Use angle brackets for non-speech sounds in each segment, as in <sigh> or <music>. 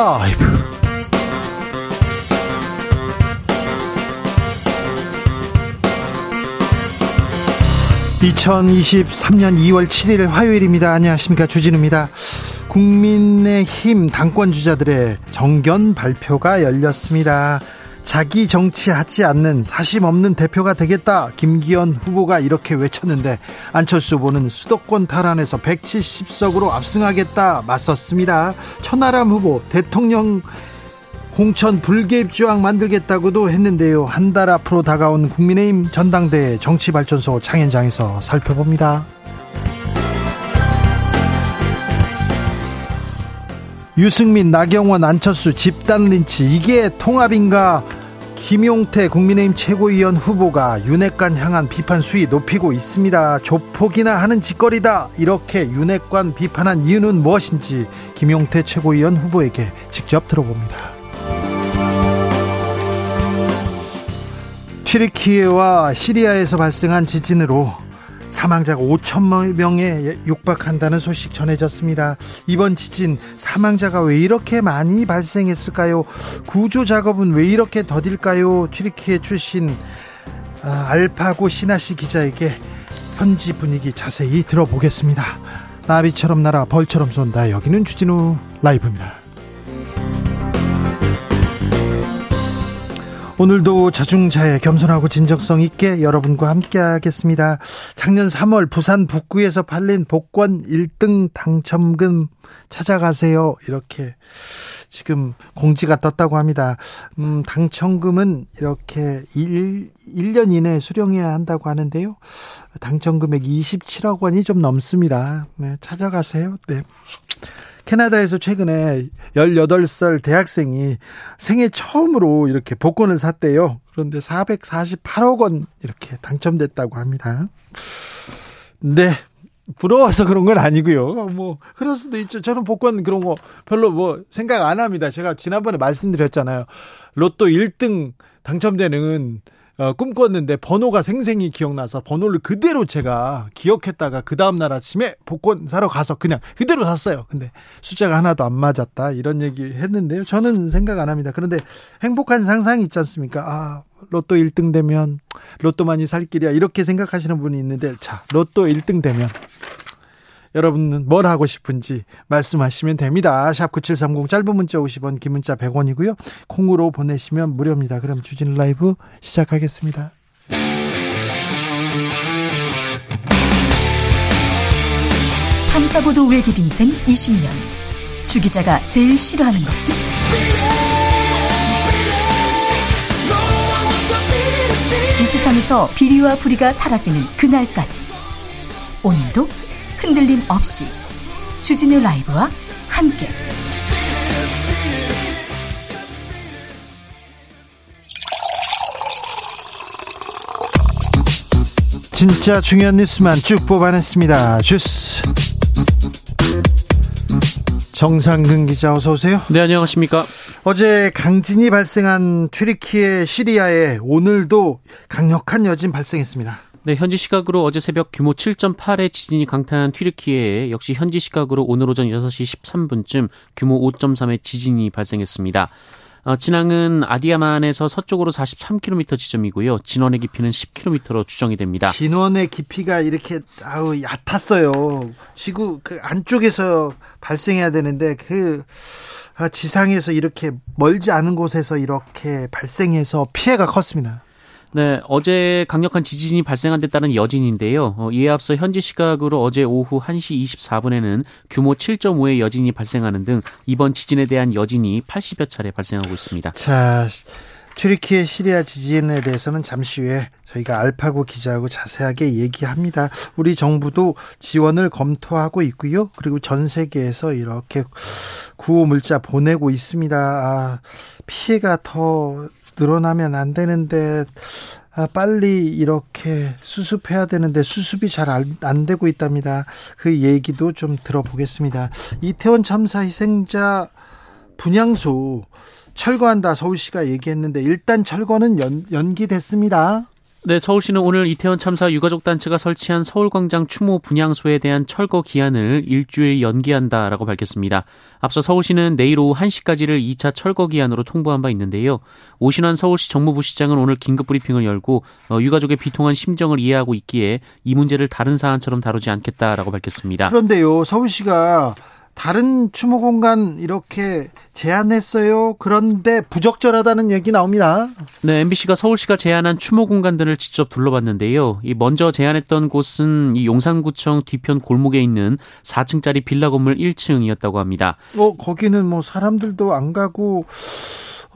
라이브 2023년 2월 7일 화요일입니다. 안녕하십니까. 주진우입니다. 국민의힘 당권 주자들의 정견 발표가 열렸습니다. 자기 정치하지 않는 사심 없는 대표가 되겠다. 김기현 후보가 이렇게 외쳤는데 안철수 후보는 수도권 탈환에서 170석으로 압승하겠다 맞섰습니다. 천하람 후보 대통령 공천 불개입 조항 만들겠다고도 했는데요. 한 달 앞으로 다가온 국민의힘 전당대회 정치발전소 장현장에서 살펴봅니다. 유승민, 나경원, 안철수 집단 린치 이게 통합인가? 김용태 국민의힘 최고위원 후보가 윤핵관 향한 비판 수위 높이고 있습니다. 조폭이나 하는 짓거리다. 이렇게 윤핵관 비판한 이유는 무엇인지 김용태 최고위원 후보에게 직접 들어봅니다. 튀르키예와 시리아에서 발생한 지진으로 사망자가 5천 명에 육박한다는 소식 전해졌습니다. 이번 지진 사망자가 왜 이렇게 많이 발생했을까요? 구조 작업은 왜 이렇게 더딜까요? 튀르키예 출신 아, 알파고 시나시 기자에게 현지 분위기 자세히 들어보겠습니다. 나비처럼 날아 벌처럼 쏜다. 여기는 주진우 라이브입니다. 오늘도 자중자애 겸손하고 진정성 있게 여러분과 함께 하겠습니다. 작년 3월 부산 북구에서 팔린 복권 1등 당첨금 찾아가세요. 이렇게 지금 공지가 떴다고 합니다. 음, 당첨금은 이렇게 1, 1년 이내에 수령해야 한다고 하는데요. 당첨금액 27억 원이 좀 넘습니다. 네, 찾아가세요. 네. 캐나다에서 최근에 18살 대학생이 생애 처음으로 이렇게 복권을 샀대요. 그런데 448억 원 이렇게 당첨됐다고 합니다. 네. 부러워서 그런 건 아니고요. 뭐 그럴 수도 있죠. 저는 복권 그런 거 별로 뭐 생각 안 합니다. 제가 지난번에 말씀드렸잖아요. 로또 1등 당첨되는 어, 꿈꿨는데 번호가 생생히 기억나서 번호를 그대로 제가 기억했다가 그 다음날 아침에 복권 사러 가서 그냥 그대로 샀어요. 근데 숫자가 하나도 안 맞았다 이런 얘기 했는데요. 저는 생각 안 합니다. 그런데 행복한 상상이 있지 않습니까? 아 로또 1등 되면 로또 많이 살 길이야 이렇게 생각하시는 분이 있는데 자 로또 1등 되면 여러분은 뭘 하고 싶은지 말씀하시면 됩니다. 샵 9730 짧은 문자 50원 긴 문자 100원이고요. 콩으로 보내시면 무료입니다. 그럼 주진 라이브 시작하겠습니다. 탐사보도 외길 인생 20년 주 기자가 제일 싫어하는 것은? 이 세상에서 비리와 부리가 사라지는 그날까지 오늘도 흔들림 없이 주진우 라이브와 함께 진짜 중요한 뉴스만 쭉 뽑아냈습니다. 주스 정상근 기자 어서 오세요. 네 안녕하십니까. 어제 강진이 발생한 튀르키예 시리아에 오늘도 강력한 여진 발생했습니다. 네, 현지 시각으로 어제 새벽 규모 7.8의 지진이 강타한 튀르키예에 역시 현지 시각으로 오늘 오전 6시 13분쯤 규모 5.3의 지진이 발생했습니다. 어, 진앙은 아디아만에서 서쪽으로 43km 지점이고요. 진원의 깊이는 10km로 추정이 됩니다. 진원의 깊이가 이렇게 아우 얕았어요. 지구 그 안쪽에서 발생해야 되는데 그 아, 지상에서 이렇게 멀지 않은 곳에서 이렇게 발생해서 피해가 컸습니다. 네, 어제 강력한 지진이 발생한 데 따른 여진인데요. 어, 이에 앞서 현지 시각으로 어제 오후 1시 24분에는 규모 7.5의 여진이 발생하는 등 이번 지진에 대한 여진이 80여 차례 발생하고 있습니다. 자, 튀르키예 시리아 지진에 대해서는 잠시 후에 저희가 알파고 기자하고 자세하게 얘기합니다. 우리 정부도 지원을 검토하고 있고요. 그리고 전 세계에서 이렇게 구호 물자 보내고 있습니다. 아, 피해가 더 늘어나면 안 되는데 아, 빨리 이렇게 수습해야 되는데 수습이 잘안 되고 있답니다. 그 얘기도 좀 들어보겠습니다. 이태원 참사 희생자 분향소 철거한다 서울시가 얘기했는데 일단 철거는 연, 연기됐습니다. 네, 서울시는 오늘 이태원 참사 유가족 단체가 설치한 서울광장 추모 분향소에 대한 철거 기한을 일주일 연기한다라고 밝혔습니다. 앞서 서울시는 내일 오후 1시까지를 2차 철거 기한으로 통보한 바 있는데요. 오신환 서울시 정무부 시장은 오늘 긴급 브리핑을 열고 어, 유가족의 비통한 심정을 이해하고 있기에 이 문제를 다른 사안처럼 다루지 않겠다라고 밝혔습니다. 그런데요, 서울시가 다른 추모 공간 이렇게 제안했어요. 그런데 부적절하다는 얘기 나옵니다. 네, MBC가 서울시가 제안한 추모 공간들을 직접 둘러봤는데요. 이 먼저 제안했던 곳은 이 용산구청 뒤편 골목에 있는 4층짜리 빌라 건물 1층이었다고 합니다. 어, 거기는 뭐 사람들도 안 가고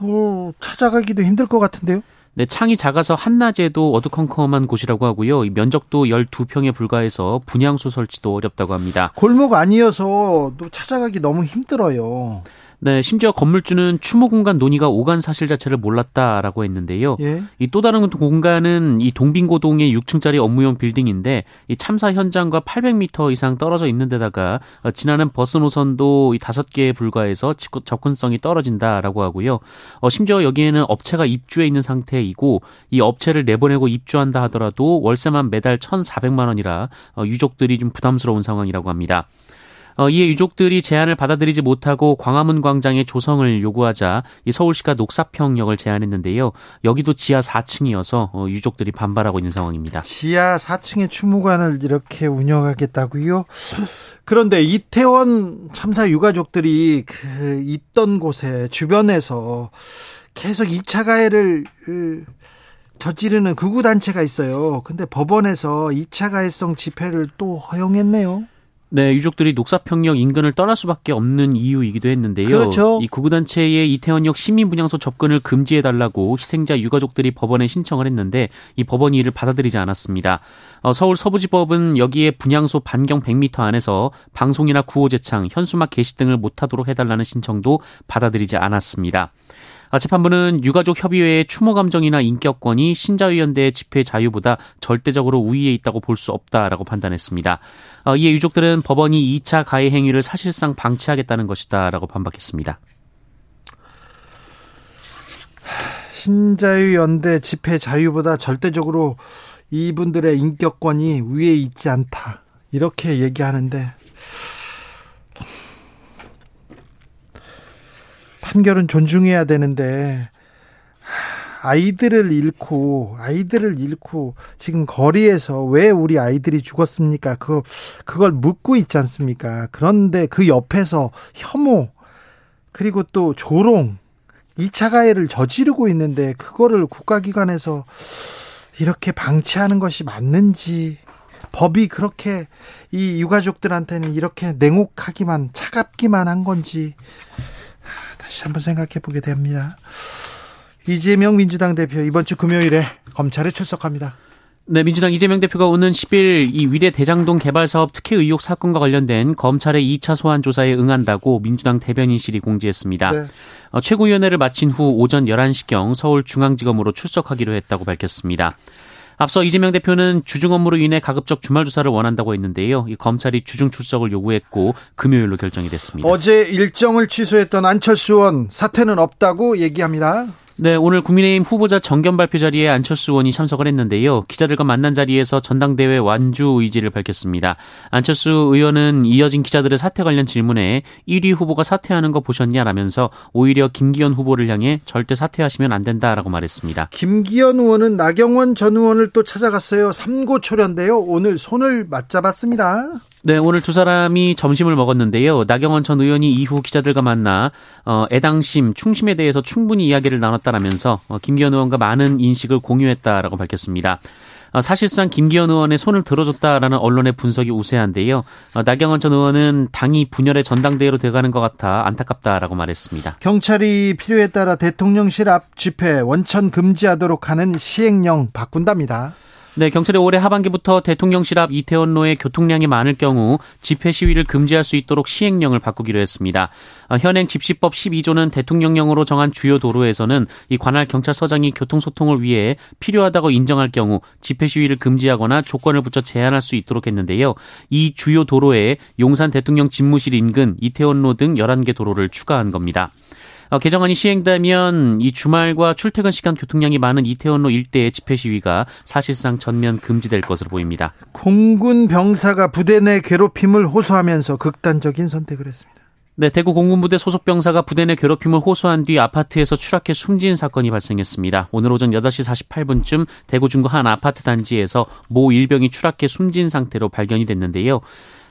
어, 찾아가기도 힘들 것 같은데요. 네, 창이 작아서 한낮에도 어두컴컴한 곳이라고 하고요. 면적도 12평에 불과해서 분향소 설치도 어렵다고 합니다. 골목 아니어서 또 찾아가기 너무 힘들어요. 네, 심지어 건물주는 추모 공간 논의가 오간 사실 자체를 몰랐다라고 했는데요. 예? 이또 다른 공간은 이 동빙고동의 6층짜리 업무용 빌딩인데 이 참사 현장과 800m 이상 떨어져 있는 데다가 어, 지나는 버스 노선도 이 5개에 불과해서 접근성이 떨어진다라고 하고요. 어, 심지어 여기에는 업체가 입주해 있는 상태이고 이 업체를 내보내고 입주한다 하더라도 월세만 매달 1,400만 원이라 어, 유족들이 좀 부담스러운 상황이라고 합니다. 어, 이에 유족들이 제안을 받아들이지 못하고 광화문 광장의 조성을 요구하자 이 서울시가 녹사평역을 제안했는데요. 여기도 지하 4층이어서 어, 유족들이 반발하고 있는 상황입니다. 지하 4층의 추모관을 이렇게 운영하겠다고요? 그런데 이태원 참사 유가족들이 그 있던 곳에 주변에서 계속 2차 가해를 그, 저지르는 극우 단체가 있어요. 근데 법원에서 2차 가해성 집회를 또 허용했네요. 네, 유족들이 녹사평역 인근을 떠날 수밖에 없는 이유이기도 했는데요. 그렇죠. 이 구구단체의 이태원역 시민분향소 접근을 금지해달라고 희생자 유가족들이 법원에 신청을 했는데 이 법원이 이를 받아들이지 않았습니다. 어, 서울 서부지법은 여기에 분향소 반경 100m 안에서 방송이나 구호제창, 현수막 게시 등을 못하도록 해달라는 신청도 받아들이지 않았습니다. 아, 재판부는 유가족 협의회의 추모 감정이나 인격권이 신자유연대의 집회 자유보다 절대적으로 우위에 있다고 볼 수 없다라고 판단했습니다. 어, 이에 유족들은 법원이 2차 가해 행위를 사실상 방치하겠다는 것이다라고 반박했습니다. 신자유연대 집회 자유보다 절대적으로 이분들의 인격권이 위에 있지 않다. 이렇게 얘기하는데 판결은 존중해야 되는데 아이들을 잃고 아이들을 잃고 지금 거리에서 왜 우리 아이들이 죽었습니까? 그 그걸 묻고 있지 않습니까? 그런데 그 옆에서 혐오 그리고 또 조롱 2차 가해를 저지르고 있는데 그거를 국가기관에서 이렇게 방치하는 것이 맞는지 법이 그렇게 이 유가족들한테는 이렇게 냉혹하기만 차갑기만 한 건지 다시 한번 생각해 보게 됩니다. 이재명 민주당 대표 이번 주 금요일에 검찰에 출석합니다. 네, 민주당 이재명 대표가 오는 10일 이 위례 대장동 개발 사업 특혜 의혹 사건과 관련된 검찰의 2차 소환 조사에 응한다고 민주당 대변인실이 공지했습니다. 네. 어, 최고위원회를 마친 후 오전 11시경 서울중앙지검으로 출석하기로 했다고 밝혔습니다. 앞서 이재명 대표는 주중 업무로 인해 가급적 주말 조사를 원한다고 했는데요. 이 검찰이 주중 출석을 요구했고 금요일로 결정이 됐습니다. 어제 일정을 취소했던 안철수 의원 사퇴는 없다고 얘기합니다. 네, 오늘 국민의힘 후보자 정견 발표 자리에 안철수 의원이 참석을 했는데요. 기자들과 만난 자리에서 전당대회 완주 의지를 밝혔습니다. 안철수 의원은 이어진 기자들의 사퇴 관련 질문에 1위 후보가 사퇴하는 거 보셨냐라면서 오히려 김기현 후보를 향해 절대 사퇴하시면 안 된다라고 말했습니다. 김기현 의원은 나경원 전 의원을 또 찾아갔어요. 삼고초려인데요. 오늘 손을 맞잡았습니다. 네, 오늘 두 사람이 점심을 먹었는데요. 나경원 전 의원이 이후 기자들과 만나 어, 애당심, 충심에 대해서 충분히 이야기를 나눴다라면서 어, 김기현 의원과 많은 인식을 공유했다라고 밝혔습니다. 어, 사실상 김기현 의원의 손을 들어줬다라는 언론의 분석이 우세한데요. 어, 나경원 전 의원은 당이 분열의 전당대회로 돼가는 것 같아 안타깝다라고 말했습니다. 경찰이 필요에 따라 대통령실 앞 집회 원천 금지하도록 하는 시행령 바꾼답니다. 네, 경찰이 올해 하반기부터 대통령실 앞 이태원로에 교통량이 많을 경우 집회 시위를 금지할 수 있도록 시행령을 바꾸기로 했습니다. 어, 현행 집시법 12조는 대통령령으로 정한 주요 도로에서는 이 관할 경찰서장이 교통소통을 위해 필요하다고 인정할 경우 집회 시위를 금지하거나 조건을 붙여 제한할 수 있도록 했는데요. 이 주요 도로에 용산 대통령 집무실 인근 이태원로 등 11개 도로를 추가한 겁니다. 어, 개정안이 시행되면 이 주말과 출퇴근 시간 교통량이 많은 이태원로 일대의 집회 시위가 사실상 전면 금지될 것으로 보입니다. 공군 병사가 부대 내 괴롭힘을 호소하면서 극단적인 선택을 했습니다. 네, 대구 공군부대 소속 병사가 부대 내 괴롭힘을 호소한 뒤 아파트에서 추락해 숨진 사건이 발생했습니다. 오늘 오전 8시 48분쯤 대구 중구 한 아파트 단지에서 모 일병이 추락해 숨진 상태로 발견이 됐는데요.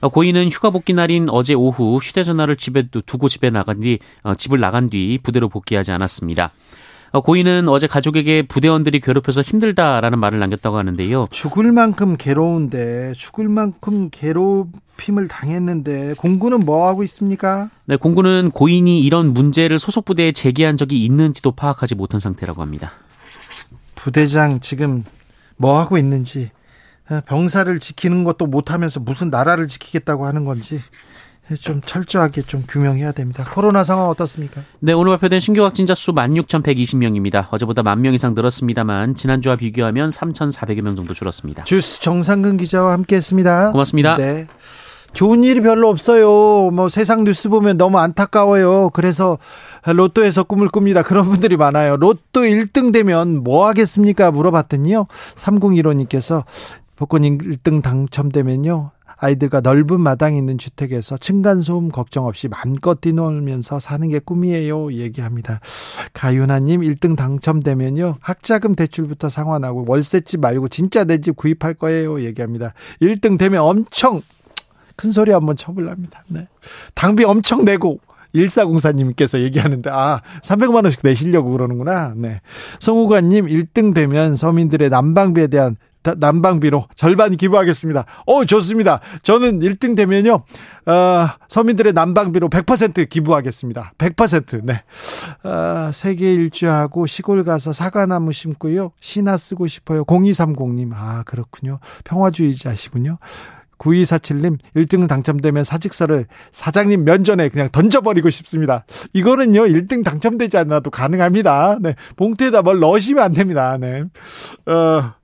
어, 고인은 휴가 복귀 날인 어제 오후 휴대전화를 집에 두고 집에 나간 뒤 어, 집을 나간 뒤 부대로 복귀하지 않았습니다. 어, 고인은 어제 가족에게 부대원들이 괴롭혀서 힘들다라는 말을 남겼다고 하는데요. 죽을 만큼 괴로운데 죽을 만큼 괴롭힘을 당했는데 공군은 뭐 하고 있습니까? 네, 공군은 고인이 이런 문제를 소속 부대에 제기한 적이 있는지도 파악하지 못한 상태라고 합니다. 부대장 지금 뭐 하고 있는지 어, 병사를 지키는 것도 못하면서 무슨 나라를 지키겠다고 하는 건지 좀 철저하게 좀 규명해야 됩니다. 코로나 상황 어떻습니까? 네, 오늘 발표된 신규 확진자 수 16,120명입니다. 어제보다 만명 이상 늘었습니다만 지난주와 비교하면 3,400여 명 정도 줄었습니다. 주스 정상근 기자와 함께했습니다. 고맙습니다. 네. 좋은 일이 별로 없어요. 뭐 세상 뉴스 보면 너무 안타까워요. 그래서 로또에서 꿈을 꿉니다. 그런 분들이 많아요. 로또 1등 되면 뭐 하겠습니까? 물어봤더니요. 3015님께서 복권 1등 당첨되면요. 아이들과 넓은 마당이 있는 주택에서 층간소음 걱정 없이 맘껏 뛰놀면서 사는 게 꿈이에요. 얘기합니다. 가윤아님 1등 당첨되면요. 학자금 대출부터 상환하고 월세집 말고 진짜 내 집 구입할 거예요. 얘기합니다. 1등 되면 엄청 큰 소리 한번 쳐볼랍니다. 네. 당비 엄청 내고 1404님께서 얘기하는데, 아, 300만원씩 내시려고 그러는구나. 네. 송우관님, 1등 되면 서민들의 난방비에 대한 난방비로 절반 기부하겠습니다. 어, 좋습니다. 저는 1등 되면요, 어, 서민들의 난방비로 100% 기부하겠습니다. 100%. 네. 어, 세계 일주하고 시골 가서 사과나무 심고요. 신화 쓰고 싶어요. 0230님. 아, 그렇군요. 평화주의자시군요. 9247님 1등 당첨되면 사직서를 사장님 면전에 그냥 던져버리고 싶습니다. 이거는요 1등 당첨되지 않아도 가능합니다. 네 봉투에다 뭘 넣으시면 안 됩니다. 네. 어,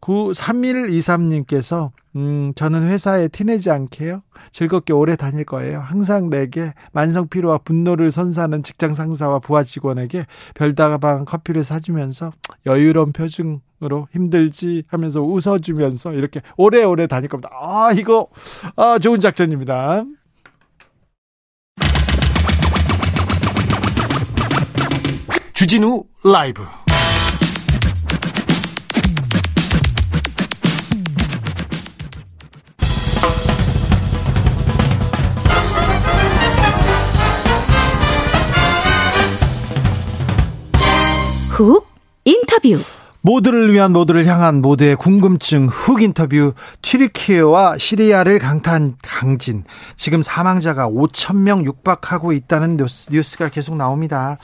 93123님께서 음, 저는 회사에 티내지 않게요. 즐겁게 오래 다닐 거예요. 항상 내게 만성 피로와 분노를 선사하는 직장 상사와 부하 직원에게 별다방 커피를 사주면서 여유로운 표정으로 힘들지 하면서 웃어주면서 이렇게 오래오래 다닐 겁니다. 아, 이거, 아, 좋은 작전입니다. 주진우 라이브 훅 인터뷰 모두를 위한 모두를 향한 모두의 궁금증 훅 인터뷰 튀르키예와 시리아를 강타한 강진 지금 사망자가 5천 명 육박하고 있다는 뉴스, 가 계속 나옵니다.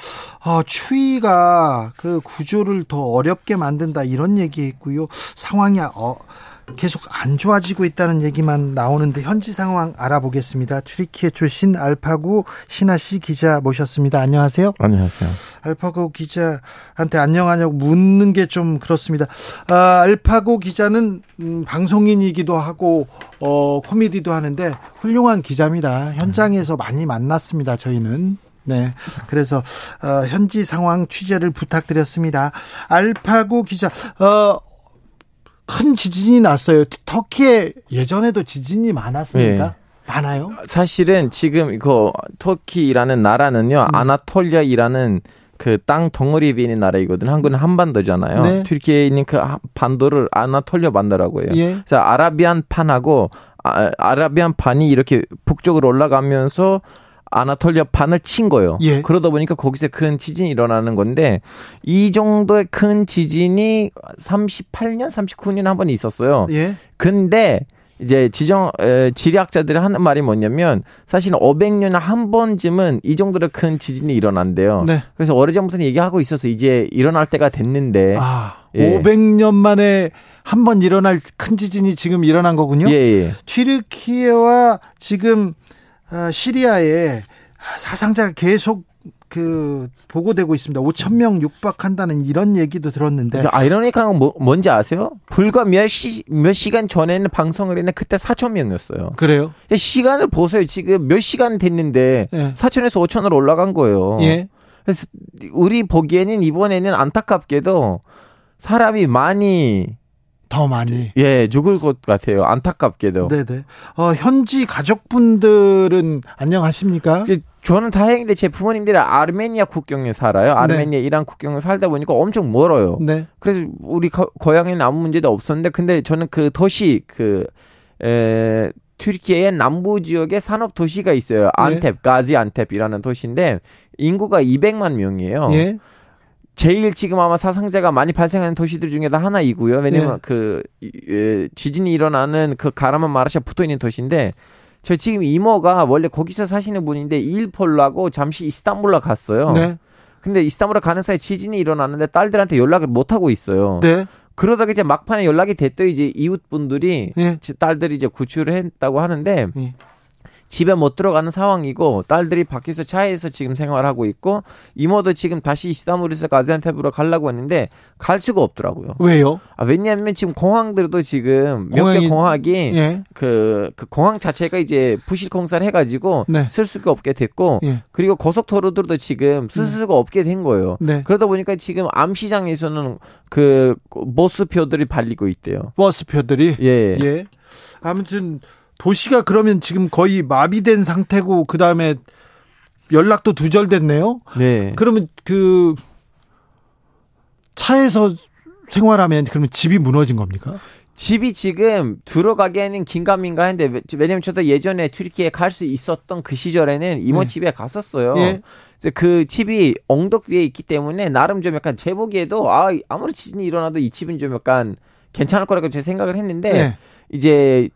어, 추위가 그 구조를 더 어렵게 만든다 이런 얘기했고요. 상황이 어, 계속 안 좋아지고 있다는 얘기만 나오는데 현지 상황 알아보겠습니다. 튀르키예 출신 알파고 신하 씨 기자 모셨습니다. 안녕하세요. 안녕하세요. 알파고 기자한테 안녕하냐고 묻는 게 좀 그렇습니다. 아, 알파고 기자는 음, 방송인이기도 하고 어, 코미디도 하는데 훌륭한 기자입니다. 현장에서 많이 만났습니다. 저희는. 네. 그래서 어, 현지 상황 취재를 부탁드렸습니다. 알파고 기자, 어, 큰 지진이 났어요. 터키에 예전에도 지진이 많았습니까? 네. 많아요? 사실은 지금 이거 터키라는 나라는요, 음. 아나톨리아이라는 그 땅 덩어리 비는 나라이거든. 한국은 한반도잖아요. 네. 튀르키에 있는 그 반도를 아나톨리아 반도라고 해요. 예. 그래서 아라비안 판하고 아, 아라비안 판이 이렇게 북쪽으로 올라가면서 아나톨리아 반을 친 거예요. 예. 그러다 보니까 거기서 큰 지진이 일어나는 건데 이 정도의 큰 지진이 38년, 39년 한 번 있었어요. 예. 근데 이제 지정 에, 지리학자들이 하는 말이 뭐냐면 사실 500년에 한 번쯤은 이 정도로 큰 지진이 일어난대요. 네. 그래서 오래전부터 얘기하고 있어서 이제 일어날 때가 됐는데 아, 예. 500년 만에 한 번 일어날 큰 지진이 지금 일어난 거군요. 예, 예. 튀르키예와 지금 어, 시리아에 사상자가 계속 그 보고되고 있습니다. 5천 명 육박한다는 이런 얘기도 들었는데 아이러니한 건 뭐, 뭔지 아세요? 불과 몇, 시, 몇 시간 전에는 방송을 했는데 그때 4천 명이었어요. 그래요? 시간을 보세요. 지금 몇 시간 됐는데 예. 4천에서 5천으로 올라간 거예요. 예. 그래서 우리 보기에는 이번에는 안타깝게도 사람이 많이 더 많이. 예, 죽을 것 같아요. 안타깝게도. 네네. 어, 현지 가족분들은 안녕하십니까? 저는 다행인데 제 부모님들이 아르메니아 국경에 살아요. 아르메니아 네. 이란 국경에 살다 보니까 엄청 멀어요. 네. 그래서 우리 거, 고향에는 아무 문제도 없었는데 근데 저는 그 도시 그 에, 튀르키예의 남부 지역에 산업 도시가 있어요. 안탭, 네. 가지 안탭이라는 도시인데 인구가 200만 명이에요. 예. 제일 지금 아마 사상자가 많이 발생하는 도시들 중에도 하나이고요. 왜냐면 네. 그 예, 지진이 일어나는 그 가라만 마라샤 붙어 있는 도시인데 저 지금 이모가 원래 거기서 사시는 분인데 일폴라고 잠시 이스탄불로 갔어요. 네. 근데 이스탄불로 가는 사이에 지진이 일어났는데 딸들한테 연락을 못 하고 있어요. 네. 그러다가 이제 막판에 연락이 됐더 이제 이웃 분들이 네. 딸들이 이제 구출을 했다고 하는데 네. 집에 못 들어가는 상황이고 딸들이 밖에서 차에서 지금 생활하고 있고 이모도 지금 다시 이스탄불에서 가지안테프로 가려고 했는데 갈 수가 없더라고요. 왜요? 아, 왜냐하면 지금 공항들도 지금 몇 개 공항이 예. 그, 그 공항 자체가 이제 부실 공사를 해가지고 네. 쓸 수가 없게 됐고 예. 그리고 고속도로들도 지금 쓸 네. 수가 네. 없게 된 거예요. 네. 그러다 보니까 지금 암시장에서는 그 버스표들이 발리고 있대요. 버스표들이 예. 예. 아무튼 도시가 그러면 지금 거의 마비된 상태고 그 다음에 연락도 두절됐네요. 네. 그러면 그 차에서 생활하면 그러면 집이 무너진 겁니까? 집이 지금 들어가기에는 긴가민가한데 왜냐면 저도 예전에 튀르키에 갈 수 있었던 그 시절에는 이모 네. 집에 갔었어요. 네. 그 집이 엉덕 위에 있기 때문에 나름 좀 약간 제 보기에도 아 아무리 지진이 일어나도 이 집은 좀 약간 괜찮을 거라고 제 생각을 했는데 네. 이제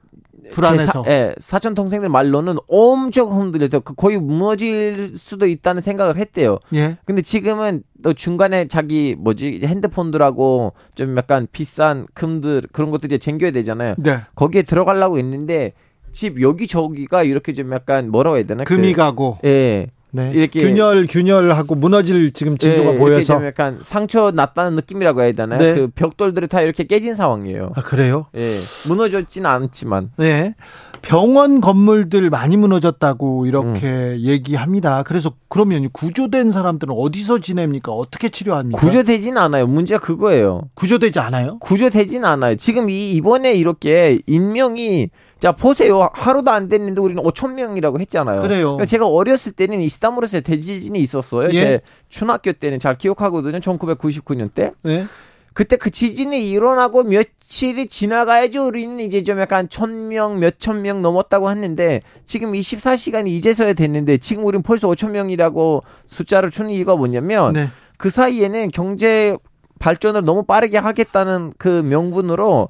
불안해서. 사, 예, 사촌 동생들 말로는 엄청 흔들려서 그 거의 무너질 수도 있다는 생각을 했대요. 예. 근데 지금은 또 중간에 자기 뭐지 핸드폰들하고 좀 약간 비싼 금들 그런 것도 이제 챙겨야 되잖아요. 네. 거기에 들어가려고 했는데 집 여기 저기가 이렇게 좀 약간 뭐라고 해야 되나? 금이 그, 가고. 예. 네. 이렇게 균열 균열하고 무너질 지금 징조가 네, 보여서 좀 약간 상처 났다는 느낌이라고 해야 되나요? 네. 그 벽돌들이 다 이렇게 깨진 상황이에요. 아 그래요? 예, 무너졌지는 않지만. 네. 병원 건물들 많이 무너졌다고 이렇게 음. 얘기합니다. 그래서 그러면 구조된 사람들은 어디서 지냅니까? 어떻게 치료합니까? 구조되진 않아요. 문제가 그거예요. 구조되지 않아요? 구조되진 않아요. 지금 이 이번에 이렇게 인명이 자 보세요 하루도 안 됐는데 우리는 5천 명이라고 했잖아요. 그래요. 그러니까 제가 어렸을 때는 이스탄불에서 대지진이 있었어요. 예? 제 초등학교 때는 잘 기억하거든요. 1999년 때. 예? 그때 그 지진이 일어나고 며칠이 지나가야지 우리는 이제 좀 약간 천 명, 몇천 명 넘었다고 했는데 지금 24시간이 이제서야 됐는데 지금 우리는 벌써 5천 명이라고 숫자를 주는 이유가 뭐냐면 네. 그 사이에는 경제 발전을 너무 빠르게 하겠다는 그 명분으로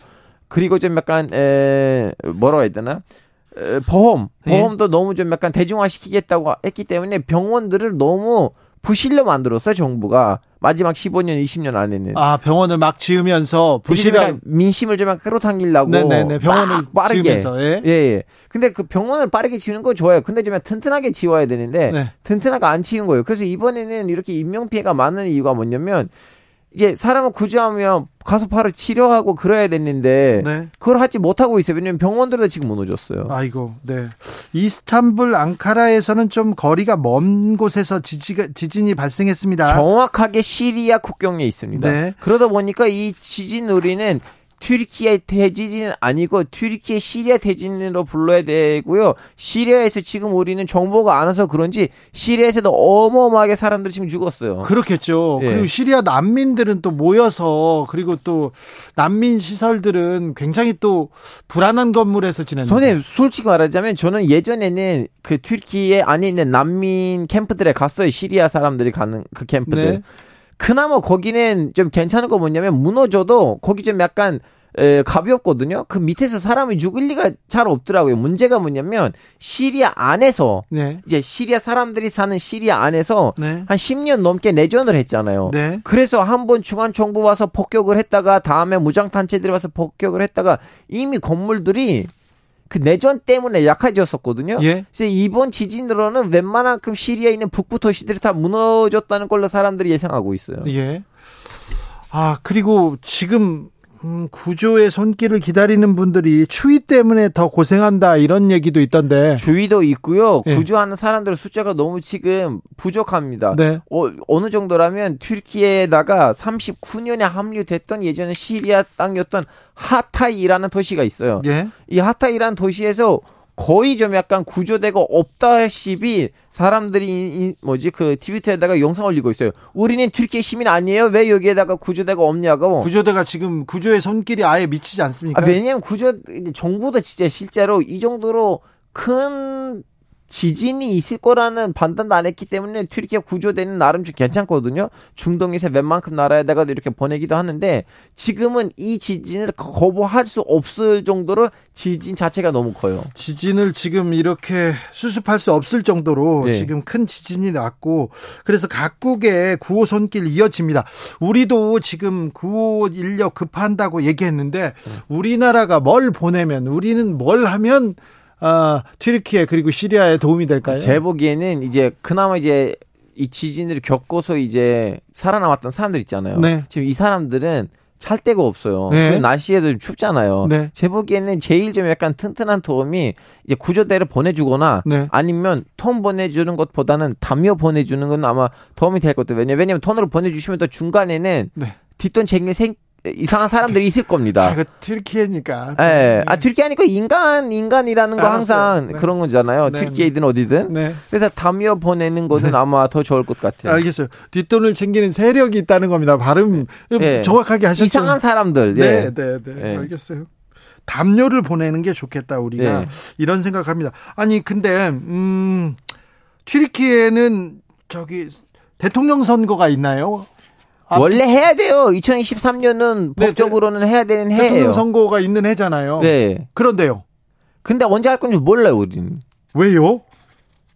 그리고 좀 약간 에 뭐라고 해야 되나? 에, 보험 예. 보험도 예? 너무 좀 약간 대중화시키겠다고 했기 때문에 병원들을 너무 부실로 만들었어요 정부가 마지막 15년 20년 안에는 아 병원을 막 지으면서 부실한 민심을 좀 끌어당기려고 네네네 병원을 빠르게 지으면서, 예. 예. 예 근데 그 병원을 빠르게 지우는 거 좋아요 근데 좀 튼튼하게 지워야 되는데 네. 튼튼하게 안 지은 거예요 그래서 이번에는 이렇게 인명 피해가 많은 이유가 뭐냐면 이제 사람을 구조하면 가서 바로 치료하고 그래야 됐는데 네. 그걸 하지 못하고 있어요. 왜냐면 병원들도 지금 무너졌어요. 아이고, 네. 이스탄불 앙카라에서는 좀 거리가 먼 곳에서 지지가, 지진이 발생했습니다. 정확하게 시리아 국경에 있습니다. 네. 그러다 보니까 이 지진 우리는 튀르키예 대지진은 아니고 튀르키예 시리아 대지진으로 불러야 되고요. 시리아에서 지금 우리는 정보가 안 와서 그런지 시리아에서도 어마어마하게 사람들이 지금 죽었어요. 그렇겠죠. 예. 그리고 시리아 난민들은 또 모여서 그리고 또 난민 시설들은 굉장히 또 불안한 건물에서 지내는. 선생님 솔직히 말하자면 저는 예전에는 그 튀르키예 안에 있는 난민 캠프들에 갔어요. 시리아 사람들이 가는 그 캠프들. 네. 그나마 거기는 좀 괜찮은 거 뭐냐면 무너져도 거기 좀 약간 에, 가볍거든요. 그 밑에서 사람이 죽을 리가 잘 없더라고요. 문제가 뭐냐면 시리아 안에서 네. 이제 시리아 사람들이 사는 시리아 안에서 네. 한 10년 넘게 내전을 했잖아요. 네. 그래서 한 번 중앙 정부 와서 폭격을 했다가 다음에 무장 단체들이 와서 폭격을 했다가 이미 건물들이 그 내전 때문에 약해졌었거든요. 예? 그래서 이번 지진으로는 웬만한큼 시리아에 있는 북부 도시들이 다 무너졌다는 걸로 사람들이 예상하고 있어요. 예. 아 그리고 지금 음, 구조의 손길을 기다리는 분들이 추위 때문에 더 고생한다 이런 얘기도 있던데. 주위도 있고요. 네. 구조하는 사람들 숫자가 너무 지금 부족합니다. 네. 어, 어느 정도라면 튀르키에다가 39년에 합류됐던 예전에 시리아 땅이었던 하타이라는 도시가 있어요. 예. 이 하타이라는 도시에서 거의 좀 약간 구조대가 없다시피 사람들이 이, 뭐지 그 트위터에다가 영상 올리고 있어요. 우리는 튀르키예 시민 아니에요? 왜 여기에다가 구조대가 없냐고. 구조대가 지금 구조의 손길이 아예 미치지 않습니까? 아, 왜냐면 구조 정부도 진짜 실제로 이 정도로 큰 지진이 있을 거라는 판단도 안 했기 때문에 튀르키예 구조되는 나름 좀 괜찮거든요. 중동에서 웬만큼 나라에다가 이렇게 보내기도 하는데 지금은 이 지진을 거부할 수 없을 정도로 지진 자체가 너무 커요. 지진을 지금 이렇게 수습할 수 없을 정도로 네. 지금 큰 지진이 났고 그래서 각국의 구호 손길 이어집니다. 우리도 지금 구호 인력 급한다고 얘기했는데 우리나라가 뭘 보내면 우리는 뭘 하면 아, 튀르키예 그리고 시리아에 도움이 될까요? 제 보기에는 이제 그나마 이제 이 지진을 겪고서 이제 살아남았던 사람들 있잖아요. 네. 지금 이 사람들은 찰 데가 없어요. 네. 날씨에도 좀 춥잖아요. 네. 제 보기에는 제일 좀 약간 튼튼한 도움이 이제 구조대를 보내주거나 네. 아니면 톤 보내주는 것보다는 담요 보내주는 건 아마 도움이 될 것 같아요. 왜냐면, 왜냐면 톤으로 보내주시면 또 중간에는 네. 뒷돈 챙길 생, 이상한 사람들이 있을 겁니다. 아, 그 튀르키예니까. 예. 네. 아, 튀르키예니까 인간, 인간이라는 거 항상 네. 그런 거잖아요. 네. 튀르키예든 어디든. 네. 그래서 담요 보내는 것은 네. 아마 더 좋을 것 같아요. 알겠어요. 뒷돈을 챙기는 세력이 있다는 겁니다. 발음 네. 정확하게 하셨죠. 이상한 사람들. 네, 네, 네. 네. 알겠어요. 담요를 보내는 게 좋겠다 우리가 이런 생각합니다. 아니 근데 음 튀르키예는 저기 대통령 선거가 있나요? 아, 원래 해야 돼요. 2023년은 네, 법적으로는 해야 되는 해예요. 대통령 선거가 있는 해잖아요. 네. 그런데요. 근데 언제 할 건지 몰라요, 우리는. 왜요?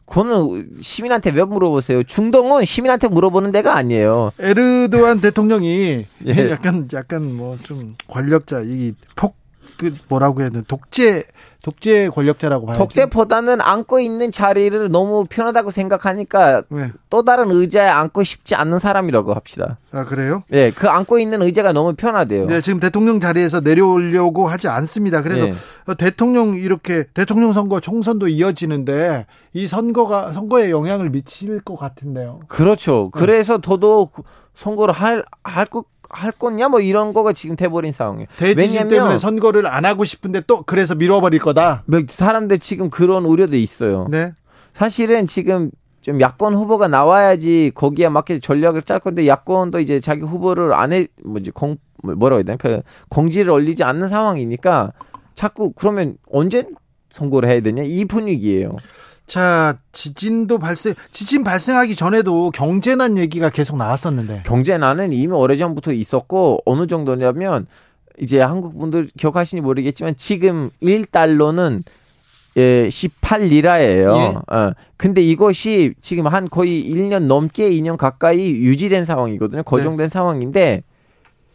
그거는 시민한테 왜 물어보세요? 중동은 시민한테 물어보는 데가 아니에요. 에르도안 대통령이 <laughs> 예. 약간 약간 뭐 좀 권력자 이폭그 뭐라고 해야 되나 독재 독재 권력자라고 봐야죠. 독재보다는 안고 있는 자리를 너무 편하다고 생각하니까 네. 또 다른 의자에 앉고 싶지 않는 사람이라고 합시다. 아 그래요? 네, 그 앉고 있는 의자가 너무 편하대요. 네, 지금 대통령 자리에서 내려오려고 하지 않습니다. 그래서 네. 대통령 이렇게 대통령 선거 총선도 이어지는데 이 선거가 선거에 영향을 미칠 것 같은데요. 그렇죠. 네. 그래서 더더욱 선거를 할 할 것 할 거냐 뭐 이런 거가 지금 돼버린 상황이에요. 대지진 때문에 선거를 안 하고 싶은데 또 그래서 밀어버릴 거다. 뭐 사람들 지금 그런 우려도 있어요. 네. 사실은 지금 좀 야권 후보가 나와야지 거기에 맞게 전략을 짤 건데 야권도 이제 자기 후보를 안해 뭐지 공 뭐라고 해야 되나 그 공지를 올리지 않는 상황이니까 자꾸 그러면 언제 선거를 해야 되냐 이 분위기예요. 자, 지진도 발생, 지진 발생하기 전에도 경제난 얘기가 계속 나왔었는데. 경제난은 이미 오래전부터 있었고, 어느 정도냐면, 이제 한국 분들 기억하시니 모르겠지만, 지금 1달러는 예, 18리라예요. 예. 어. 근데 이것이 지금 한 거의 1년 넘게 2년 가까이 유지된 상황이거든요. 고정된 네. 상황인데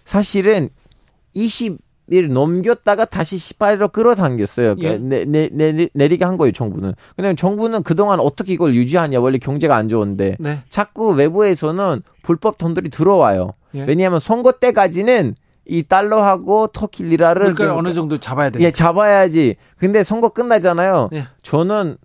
사실은 20 일 넘겼다가 다시 18일로 끌어당겼어요. 그러니까 예. 내, 내, 내, 내리 게 한 거예요, 정부는. 왜냐면 정부는 그동안 어떻게 이걸 유지하냐. 원래 경제가 안 좋은데. 네. 자꾸 외부에서는 불법 돈들이 들어와요. 예. 왜냐하면 선거 때까지는 이 달러하고 터키 리라를 그러니까 어느 정도 잡아야 돼. 예, 잡아야지. 근데 선거 끝나잖아요. 예. 저는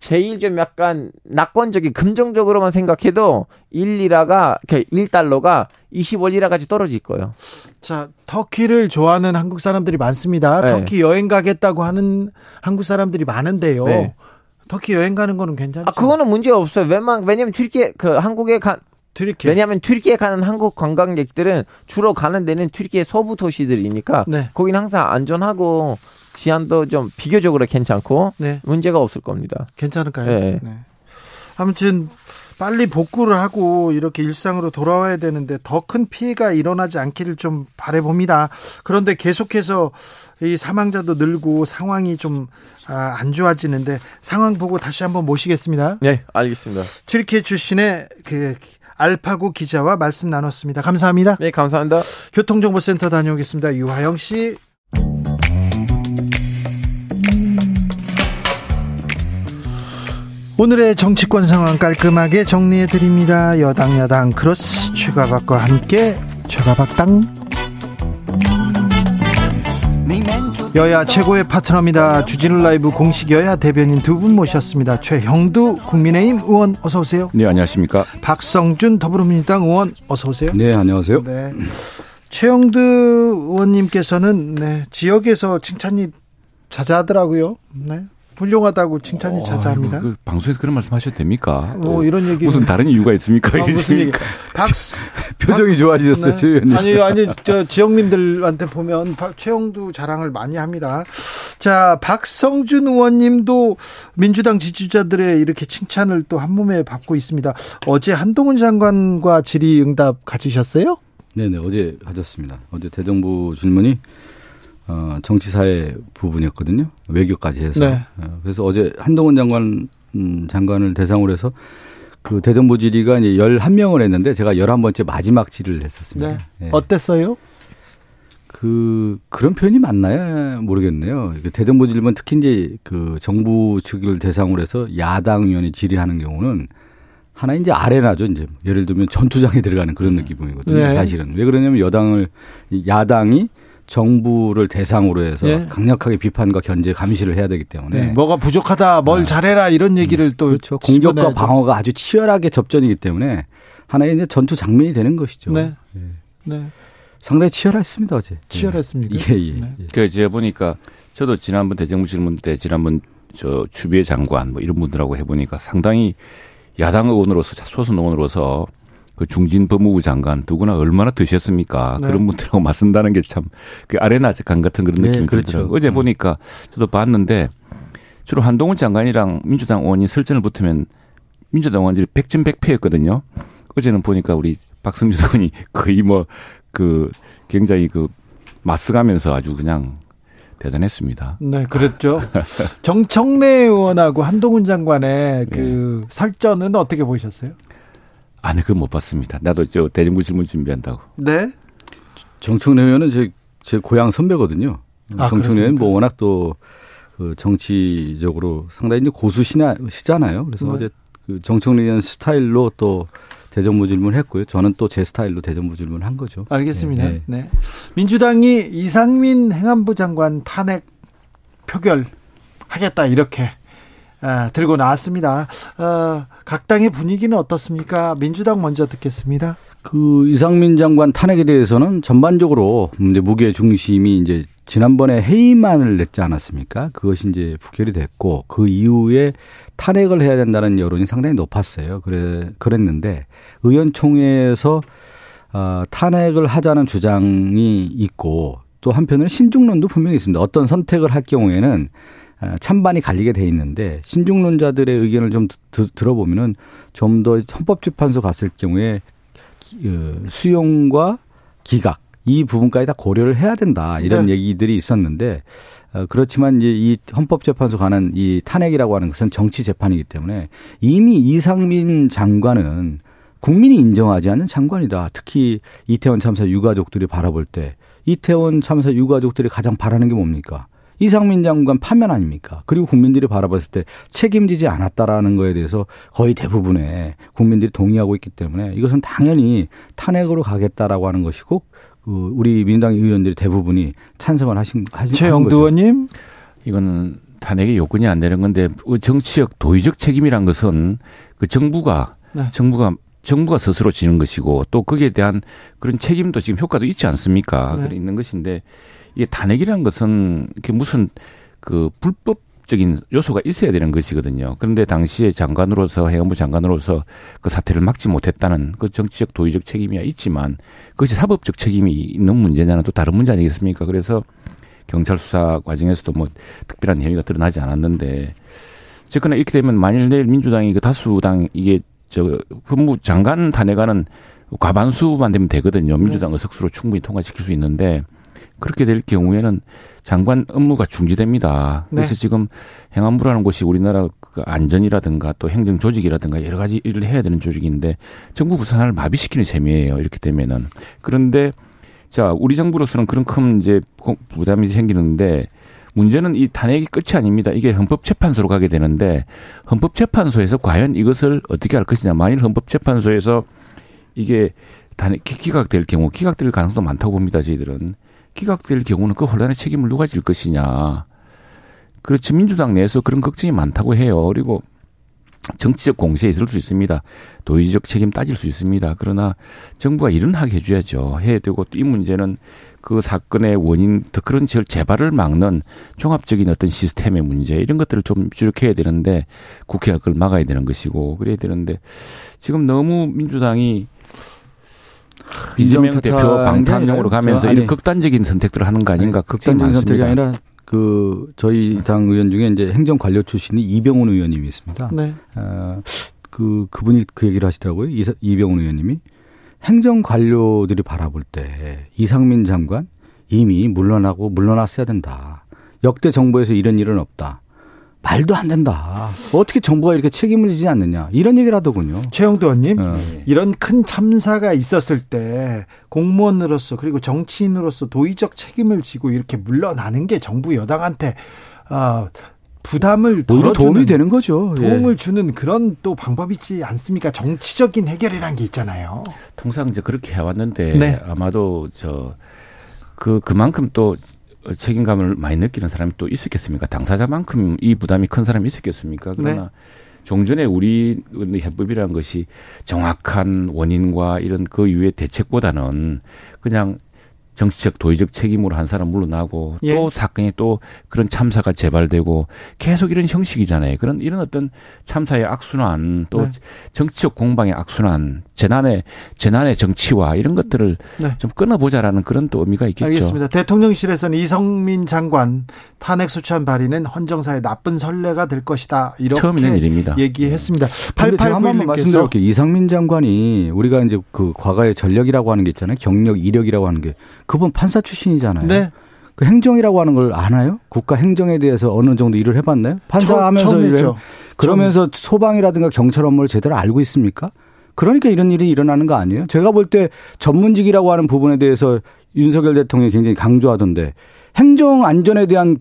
제일 좀 약간 낙관적인 긍정적으로만 생각해도 1 리라가 1달러가 25리라까지 떨어질 거예요. 자, 터키를 좋아하는 한국 사람들이 많습니다. 네. 터키 여행 가겠다고 하는 한국 사람들이 많은데요. 네. 터키 여행 가는 거는 괜찮죠? 아, 그거는 문제 없어요. 왜냐면 왜냐면 튀르키예 그 한국에 가 튀르키예. 왜냐하면 튀르키예 가는 한국 관광객들은 주로 가는 데는 튀르키예 서부 도시들이니까 네. 거기는 항상 안전하고 치안도 좀 비교적으로 괜찮고 네. 문제가 없을 겁니다. 괜찮을까요? 네. 네. 아무튼 빨리 복구를 하고 이렇게 일상으로 돌아와야 되는데 더 큰 피해가 일어나지 않기를 좀 바래봅니다. 그런데 계속해서 이 사망자도 늘고 상황이 좀안 아, 좋아지는데 상황 보고 다시 한번 모시겠습니다. 네, 알겠습니다. 튀르키예 출신의 그 알파고 기자와 말씀 나눴습니다. 감사합니다. 네, 감사합니다. 교통정보센터 다녀오겠습니다. 유하영 씨. 오늘의 정치권 상황 깔끔하게 정리해 드립니다. 여당 야당 크로스 최가박과 함께 최가박당 여야 최고의 파트너입니다. 주진우 라이브 공식 여야 대변인 두 분 모셨습니다. 최형두 국민의힘 의원 어서 오세요. 네, 안녕하십니까? 박성준 더불어민주당 의원 어서 오세요. 네, 안녕하세요. 네. 최형두 의원님께서는 네, 지역에서 칭찬이 자자하더라고요. 네. 훌륭하다고 칭찬이 어, 자자합니다. 그 방송에서 그런 말씀하셔도 됩니까? 어, 이런 얘기 무슨 다른 이유가 있습니까? 아, 무슨 얘기? 박 <laughs> 표정이 좋아지셨어요, 네. 의원님. 아니 아니 저 지역민들한테 보면 최영두 자랑을 많이 합니다. 자 박성준 의원님도 민주당 지지자들의 이렇게 칭찬을 또 한 몸에 받고 있습니다. 어제 한동훈 장관과 질의응답 가지셨어요? 네네 어제 가졌습니다. 어제 대정부 질문이 어, 정치사회 부분이었거든요. 외교까지 해서. 네. 어, 그래서 어제 한동훈 장관, 음, 장관을 대상으로 해서 그 대정부 질의가 이제 11명을 했는데 제가 11번째 마지막 질의를 했었습니다. 네. 네. 어땠어요? 그, 그런 표현이 맞나요? 모르겠네요. 그 대정부 질문 특히 이제 그 정부 측을 대상으로 해서 야당 의원이 질의하는 경우는 하나 이제 아레나죠. 이제 예를 들면 전투장에 들어가는 그런 음. 느낌이거든요. 네. 사실은. 왜 그러냐면 여당을, 야당이 정부를 대상으로 해서 예. 강력하게 비판과 견제 감시를 해야 되기 때문에 네. 뭐가 부족하다, 뭘 네. 잘해라 이런 음. 얘기를 또 그렇죠. 공격과 방어가 아주 치열하게 접전이기 때문에 하나의 이제 전투 장면이 되는 것이죠. 네. 네. 네. 상당히 치열했습니다 어제. 치열했습니까? 예, 예. 네. 예. 그 제가 보니까 저도 지난번 대정부 질문 때 지난번 저 주비의 장관 뭐 이런 분들하고 해보니까 상당히 야당 의원으로서 소선 의원으로서 그 중진 법무부 장관 누구나 얼마나 드셨습니까? 네. 그런 분들하고 맞쓴다는 게 참 그 아레나 간 같은 그런 네, 느낌이 네, 그렇죠. 들더라고요. 어제 음. 보니까 저도 봤는데 주로 한동훈 장관이랑 민주당 의원이 설전을 붙으면 민주당 의원들이 백진백패였거든요. 어제는 보니까 우리 박성준 의원이 <laughs> 거의 뭐 그 굉장히 그 맞서가면서 아주 그냥 대단했습니다. 네, 그랬죠. 정청래 의원하고 한동훈 장관의 그 네. <laughs> 설전은 어떻게 보셨어요? 아니, 그건 못 봤습니다. 나도 저 대정부 질문 준비한다고. 네. 정청래 의원은 제, 제 고향 선배거든요. 아, 정청래 의원은 뭐 워낙 또 그 정치적으로 상당히 고수시잖아요. 그래서 네. 어제 그 정청래 의원 스타일로 또 대정부 질문했고요. 저는 또 제 스타일로 대정부 질문한 거죠. 알겠습니다. 네. 네. 민주당이 이상민 행안부 장관 탄핵 표결 하겠다 이렇게 아, 들고 나왔습니다. 어, 각 당의 분위기는 어떻습니까? 민주당 먼저 듣겠습니다. 그 이상민 장관 탄핵에 대해서는 전반적으로 이제 무게 중심이 이제 지난번에 해임안을 냈지 않았습니까? 그것이 이제 부결이 됐고 그 이후에 탄핵을 해야 된다는 여론이 상당히 높았어요. 그래 그랬는데 의원총회에서 어, 탄핵을 하자는 주장이 있고 또 한편으로는 신중론도 분명히 있습니다. 어떤 선택을 할 경우에는 어, 찬반이 갈리게 돼 있는데 신중론자들의 의견을 좀 들어보면은 좀 더 헌법재판소 갔을 경우에 어, 수용과 기각 이 부분까지 다 고려를 해야 된다 이런 네. 얘기들이 있었는데 어, 그렇지만 이제 이 헌법재판소 가는 이 탄핵이라고 하는 것은 정치 재판이기 때문에 이미 이상민 장관은 국민이 인정하지 않는 장관이다. 특히 이태원 참사 유가족들이 바라볼 때 이태원 참사 유가족들이 가장 바라는 게 뭡니까? 이상민 장관 파면 아닙니까? 그리고 국민들이 바라봤을 때 책임지지 않았다라는 거에 대해서 거의 대부분의 국민들이 동의하고 있기 때문에 이것은 당연히 탄핵으로 가겠다라고 하는 것이고 그 우리 민주당 의원들이 대부분이 찬성을 하신 하신 최영두 의원님 이거는 탄핵의 요건이 안 되는 건데 그 정치적 도의적 책임이란 것은 그 정부가 네. 정부가 정부가 스스로 지는 것이고 또 거기에 대한 그런 책임도 지금 효과도 있지 않습니까? 네. 그래 있는 것인데 이게 탄핵이라는 것은 이게 무슨 그 불법 적인 요소가 있어야 되는 것이거든요. 그런데 당시에 장관으로서 해양부 장관으로서 그 사태를 막지 못했다는 그 정치적 도의적 책임이야 있지만 그것이 사법적 책임이 있는 문제냐는 또 다른 문제 아니겠습니까? 그래서 경찰 수사 과정에서도 뭐 특별한 혐의가 드러나지 않았는데 어쨌거나 이렇게 되면 만일 내일 민주당이 그 다수당 이게 저 법무 장관 탄핵안은 과반수만 되면 되거든요. 민주당 의 석수로 충분히 통과시킬 수 있는데 그렇게 될 경우에는 장관 업무가 중지됩니다. 그래서 네. 지금 행안부라는 곳이 우리나라 그 안전이라든가 또 행정 조직이라든가 여러 가지 일을 해야 되는 조직인데 정부 부산을 마비시키는 셈이에요. 이렇게 되면은 그런데 자 우리 정부로서는 그런 큰 이제 부담이 생기는데 문제는 이 탄핵이 끝이 아닙니다. 이게 헌법재판소로 가게 되는데 헌법재판소에서 과연 이것을 어떻게 할 것이냐. 만일 헌법재판소에서 이게 탄핵 기각될 경우 기각될 가능성도 많다고 봅니다. 저희들은 기각될 경우는 그 혼란의 책임을 누가 질 것이냐. 그렇지 민주당 내에서 그런 걱정이 많다고 해요. 그리고 정치적 공세에 있을 수 있습니다. 도의적 책임 따질 수 있습니다. 그러나 정부가 일은 하게 해줘야죠. 해야 되고 또 이 문제는 그 사건의 원인, 더 그런 재발을 막는 종합적인 어떤 시스템의 문제 이런 것들을 좀 주력해야 되는데 국회가 그걸 막아야 되는 것이고 그래야 되는데 지금 너무 민주당이 이재명 대표 방탄용으로 가면서 이런 극단적인 선택들을 하는 거 아닌가 걱정이 많습니다. 선택이 아니라 그 저희 당 의원 중에 이제 행정관료 출신이 이병훈 의원님이 있습니다. 네. 어, 그 그분이 그 얘기를 하시더라고요. 이, 이병훈 의원님이 행정관료들이 바라볼 때 이상민 장관 이미 물러나고 물러났어야 된다. 역대 정부에서 이런 일은 없다. 말도 안 된다. 어떻게 정부가 이렇게 책임을 지지 않느냐. 이런 얘기를 하더군요. 최영도 의원님, 어. 이런 큰 참사가 있었을 때 공무원으로서 그리고 정치인으로서 도의적 책임을 지고 이렇게 물러나는 게 정부 여당한테 어, 부담을 오히려 도움이 되는 거죠. 도움을 예. 주는 그런 또 방법이지 않습니까? 정치적인 해결이란 게 있잖아요. 통상 이제 그렇게 해왔는데 네. 아마도 저 그 그만큼 또 책임감을 많이 느끼는 사람이 또 있었겠습니까? 당사자만큼 이 부담이 큰 사람이 있었겠습니까? 그러나 네. 종전에 우리 해법이라는 것이 정확한 원인과 이런 그 이후의 대책보다는 그냥 정치적 도의적 책임으로 한 사람 물러나고 예. 또 사건이 또 그런 참사가 재발되고 계속 이런 형식이잖아요. 그런 이런 어떤 참사의 악순환 또 네. 정치적 공방의 악순환 재난의 재난의 정치와 이런 것들을 네. 좀 끊어보자라는 그런 또 의미가 있겠죠. 알겠습니다. 대통령실에서는 이성민 장관 탄핵 소추안 발의는 헌정사의 나쁜 선례가 될 것이다. 이렇게 처음 있는 일입니다. 얘기했습니다. 네. 번만 말씀드릴게요. 이상민 장관이 우리가 이제 그 과거의 전력이라고 하는 게 있잖아요. 경력, 이력이라고 하는 게 그분 판사 출신이잖아요. 네. 그 행정이라고 하는 걸 아나요? 국가 행정에 대해서 어느 정도 일을 해봤나요? 판사하면서 일을 그러면서 소방이라든가 경찰 업무를 제대로 알고 있습니까? 그러니까 이런 일이 일어나는 거 아니에요? 제가 볼 때 전문직이라고 하는 부분에 대해서 윤석열 대통령이 굉장히 강조하던데 행정 안전에 대한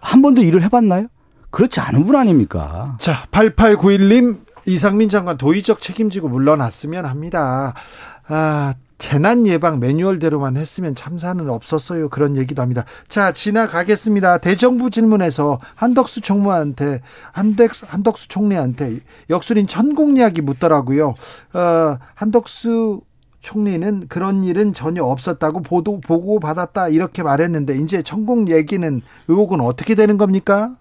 한 번도 일을 해봤나요? 그렇지 않은 분 아닙니까? 자, 8891님 이상민 장관 도의적 책임지고 물러났으면 합니다. 아, 재난 예방 매뉴얼대로만 했으면 참사는 없었어요. 그런 얘기도 합니다. 자, 지나가겠습니다. 대정부 질문에서 한덕수 총무한테 한덕, 한덕수 총리한테 역술인 천공 이야기 묻더라고요. 어, 한덕수 총리는 그런 일은 전혀 없었다고 보도 보고 받았다 이렇게 말했는데 이제 천공 얘기는 의혹은 어떻게 되는 겁니까?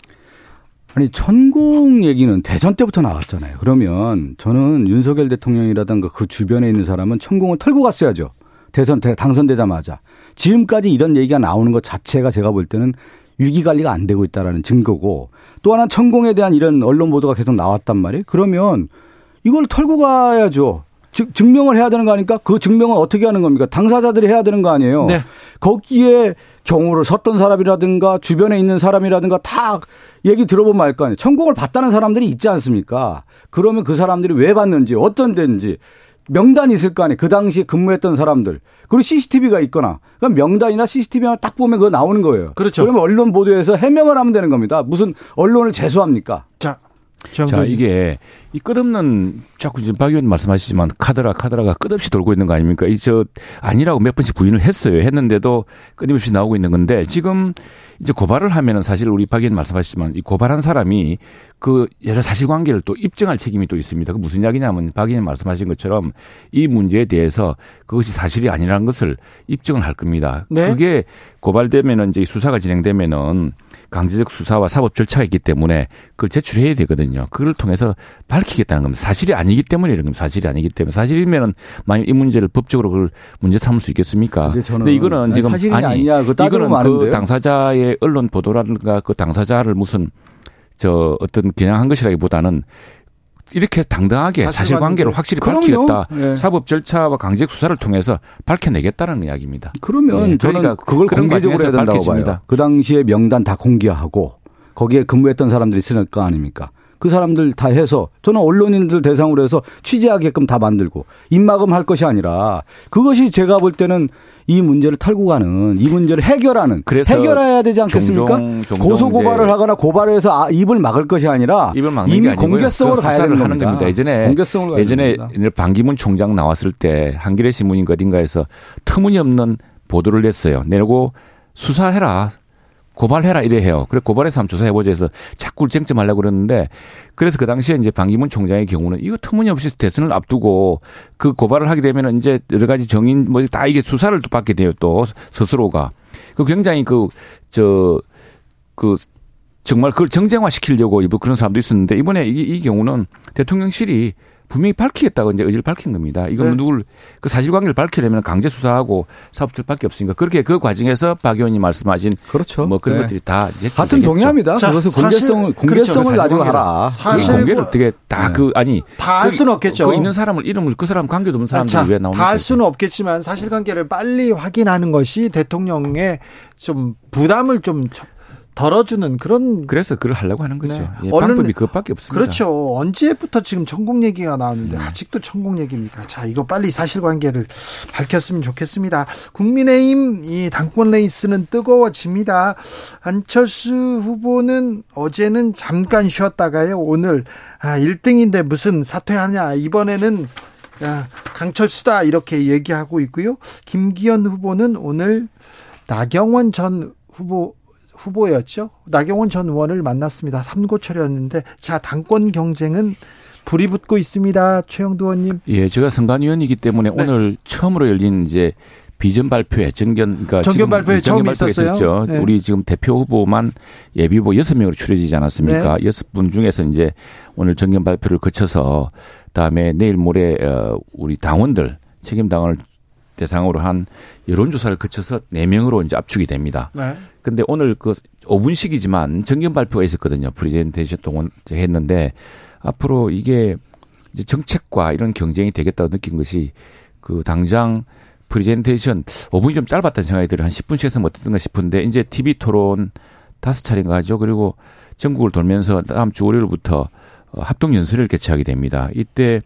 아니 천공 얘기는 대선 때부터 나왔잖아요. 그러면 저는 윤석열 대통령이라든가 그 주변에 있는 사람은 천공을 털고 갔어야죠. 대선 당선되자마자 지금까지 이런 얘기가 나오는 것 자체가 제가 볼 때는 위기 관리가 안 되고 있다라는 증거고 또 하나 천공에 대한 이런 언론 보도가 계속 나왔단 말이에요. 그러면 이걸 털고 가야죠. 즉 증명을 해야 되는 거 아닙니까? 그 증명은 어떻게 하는 겁니까? 당사자들이 해야 되는 거 아니에요. 네. 거기에 경우를 섰던 사람이라든가 주변에 있는 사람이라든가 다 얘기 들어보면 알 거 아니에요. 천공을 받다는 사람들이 있지 않습니까? 그러면 그 사람들이 왜 받는지 어떤 데인지 명단이 있을 거 아니에요. 그 당시에 근무했던 사람들. 그리고 CCTV가 있거나. 그럼 명단이나 CCTV만 딱 보면 그거 나오는 거예요. 그렇죠. 그러면 언론 보도에서 해명을 하면 되는 겁니다. 무슨 언론을 재수합니까? 자, 자, 이게 이 끝없는 자꾸 지금 박 의원 말씀하시지만 카드라 카드라가 끝없이 돌고 있는 거 아닙니까? 이 저 아니라고 몇 번씩 부인을 했어요. 했는데도 끊임없이 나오고 있는 건데 지금 이제 고발을 하면은 사실 우리 박 의원 말씀하시지만 이 고발한 사람이 그 여러 사실관계를 또 입증할 책임이 또 있습니다. 그 무슨 이야기냐면 박 의원 말씀하신 것처럼 이 문제에 대해서 그것이 사실이 아니라는 것을 입증을 할 겁니다. 네? 그게 고발되면은 이제 수사가 진행되면은 강제적 수사와 사법 절차가 있기 때문에 그걸 제출해야 되거든요. 그걸 통해서 밝히겠다는 겁니다. 사실이 아니기 때문에 이런 겁니다. 사실이 아니기 때문에 사실이면은 만약 이 문제를 법적으로 그걸 문제 삼을 수 있겠습니까? 근데, 근데 이거는 지금 아니 아니야. 이거는 그 당사자의 언론 보도라든가 그 당사자를 무슨 저 어떤 그냥 한 것이라기보다는 이렇게 당당하게 사실관계를 확실히 그럼요. 밝히겠다. 네. 사법 절차와 강제 수사를 통해서 밝혀내겠다는 이야기입니다. 그러면 네. 그러니까 그걸 공개적으로 해야 된다고 봐요. 그 당시에 명단 다 공개하고 거기에 근무했던 사람들이 있을 거 아닙니까? 그 사람들 다 해서 저는 언론인들 대상으로 해서 취재하게끔 다 만들고 입막음 할 것이 아니라 그것이 제가 볼 때는 이 문제를 털고 가는 이 문제를 해결하는 해결해야 되지 않겠습니까? 고소 고발을 하거나 고발해서 아, 입을 막을 것이 아니라 이미 공개성으로 가야 되는 하는 겁니다. 예전에 예전에 반기문 총장 나왔을 때 한겨레 신문인가 어딘가에서 터무니없는 보도를 냈어요. 내고 수사해라. 고발해라 이래 해요. 그래 고발해서 한번 조사해보자 해서 자꾸 쟁점하려고 그러는데 그래서 그 당시에 이제 방기문 총장의 경우는 이거 터무니없이 대선을 앞두고 그 고발을 하게 되면 이제 여러 가지 정인 뭐 다 이게 수사를 받게 돼요 또 스스로가. 그 굉장히 그저그 정말 그걸 정쟁화 시키려고 일부 그런 사람도 있었는데 이번에 이, 이 경우는 대통령실이 분명히 밝히겠다고 이제 의지를 밝힌 겁니다. 이건 네. 누굴 그 사실관계를 밝히려면 강제 수사하고 사업들밖에 없으니까 그렇게 그 과정에서 박 의원님 말씀하신 그렇죠. 뭐 그런 네. 것들이 다 이제 같은 동의합니다. 자, 그것은 공개성 공개성을 그렇죠. 가지고 하라. 사실 그 공개를 어떻게 다그 네. 아니 다할 그 수는 없겠죠. 그 있는 사람을 이름을 그 사람 관계도 없는 사람들이 왜 나오는 다할 수는 없겠지만 사실관계를 빨리 확인하는 것이 대통령의 좀 부담을 좀 덜어주는 그런 그래서 그걸 하려고 하는 거죠. 네. 예, 방법이 그것밖에 없습니다. 그렇죠. 언제부터 지금 천공 얘기가 나왔는데 네. 아직도 천공 얘기입니까? 자, 이거 빨리 사실관계를 밝혔으면 좋겠습니다. 국민의힘 이 당권 레이스는 뜨거워집니다. 안철수 후보는 어제는 잠깐 쉬었다가요. 오늘 아, 1등인데 무슨 사퇴하냐. 이번에는 야, 강철수다 이렇게 얘기하고 있고요. 김기현 후보는 오늘 나경원 전 후보 후보였죠. 나경원 전 의원을 만났습니다. 삼고철이었는데 자 당권 경쟁은 불이 붙고 있습니다. 최영두 의원님. 예, 제가 선관위원이기 때문에 네. 오늘 처음으로 열린 이제 비전 발표회 정견 그러니까 정견 발표회 처음 발표가 있었죠. 네. 우리 지금 대표 후보만 예비 후보 여섯 명으로 추려지지 않았습니까? 네. 여섯 분 중에서 이제 오늘 정견 발표를 거쳐서 그다음에 내일 모레 어 우리 당원들 책임 당원을 대상으로 한 여론조사를 거쳐서 4명으로 이제 압축이 됩니다. 네. 근데 오늘 그 5분씩이지만 정견 발표가 있었거든요. 프리젠테이션 동원 했는데 앞으로 이게 이제 정책과 이런 경쟁이 되겠다고 느낀 것이 그 당장 프리젠테이션 5분이 좀 짧았다는 생각이 들어요. 한 10분씩 했으면 어땠던가 싶은데 이제 TV 토론 다섯 차례인가 하죠. 그리고 전국을 돌면서 다음 주 월요일부터 합동 연설을 개최하게 됩니다. 이때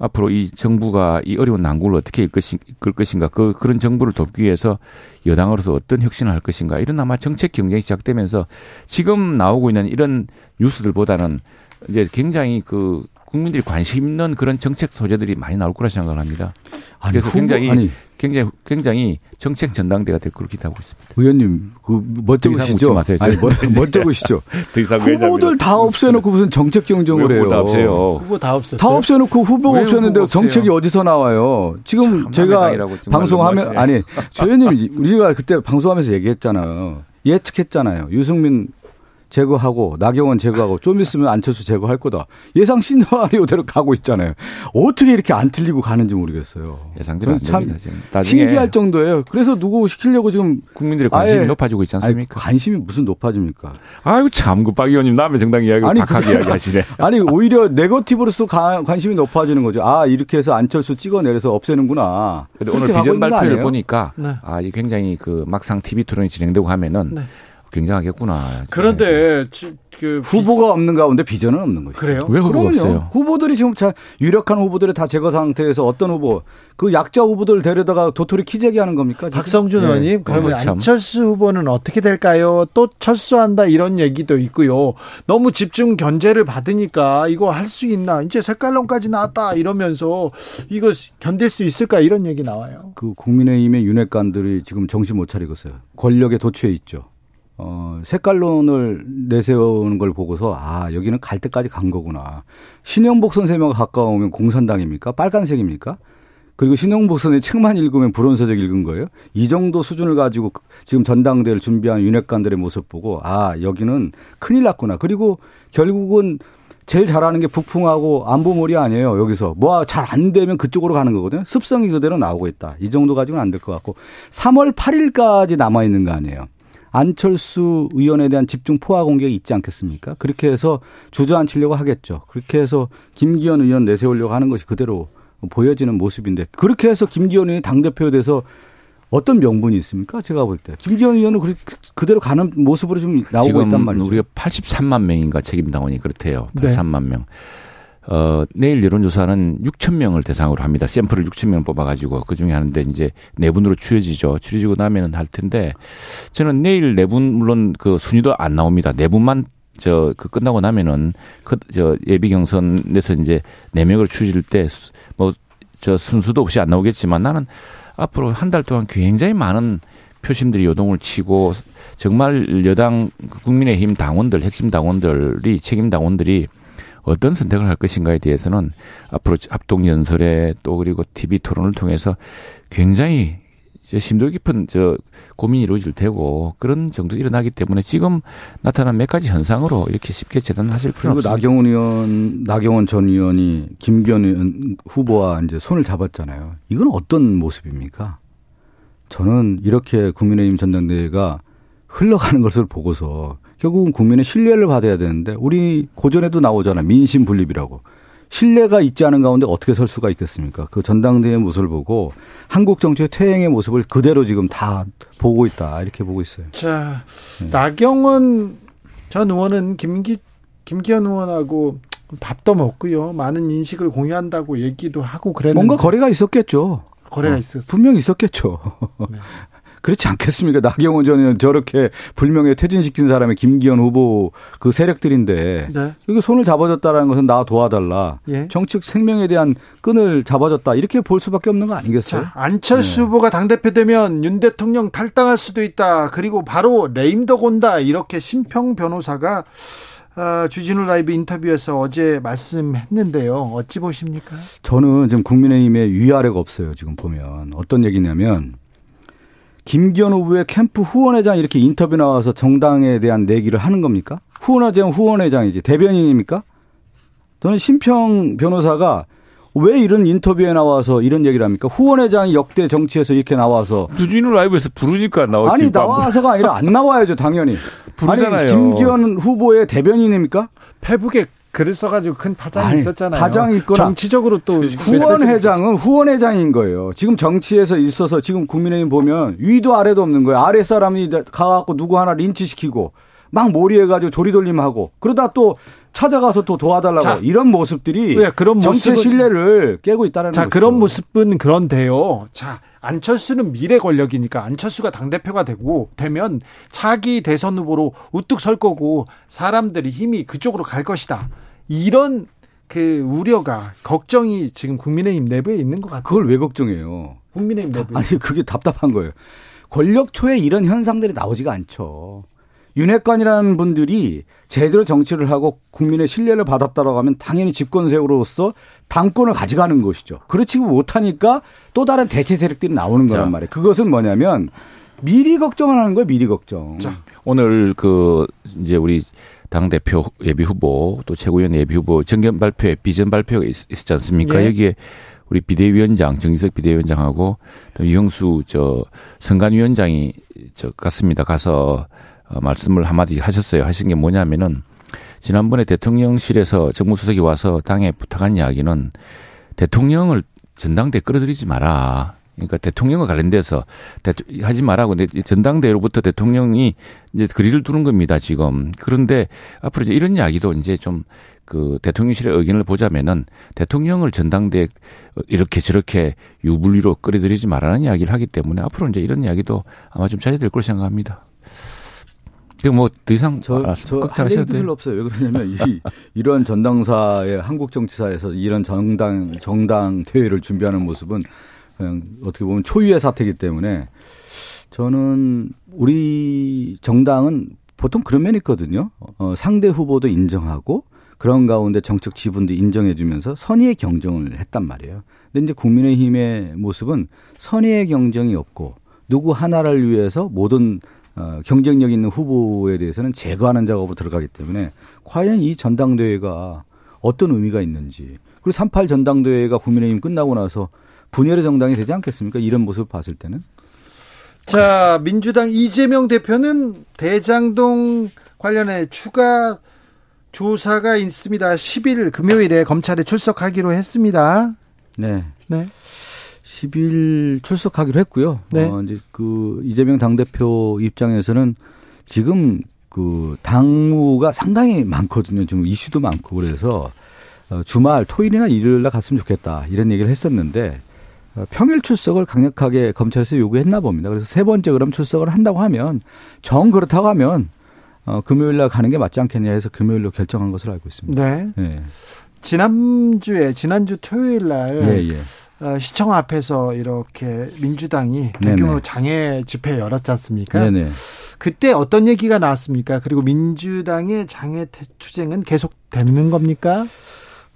앞으로 이 정부가 이 어려운 난국을 어떻게 이끌 것인가 그 그런 정부를 돕기 위해서 여당으로서 어떤 혁신을 할 것인가 이런 아마 정책 경쟁이 시작되면서 지금 나오고 있는 이런 뉴스들보다는 이제 굉장히 그 국민들이 관심 있는 그런 정책 소재들이 많이 나올 거라 생각을 합니다. 아니, 그래서 후보, 굉장히 아니, 굉장히 굉장히 정책 전당대가 될 거로 기대하고 있습니다. 의원님 그 멋쩍으시죠? 마세요. 아니 멋쩍으시죠? <laughs> 후보들 다 없애놓고 무슨 정책 경쟁을 해요? 다 없애요. 후보 다 없었어요. 다 없애놓고 후보가 없었는데 정책이 어디서 나와요? 지금 제가 방송하면 아니 조 의원님 우리가 그때 방송하면서 얘기했잖아요. 예측했잖아요. 유승민 제거하고 나경원 제거하고 좀 있으면 안철수 제거할 거다. 예상 시나리오대로 가고 있잖아요. 어떻게 이렇게 안 틀리고 가는지 모르겠어요. 예상대로 안 됩니다. 지금. 신기할 정도예요. 그래서 누구 시키려고 지금 국민들의 관심이 높아지고 있지 않습니까? 아니, 관심이 무슨 높아집니까? 아유 참, 그 박 의원님 남의 정당 이야기 아니, 박하게 이야기 하시네. 아니 오히려 네거티브로서 관심이 높아지는 거죠. 아 이렇게 해서 안철수 찍어내려서 없애는구나. 근데 오늘 비전 발표를 보니까 네. 아 굉장히 그 막상 TV 토론이 진행되고 하면은. 네. 굉장하겠구나. 그런데 그 후보가 없는 가운데 비전은 없는 거죠. 그래요? 왜 후보가 없어요? 후보들이 지금 자 유력한 후보들을 다 제거 상태에서 어떤 후보 그 약자 후보들 데려다가 도토리 키재기 하는 겁니까? 지금? 박성준 네. 의원님 그러면 어, 안철수 후보는 어떻게 될까요? 또 철수한다 이런 얘기도 있고요. 너무 집중 견제를 받으니까 이거 할 수 있나? 이제 색깔론까지 나왔다 이러면서 이거 견딜 수 있을까 이런 얘기 나와요. 그 국민의힘의 윤핵관들이 지금 정신 못 차리고 있어요. 권력에 도취해 있죠. 어, 색깔론을 내세우는 걸 보고서 아, 여기는 갈 때까지 간 거구나. 신영복 선생님과 가까우면 공산당입니까? 빨간색입니까? 그리고 신영복 선생님 책만 읽으면 불온서적 읽은 거예요? 이 정도 수준을 가지고 지금 전당대를 준비한 윤핵관들의 모습 보고 아, 여기는 큰일 났구나. 그리고 결국은 제일 잘하는 게 북풍하고 안보몰이 아니에요. 여기서 뭐 잘 안 되면 그쪽으로 가는 거거든요. 습성이 그대로 나오고 있다. 이 정도 가지고는 안 될 것 같고 3월 8일까지 남아 있는 거 아니에요. 안철수 의원에 대한 집중 포화 공격이 있지 않겠습니까? 그렇게 해서 주저앉히려고 하겠죠. 그렇게 해서 김기현 의원 내세우려고 하는 것이 그대로 보여지는 모습인데 그렇게 해서 김기현 의원이 당대표에 대해서 어떤 명분이 있습니까? 제가 볼 때. 김기현 의원은 그대로 가는 모습으로 좀 나오고 있단 말이죠. 우리가 83만 명인가 책임당원이 그렇대요. 83만 네. 명. 어, 내일 여론조사는 6천 명을 대상으로 합니다. 샘플을 6천 명 뽑아가지고 그 중에 하는데 이제 내분으로 추려지죠. 추려지고 나면은 할 텐데 저는 내일 내분 물론 그 순위도 안 나옵니다. 내분만 저 그 끝나고 나면은 그 저 예비 경선에서 이제 네 명을 추질 때뭐 저 순수도 없이 안 나오겠지만 나는 앞으로 한 달 동안 굉장히 많은 표심들이 요동을 치고 정말 여당 국민의힘 당원들 핵심 당원들이 책임 당원들이 어떤 선택을 할 것인가에 대해서는 앞으로 합동 연설에 또 그리고 TV 토론을 통해서 굉장히 심도 깊은 저 고민이 이루어질 테고 그런 정도 일어나기 때문에 지금 나타난 몇 가지 현상으로 이렇게 쉽게 재단하실 필요는 없습니다. 나경원 의원, 나경원 전 의원이 김기현 후보와 이제 손을 잡았잖아요. 이건 어떤 모습입니까? 저는 이렇게 국민의힘 전당대회가 흘러가는 것을 보고서 결국은 국민의 신뢰를 받아야 되는데 우리 고전에도 나오잖아 민심 분립이라고 신뢰가 있지 않은 가운데 어떻게 설 수가 있겠습니까? 그 전당대회 모습을 보고 한국 정치의 퇴행의 모습을 그대로 지금 다 보고 있다 이렇게 보고 있어요. 자 네. 나경원 전 의원은 김기 김기현 의원하고 밥도 먹고요 많은 인식을 공유한다고 얘기도 하고 그랬는데 뭔가 거래가 있었겠죠. 거래가 어, 있었 분명 있었겠죠. 네. 그렇지 않겠습니까? 나경원 전 의원 저렇게 불명예 퇴진시킨 사람이 김기현 후보 그 세력들인데 네. 여기 손을 잡아줬다라는 것은 나 도와달라. 예. 정책 생명에 대한 끈을 잡아줬다 이렇게 볼 수밖에 없는 거 아니겠어요? 자, 안철수 네. 후보가 당 대표 되면 윤 대통령 탈당할 수도 있다. 그리고 바로 레임덕 온다 이렇게 심평 변호사가 어, 주진우 라이브 인터뷰에서 어제 말씀했는데요. 어찌 보십니까? 저는 지금 국민의힘에 위아래가 없어요. 지금 보면 어떤 얘기냐면 김기현 후보의 캠프 후원회장 이렇게 인터뷰 나와서 정당에 대한 내기를 하는 겁니까? 후원회장 후원회장이지 대변인입니까? 저는 심평 변호사가 왜 이런 인터뷰에 나와서 이런 얘기를 합니까? 후원회장이 역대 정치에서 이렇게 나와서 주진우 라이브에서 부르니까 나오지. 아니 나와서가 아니라 안 나와야죠 당연히. 부르잖아요. 아니 김기현 후보의 대변인입니까? 페북에 글을 써가지고 큰 파장이 아니, 있었잖아요. 파장이 있거나 정치적으로 또 후원 회장은 후원 회장인 거예요. 지금 정치에서 있어서 지금 국민의힘 보면 위도 아래도 없는 거예요. 아래 사람이 가갖고 누구 하나 린치시키고 막 몰이해가지고 조리돌림하고 그러다 또 찾아가서 또 도와달라고 자, 이런 모습들이 왜 그런 정치의 신뢰를 깨고 있다는 자, 그런 모습은 그런데요. 자, 안철수는 미래 권력이니까 안철수가 당대표가 되고 되면 차기 대선 후보로 우뚝 설 거고 사람들이 힘이 그쪽으로 갈 것이다. 이런 그 우려가 걱정이 지금 국민의힘 내부에 있는 것 같아요. 그걸 왜 걱정해요? 국민의힘 내부에. 아니 그게 답답한 거예요. 권력 초에 이런 현상들이 나오지가 않죠. 윤핵관이라는 분들이 제대로 정치를 하고 국민의 신뢰를 받았다라고 하면 당연히 집권 세력으로서 당권을 가져가는 것이죠. 그렇지 못하니까 또 다른 대체 세력들이 나오는 거란 말이에요. 그것은 뭐냐면 미리 걱정하는 거예요. 미리 걱정. 자. 오늘 그 이제 우리 당 대표 예비 후보 또 최고위원 예비 후보 정견 발표에 비전 발표가 있, 었지 않습니까? 예. 여기에 우리 비대위원장 정기석 비대위원장하고 유형수 저 선관위원장이 저 갔습니다. 가서 어, 말씀을 한마디 하셨어요. 하신 게 뭐냐면은 지난번에 대통령실에서 정무수석이 와서 당에 부탁한 이야기는 대통령을 전당대 끌어들이지 마라. 그러니까 대통령과 관련돼서 하지 말라고 전당대로부터 대통령이 이제 거리를 두는 겁니다 지금 그런데 앞으로 이제 이런 이야기도 이제 좀 그 대통령실의 의견을 보자면은 대통령을 전당대 이렇게 저렇게 유불리로 끌어들이지 말라는 이야기를 하기 때문에 앞으로 이제 이런 이야기도 아마 좀 자제될 걸 생각합니다. 지금 뭐 더 이상 저, 저할 얘기도 별로 없어요. 왜 그러냐면 이, 이런 전당사의 한국 정치사에서 이런 정당 정당 대회를 준비하는 모습은 그냥 어떻게 보면 초유의 사태이기 때문에 저는 우리 정당은 보통 그런 면이 있거든요. 어, 상대 후보도 인정하고 그런 가운데 정책 지분도 인정해주면서 선의의 경쟁을 했단 말이에요. 근데 이제 국민의힘의 모습은 선의의 경쟁이 없고 누구 하나를 위해서 모든 어, 경쟁력 있는 후보에 대해서는 제거하는 작업으로 들어가기 때문에 과연 이 전당대회가 어떤 의미가 있는지 그리고 38 전당대회가 국민의힘 끝나고 나서 분열의 정당이 되지 않겠습니까? 이런 모습을 봤을 때는. 자, 민주당 이재명 대표는 대장동 관련해 추가 조사가 있습니다. 10일 금요일에 검찰에 출석하기로 했습니다. 네. 네. 10일 출석하기로 했고요. 네. 어, 이제 그 이재명 당대표 입장에서는 지금 그 당무가 상당히 많거든요. 지금 이슈도 많고 그래서 어, 주말 토요일이나 일요일 날 갔으면 좋겠다. 이런 얘기를 했었는데 어, 평일 출석을 강력하게 검찰에서 요구했나 봅니다. 그래서 세 번째 그럼 출석을 한다고 하면 정 그렇다고 하면 어, 금요일 날 가는 게 맞지 않겠냐 해서 금요일로 결정한 것으로 알고 있습니다. 네. 네. 지난주에 지난주 토요일 날 예, 예. 어, 시청 앞에서 이렇게 민주당이 대규모 장애 집회 열었지 않습니까? 네네. 그때 어떤 얘기가 나왔습니까? 그리고 민주당의 장애 투쟁은 계속 되는 겁니까?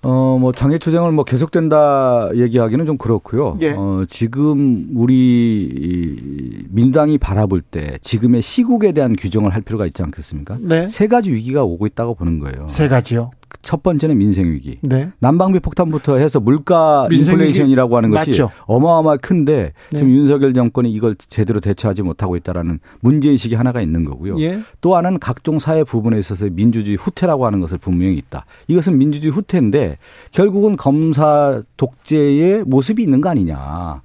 어, 뭐, 장애 투쟁을 뭐 계속된다 얘기하기는 좀 그렇고요. 예. 어, 지금 우리 민당이 바라볼 때 지금의 시국에 대한 규정을 할 필요가 있지 않겠습니까? 네. 세 가지 위기가 오고 있다고 보는 거예요. 세 가지요? 첫 번째는 민생 위기. 네. 난방비 폭탄부터 해서 물가 인플레이션이라고 하는 것이 맞죠. 어마어마 큰데 네. 지금 윤석열 정권이 이걸 제대로 대처하지 못하고 있다라는 문제 의식이 하나가 있는 거고요. 예. 또 하나는 각종 사회 부분에 있어서 민주주의 후퇴라고 하는 것을 분명히 있다. 이것은 민주주의 후퇴인데 결국은 검사 독재의 모습이 있는 거 아니냐.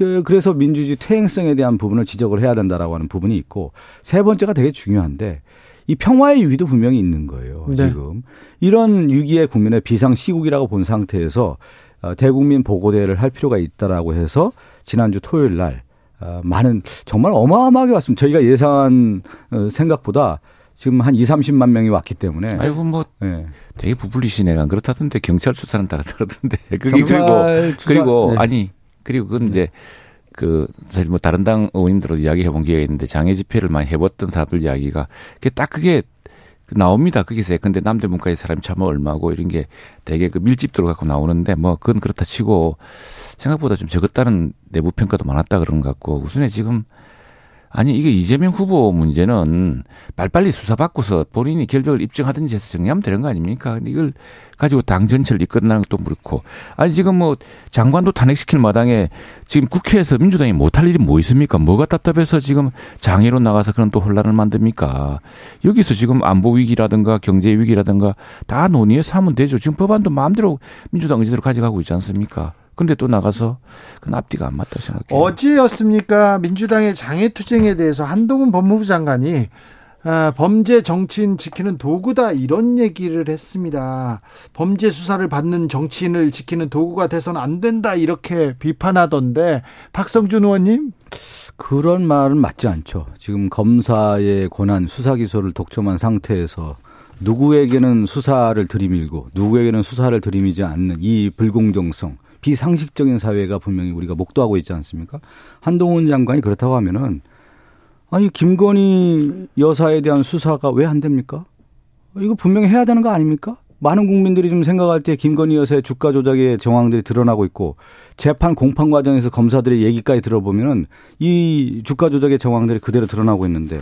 그, 그래서 민주주의 퇴행성에 대한 부분을 지적을 해야 된다라고 하는 부분이 있고 세 번째가 되게 중요한데 이 평화의 위기도 분명히 있는 거예요. 네. 지금 이런 위기의 국면에 비상 시국이라고 본 상태에서 어, 대국민 보고대를 할 필요가 있다라고 해서 지난주 토요일 날 어, 많은 정말 어마어마하게 왔습니다. 저희가 예상한 어, 생각보다 지금 한 2, 30만 명이 왔기 때문에. 아이고 뭐 네. 되게 부풀리시네가 그렇다던데 경찰 수사는 따르다던데. <laughs> 그게 그리고 수사, 그리고 네. 아니 그리고 그건 네. 이제 그 사실 뭐 다른 당 의원님들도 이야기해 본 기회가 있는데 장애 집회를 많이 해봤던 사람들 이야기가 그게 딱 그게 나옵니다. 거기서 근데 남대 문과의 사람이 참 얼마고 이런 게 되게 그 밀집도로 갖고 나오는데 뭐 그건 그렇다 치고 생각보다 좀 적었다는 내부 평가도 많았다 그런 것 같고 우선에 지금 아니 이게 이재명 후보 문제는 빨리빨리 수사받고서 본인이 결정을 입증하든지 해서 정리하면 되는 거 아닙니까? 근데 이걸 가지고 당 전체를 이끌어나는 것도 그렇고 아니 지금 뭐 장관도 탄핵시킬 마당에 지금 국회에서 민주당이 못할 일이 뭐 있습니까? 뭐가 답답해서 지금 장애로 나가서 그런 또 혼란을 만듭니까? 여기서 지금 안보 위기라든가 경제 위기라든가 다 논의해서 하면 되죠. 지금 법안도 마음대로 민주당 의지대로 가져가고 있지 않습니까? 근데 또 나가서 그건 앞뒤가 안 맞다 생각해요. 어제였습니까? 민주당의 장애투쟁에 대해서 한동훈 법무부 장관이 아, 범죄 정치인 지키는 도구다 이런 얘기를 했습니다. 범죄 수사를 받는 정치인을 지키는 도구가 돼서는 안 된다 이렇게 비판하던데 박성준 의원님 그런 말은 맞지 않죠. 지금 검사의 권한 수사 기소를 독점한 상태에서 누구에게는 수사를 들이밀고 누구에게는 수사를 들이미지 않는 이 불공정성 비상식적인 사회가 분명히 우리가 목도하고 있지 않습니까? 한동훈 장관이 그렇다고 하면은 아니 김건희 여사에 대한 수사가 왜 안 됩니까? 이거 분명히 해야 되는 거 아닙니까? 많은 국민들이 좀 생각할 때 김건희 여사의 주가 조작의 정황들이 드러나고 있고 재판 공판 과정에서 검사들의 얘기까지 들어보면은 이 주가 조작의 정황들이 그대로 드러나고 있는데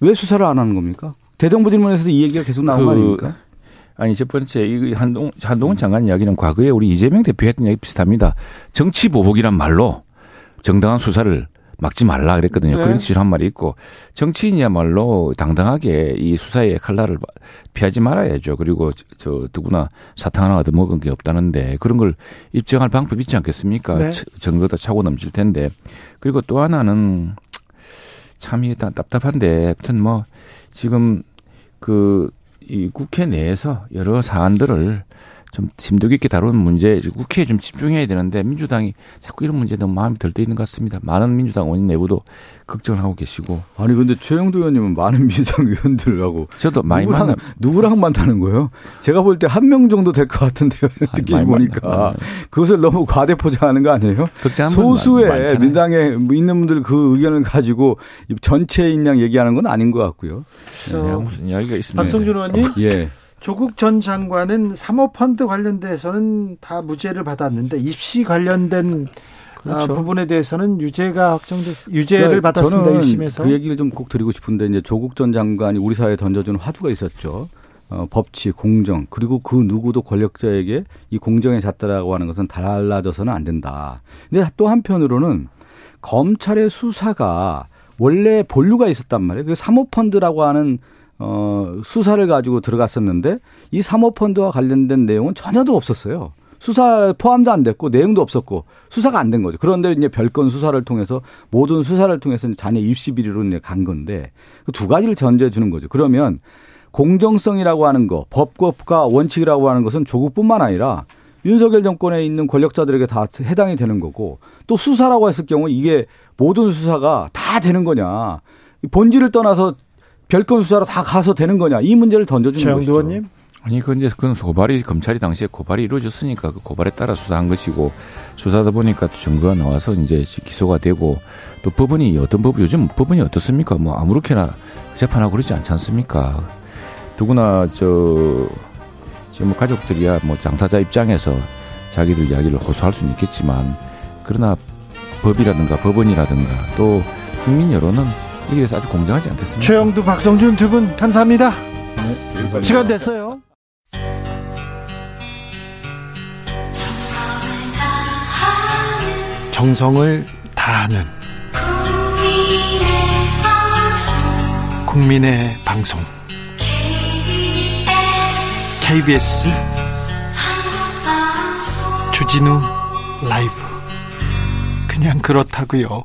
왜 수사를 안 하는 겁니까? 대정부 질문에서도 이 얘기가 계속 나온 그, 거 아닙니까? 아니 첫 번째 이 한동 한동훈 장관 이야기는 과거에 우리 이재명 대표 했던 이야기 비슷합니다. 정치 보복이란 말로 정당한 수사를 막지 말라 그랬거든요. 네. 그런 취지로 한 말이 있고 정치인이야말로 당당하게 이 수사의 칼날을 피하지 말아야죠. 그리고 저 누구나 사탕 하나 얻어먹은 게 없다는데 그런 걸 입증할 방법이 있지 않겠습니까? 네. 정도다 차고 넘칠 텐데 그리고 또 하나는 참 일단 답답한데 아무튼 뭐 지금 그 이 국회 내에서 여러 사안들을 좀 심도 깊게 다루는 문제, 국회에 좀 집중해야 되는데 민주당이 자꾸 이런 문제에 너무 마음이 덜때 있는 것 같습니다. 많은 민주당 의원 내부도 걱정을 하고 계시고. 아니 근데 최영도 의원님은 많은 민주당 의원들하고 저도 많이 누구랑, 만나 누구랑 만나는 거예요? 제가 볼 때 한 명 정도 될 것 같은데요. 느낌이 보니까 만나. 그것을 너무 과대 포장하는 거 아니에요? 소수의 민당에 있는 분들 그 의견을 가지고 전체인 양 얘기하는 건 아닌 것 같고요. 네, 무슨 이야기가 있습니다. 박성준 의원님. 예. 조국 전 장관은 사모펀드 관련돼서는 다 무죄를 받았는데 입시 관련된 아, 그렇죠. 부분에 대해서는 유죄가 확정됐 유죄를 그러니까 받았습니다. 1심에서. 그 얘기를 좀 꼭 드리고 싶은데 이제 조국 전 장관이 우리 사회에 던져준 화두가 있었죠. 어, 법치, 공정, 그리고 그 누구도 권력자에게 이 공정에 잣다라고 하는 것은 달라져서는 안 된다. 근데 또 한편으로는 검찰의 수사가 원래 본류가 있었단 말이에요. 그 사모펀드라고 하는 어, 수사를 가지고 들어갔었는데 이 사모펀드와 관련된 내용은 전혀도 없었어요. 수사 포함도 안 됐고 내용도 없었고 수사가 안 된 거죠. 그런데 이제 별건 수사를 통해서 모든 수사를 통해서 자녀 입시 비리로 이제 간 건데 그 두 가지를 전제해 주는 거죠. 그러면 공정성이라고 하는 거, 법과 원칙이라고 하는 것은 조국뿐만 아니라 윤석열 정권에 있는 권력자들에게 다 해당이 되는 거고 또 수사라고 했을 경우 이게 모든 수사가 다 되는 거냐. 본질을 떠나서 별건 수사로 다 가서 되는 거냐 이 문제를 던져주는 거죠. 최영도 의원님. 아니, 그 이제 그건 고발이 검찰이 당시에 고발이 이루어졌으니까 그 고발에 따라 수사한 것이고 수사하다 보니까 증거가 나와서 이제 기소가 되고 또 법원이 어떤 법 요즘 법원이 어떻습니까? 뭐 아무렇게나 재판하고 그러지 않지 않습니까? 누구나 저 지금 뭐 가족들이야 뭐 장사자 입장에서 자기들 이야기를 호소할 수는 있겠지만 그러나 법이라든가 법원이라든가 또 국민 여론은 이게 아주 공정하지 않겠습니까? 최영두, 박성준 두 분 감사합니다. 네, 시간 됐어요. 정성을 다하는 국민의 방송 KBS 주진우 라이브 그냥 그렇다고요.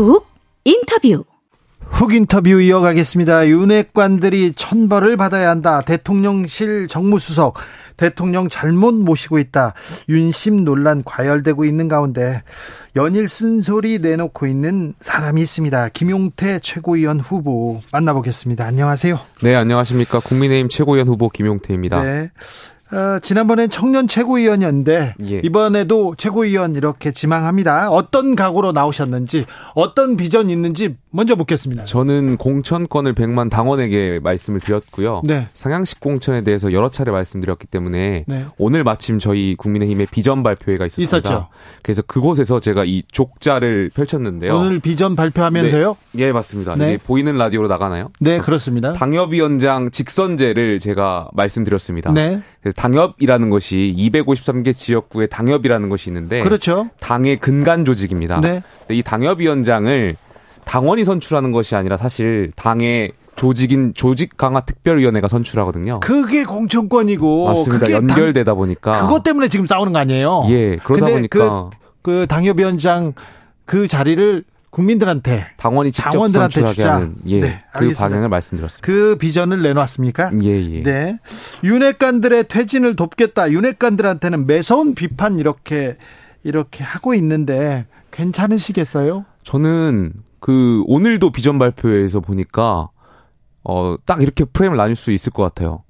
훅 인터뷰 훅 인터뷰 이어가겠습니다. 윤핵관들이 천벌을 받아야 한다. 대통령실 정무수석 대통령 잘못 모시고 있다. 윤심 논란 과열되고 있는 가운데 연일 쓴소리 내놓고 있는 사람이 있습니다. 김용태 최고위원 후보 만나보겠습니다. 안녕하세요. 네, 안녕하십니까. 국민의힘 최고위원 후보 김용태입니다. 네. 어, 지난번엔 청년 최고위원이었는데 예. 이번에도 최고위원 이렇게 지망합니다. 어떤 각오로 나오셨는지 어떤 비전이 있는지 먼저 묻겠습니다. 저는 공천권을 100만 당원에게 말씀을 드렸고요. 네. 상향식 공천에 대해서 여러 차례 말씀드렸기 때문에 네. 오늘 마침 저희 국민의힘의 비전 발표회가 있었습니다. 있었죠. 그래서 그곳에서 제가 이 족자를 펼쳤는데요. 오늘 비전 발표하면서요? 네. 예, 맞습니다. 네. 보이는 라디오로 나가나요? 네, 그렇습니다. 당협위원장 직선제를 제가 말씀드렸습니다. 네. 그래서 당협이라는 것이 253개 지역구의 당협이라는 것이 있는데 그렇죠. 당의 근간 조직입니다. 네. 이 당협위원장을 당원이 선출하는 것이 아니라 사실 당의 조직인 조직 강화 특별위원회가 선출하거든요. 그게 공천권이고 맞습니다. 연결되다 보니까 그것 때문에 지금 싸우는 거 아니에요? 예, 그러다 보니까 그, 그 당협위원장 그 자리를 국민들한테 당원이 직접 당원들한테 주자. 하는 예, 네, 그 방향을 말씀드렸습니다. 그 비전을 내놨습니까? 예, 예. 네. 윤핵관들의 퇴진을 돕겠다. 윤핵관들한테는 매서운 비판 이렇게 이렇게 하고 있는데 괜찮으시겠어요? 저는 그 오늘도 비전 발표에서 보니까 어 딱 이렇게 프레임을 나눌 수 있을 것 같아요.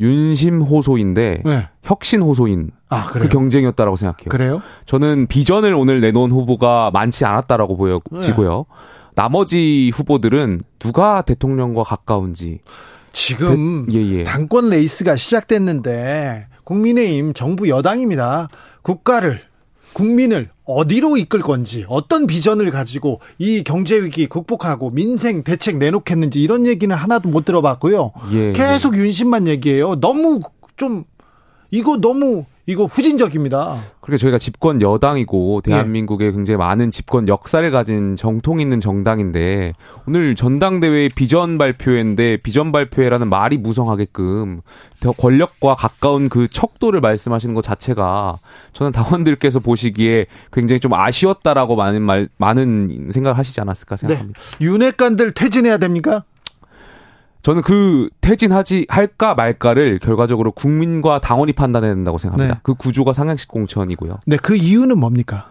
윤심 호소인 대 네. 혁신 호소인 아, 그 경쟁이었다라고 생각해요. 그래요? 저는 비전을 오늘 내놓은 후보가 많지 않았다라고 보여지고요. 네. 나머지 후보들은 누가 대통령과 가까운지 지금 대, 예, 예. 당권 레이스가 시작됐는데 국민의힘 정부 여당입니다. 국가를 국민을 어디로 이끌 건지 어떤 비전을 가지고 이 경제 위기 극복하고 민생 대책 내놓겠는지 이런 얘기는 하나도 못 들어봤고요. 예, 계속 예. 윤심만 얘기해요. 너무 좀 이거 너무 이거 후진적입니다. 그러니까 저희가 집권 여당이고 대한민국에 예. 굉장히 많은 집권 역사를 가진 정통 있는 정당인데 오늘 전당대회 비전 발표회인데 비전 발표회라는 말이 무성하게끔 더 권력과 가까운 그 척도를 말씀하시는 것 자체가 저는 당원들께서 보시기에 굉장히 좀 아쉬웠다라고 많은 말 많은 생각을 하시지 않았을까 생각합니다. 네. 윤핵관들 퇴진해야 됩니까? 저는 그 퇴진하지 할까 말까를 결과적으로 국민과 당원이 판단해야 된다고 생각합니다. 네. 그 구조가 상향식 공천이고요. 네, 그 이유는 뭡니까?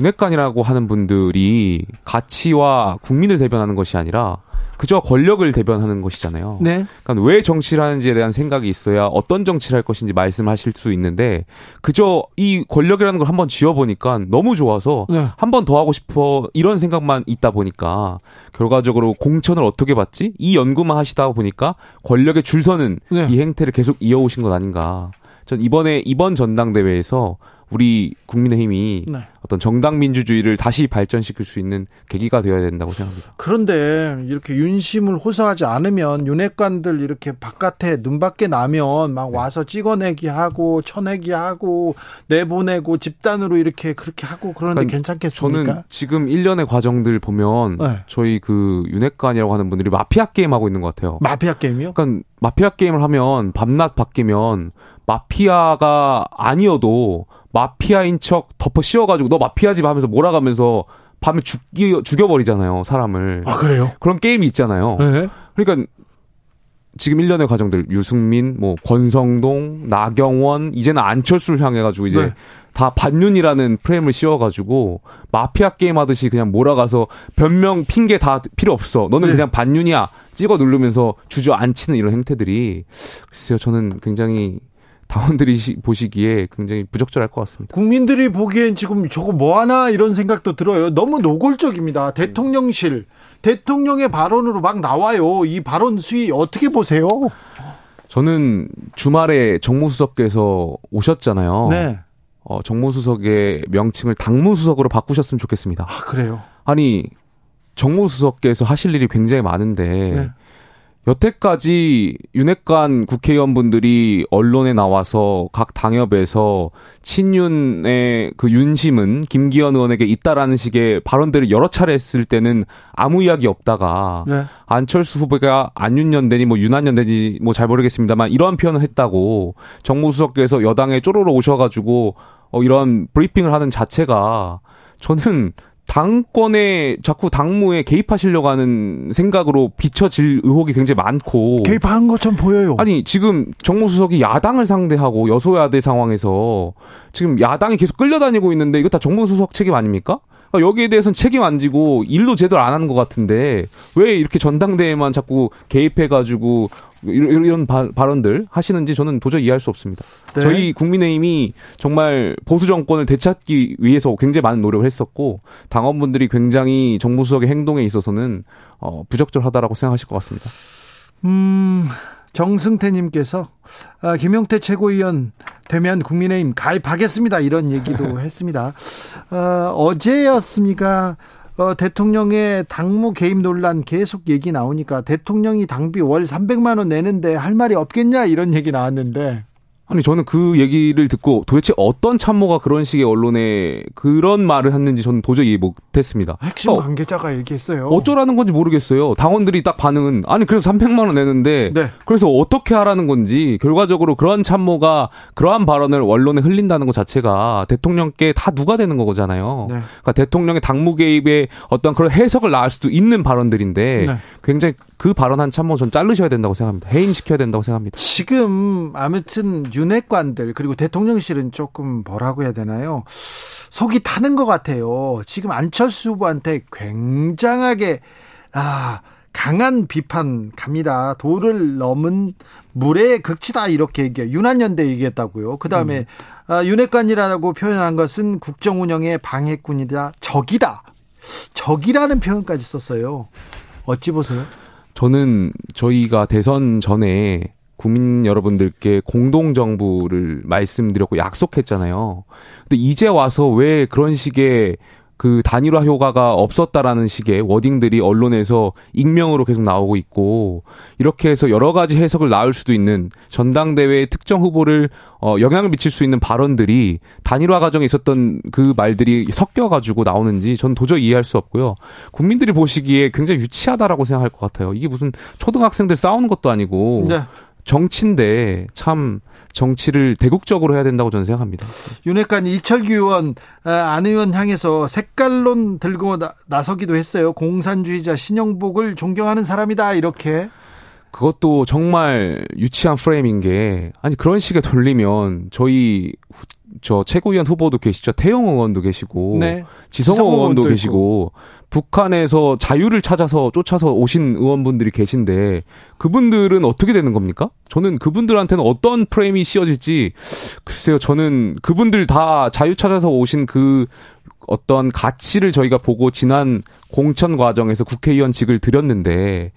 윤핵관이라고 하는 분들이 가치와 국민을 대변하는 것이 아니라 그저 권력을 대변하는 것이잖아요. 네. 그러니까 왜 정치를 하는지에 대한 생각이 있어야 어떤 정치를 할 것인지 말씀하실 수 있는데 그저 이 권력이라는 걸 한번 쥐어보니까 너무 좋아서 네. 한번 더 하고 싶어 이런 생각만 있다 보니까 결과적으로 공천을 어떻게 받지? 이 연구만 하시다 보니까 권력에 줄 서는 네. 이 행태를 계속 이어오신 것 아닌가. 전 이번에 이번 전당대회에서 우리 국민의힘이 네. 어떤 정당 민주주의를 다시 발전시킬 수 있는 계기가 되어야 된다고 생각합니다. 그런데 이렇게 윤심을 호소하지 않으면 윤핵관들 이렇게 바깥에 눈 밖에 나면 막 네. 와서 찍어내기 하고 쳐내기 하고 내보내고 집단으로 이렇게 그렇게 하고 그런데 그러니까 괜찮겠습니까? 저는 지금 1년의 과정들 보면 네. 저희 그 윤핵관이라고 하는 분들이 마피아 게임 하고 있는 것 같아요. 마피아 게임이요? 그러니까 마피아 게임을 하면 밤낮 바뀌면 마피아가 아니어도 마피아인 척 덮어 씌워가지고 너 마피아지 하면서 몰아가면서 밤에 죽기, 죽여버리잖아요, 사람을. 아, 그래요? 그런 게임이 있잖아요. 네. 그러니까 지금 1년의 과정들, 유승민, 뭐, 권성동, 나경원, 이제는 안철수를 향해가지고 이제 네. 다 반윤이라는 프레임을 씌워가지고 마피아 게임 하듯이 그냥 몰아가서 변명 핑계 다 필요 없어. 너는 네. 그냥 반윤이야. 찍어 누르면서 주저앉히는 이런 행태들이 글쎄요 저는 굉장히 당원들이 보시기에 굉장히 부적절할 것 같습니다. 국민들이 보기엔 지금 저거 뭐 하나 이런 생각도 들어요. 너무 노골적입니다. 대통령실 대통령의 발언으로 막 나와요. 이 발언 수위 어떻게 보세요? 저는 주말에 정무수석께서 오셨잖아요. 네. 어, 정무수석의 명칭을 당무수석으로 바꾸셨으면 좋겠습니다. 아, 그래요? 아니, 정무수석께서 하실 일이 굉장히 많은데, 네. 여태까지 윤핵관 국회의원분들이 언론에 나와서 각 당협에서 친윤의 그 윤심은 김기현 의원에게 있다라는 식의 발언들을 여러 차례 했을 때는 아무 이야기 없다가 네. 안철수 후보가 안윤연대니 뭐 윤한연대니 뭐 잘 모르겠습니다만 이러한 표현을 했다고 정무수석께서 여당에 쪼로로 오셔가지고 어 이런 브리핑을 하는 자체가 저는 당권에 자꾸 당무에 개입하시려고 하는 생각으로 비춰질 의혹이 굉장히 많고 개입한 것처럼 보여요. 아니 지금 정무수석이 야당을 상대하고 여소야대 상황에서 지금 야당이 계속 끌려다니고 있는데 이거 다 정무수석 책임 아닙니까? 그러니까 여기에 대해서는 책임 안 지고 일로 제대로 안 하는 것 같은데 왜 이렇게 전당대회만 자꾸 개입해가지고 이런, 이런 바, 발언들 하시는지 저는 도저히 이해할 수 없습니다. 네. 저희 국민의힘이 정말 보수 정권을 되찾기 위해서 굉장히 많은 노력을 했었고 당원분들이 굉장히 정부수석의 행동에 있어서는 어, 부적절하다라고 생각하실 것 같습니다. 음. 정승태님께서 아, 김용태 최고위원 되면 국민의힘 가입하겠습니다 이런 얘기도 <laughs> 했습니다. 어, 어제였습니까? 어, 대통령의 당무 개입 논란 계속 얘기 나오니까 대통령이 당비 월 300만 원 내는데 할 말이 없겠냐 이런 얘기 나왔는데 아니 저는 그 얘기를 듣고 도대체 어떤 참모가 그런 식의 언론에 그런 말을 했는지 저는 도저히 이해 못했습니다. 핵심 어, 관계자가 얘기했어요. 어쩌라는 건지 모르겠어요. 당원들이 딱 반응은 아니 그래서 300만 원 내는데 네. 그래서 어떻게 하라는 건지 결과적으로 그런 참모가 그러한 발언을 언론에 흘린다는 것 자체가 대통령께 다 누가 되는 거잖아요. 네. 그러니까 대통령의 당무 개입에 어떤 그런 해석을 낳을 수도 있는 발언들인데 네. 굉장히 그 발언한 참모 전 자르셔야 된다고 생각합니다. 해임시켜야 된다고 생각합니다. 지금 아무튼 윤핵관들 그리고 대통령실은 조금 뭐라고 해야 되나요? 속이 타는 것 같아요. 지금 안철수 후보한테 굉장하게 아 강한 비판 갑니다. 도를 넘은 물의 극치다 이렇게 얘기해 윤한연대 얘기했다고요. 그 다음에 음. 아, 윤핵관이라고 표현한 것은 국정 운영의 방해꾼이다, 적이다, 적이라는 표현까지 썼어요. 어찌 보세요? 저는 저희가 대선 전에 국민 여러분들께 공동정부를 말씀드렸고 약속했잖아요. 근데 이제 와서 왜 그런 식의 그 단일화 효과가 없었다라는 식의 워딩들이 언론에서 익명으로 계속 나오고 있고 이렇게 해서 여러 가지 해석을 낳을 수도 있는 전당대회의 특정 후보를 어 영향을 미칠 수 있는 발언들이 단일화 과정에 있었던 그 말들이 섞여 가지고 나오는지 전 도저히 이해할 수 없고요. 국민들이 보시기에 굉장히 유치하다라고 생각할 것 같아요. 이게 무슨 초등학생들 싸우는 것도 아니고 네. 정치인데 참 정치를 대국적으로 해야 된다고 저는 생각합니다. 윤핵관 이철규 의원 아, 안 의원 향해서 색깔론 들고 나, 나서기도 했어요. 공산주의자 신영복을 존경하는 사람이다 이렇게. 그것도 정말 유치한 프레임인 게 아니 그런 식의 돌리면 저희 저 최고위원 후보도 계시죠. 태영 의원도 계시고 네. 지성호 의원도 계시고 북한에서 자유를 찾아서 쫓아서 오신 의원분들이 계신데 그분들은 어떻게 되는 겁니까? 저는 그분들한테는 어떤 프레임이 씌워질지 글쎄요. 저는 그분들 다 자유 찾아서 오신 그 어떤 가치를 저희가 보고 지난 공천 과정에서 국회의원직을 드렸는데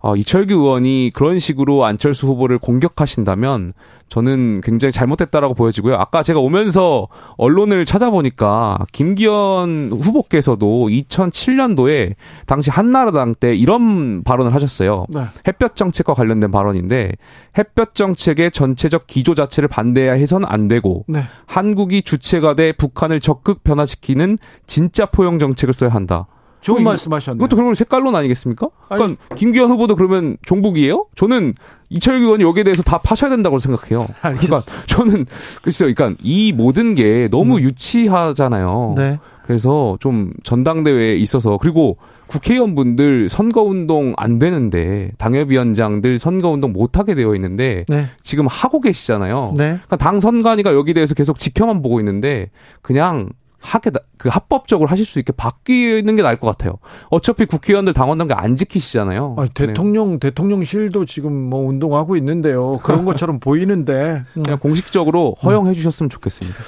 어, 이철규 의원이 그런 식으로 안철수 후보를 공격하신다면 저는 굉장히 잘못됐다라고 보여지고요. 아까 제가 오면서 언론을 찾아보니까 김기현 후보께서도 2007년도에 당시 한나라당 때 이런 발언을 하셨어요. 네. 햇볕 정책과 관련된 발언인데 햇볕 정책의 전체적 기조 자체를 반대해야 해선 안 되고 네. 한국이 주체가 돼 북한을 적극 변화시키는 진짜 포용 정책을 써야 한다. 좋은 말씀하셨네요. 이것도 그러면 색깔론 아니겠습니까? 그러니까 아니, 김기현 후보도 그러면 종북이에요? 저는 이철규 의원이 여기에 대해서 다 파셔야 된다고 생각해요. <laughs> 그러니까 저는 글쎄요. 그러니까 이 모든 게 너무 음. 유치하잖아요. 네. 그래서 좀 전당대회에 있어서 그리고 국회의원분들 선거운동 안 되는데 당협위원장들 선거운동 못 하게 되어 있는데 네. 지금 하고 계시잖아요. 네. 그러니까 당 선관위가 여기 대해서 계속 지켜만 보고 있는데 그냥 하게 그 합법적으로 하실 수 있게 바뀌는 게 나을 것 같아요. 어차피 국회의원들 당원 단계 안 지키시잖아요. 아니, 대통령 네. 대통령실도 지금 뭐 운동하고 있는데요. 그런 <laughs> 것처럼 보이는데 그냥 공식적으로 허용해 주셨으면 좋겠습니다.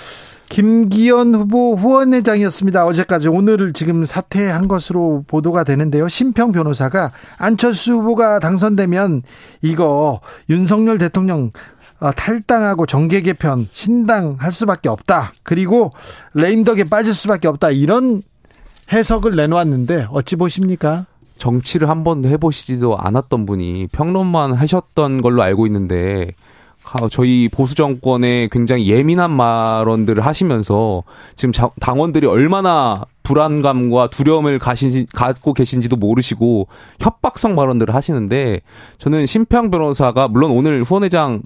김기현 후보 후원회장이었습니다. 어제까지 오늘을 지금 사퇴한 것으로 보도가 되는데요. 심평 변호사가 안철수 후보가 당선되면 이거 윤석열 대통령 어, 탈당하고 정계 개편 신당할 수밖에 없다. 그리고 레임덕에 빠질 수밖에 없다. 이런 해석을 내놓았는데 어찌 보십니까? 정치를 한 번도 해보시지도 않았던 분이 평론만 하셨던 걸로 알고 있는데 저희 보수 정권에 굉장히 예민한 발언들을 하시면서 지금 당원들이 얼마나 불안감과 두려움을 가신, 갖고 계신지도 모르시고 협박성 발언들을 하시는데 저는 심평 변호사가 물론 오늘 후원회장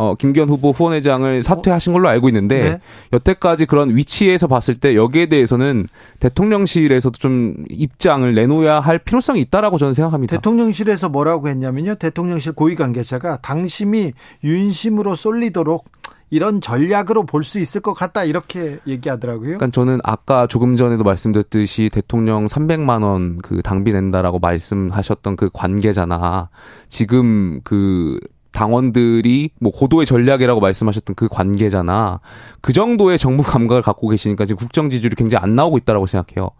어, 김기현 후보 후원회장을 사퇴하신 걸로 알고 있는데 네. 여태까지 그런 위치에서 봤을 때 여기에 대해서는 대통령실에서도 좀 입장을 내놓아야 할 필요성이 있다라고 저는 생각합니다. 대통령실에서 뭐라고 했냐면요. 대통령실 고위 관계자가 당심이 윤심으로 쏠리도록 이런 전략으로 볼 수 있을 것 같다 이렇게 얘기하더라고요. 그러니까 저는 아까 조금 전에도 말씀드렸듯이 대통령 300만 원 그 당비 낸다라고 말씀하셨던 그 관계자나 지금 그 당원들이 뭐 고도의 전략이라고 말씀하셨던 그 관계자나 그 정도의 정무 감각을 갖고 계시니까 지금 국정 지지율이 굉장히 안 나오고 있다라고 생각해요.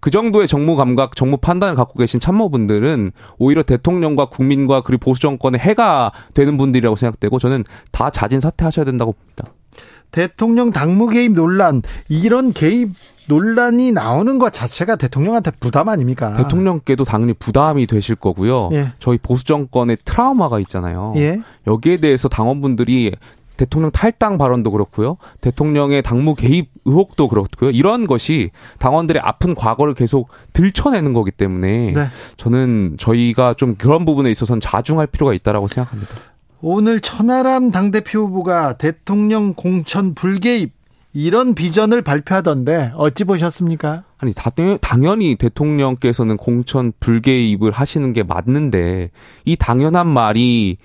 그 정도의 정무 감각, 정무 판단을 갖고 계신 참모분들은 오히려 대통령과 국민과 그리고 보수 정권의 해가 되는 분들이라고 생각되고 저는 다 자진 사퇴하셔야 된다고 봅니다. 대통령 당무 개입 논란 이런 개입 논란이 나오는 것 자체가 대통령한테 부담 아닙니까? 대통령께도 당연히 부담이 되실 거고요. 예. 저희 보수 정권의 트라우마가 있잖아요. 예. 여기에 대해서 당원분들이 대통령 탈당 발언도 그렇고요. 대통령의 당무 개입 의혹도 그렇고요. 이런 것이 당원들의 아픈 과거를 계속 들춰내는 거기 때문에 네. 저는 저희가 좀 그런 부분에 있어서는 자중할 필요가 있다라고 생각합니다. 오늘 천하람 당대표 후보가 대통령 공천 불개입 이런 비전을 발표하던데 어찌 보셨습니까? 아니 당연히 대통령께서는 공천 불개입을 하시는 게 맞는데 이 당연한 말이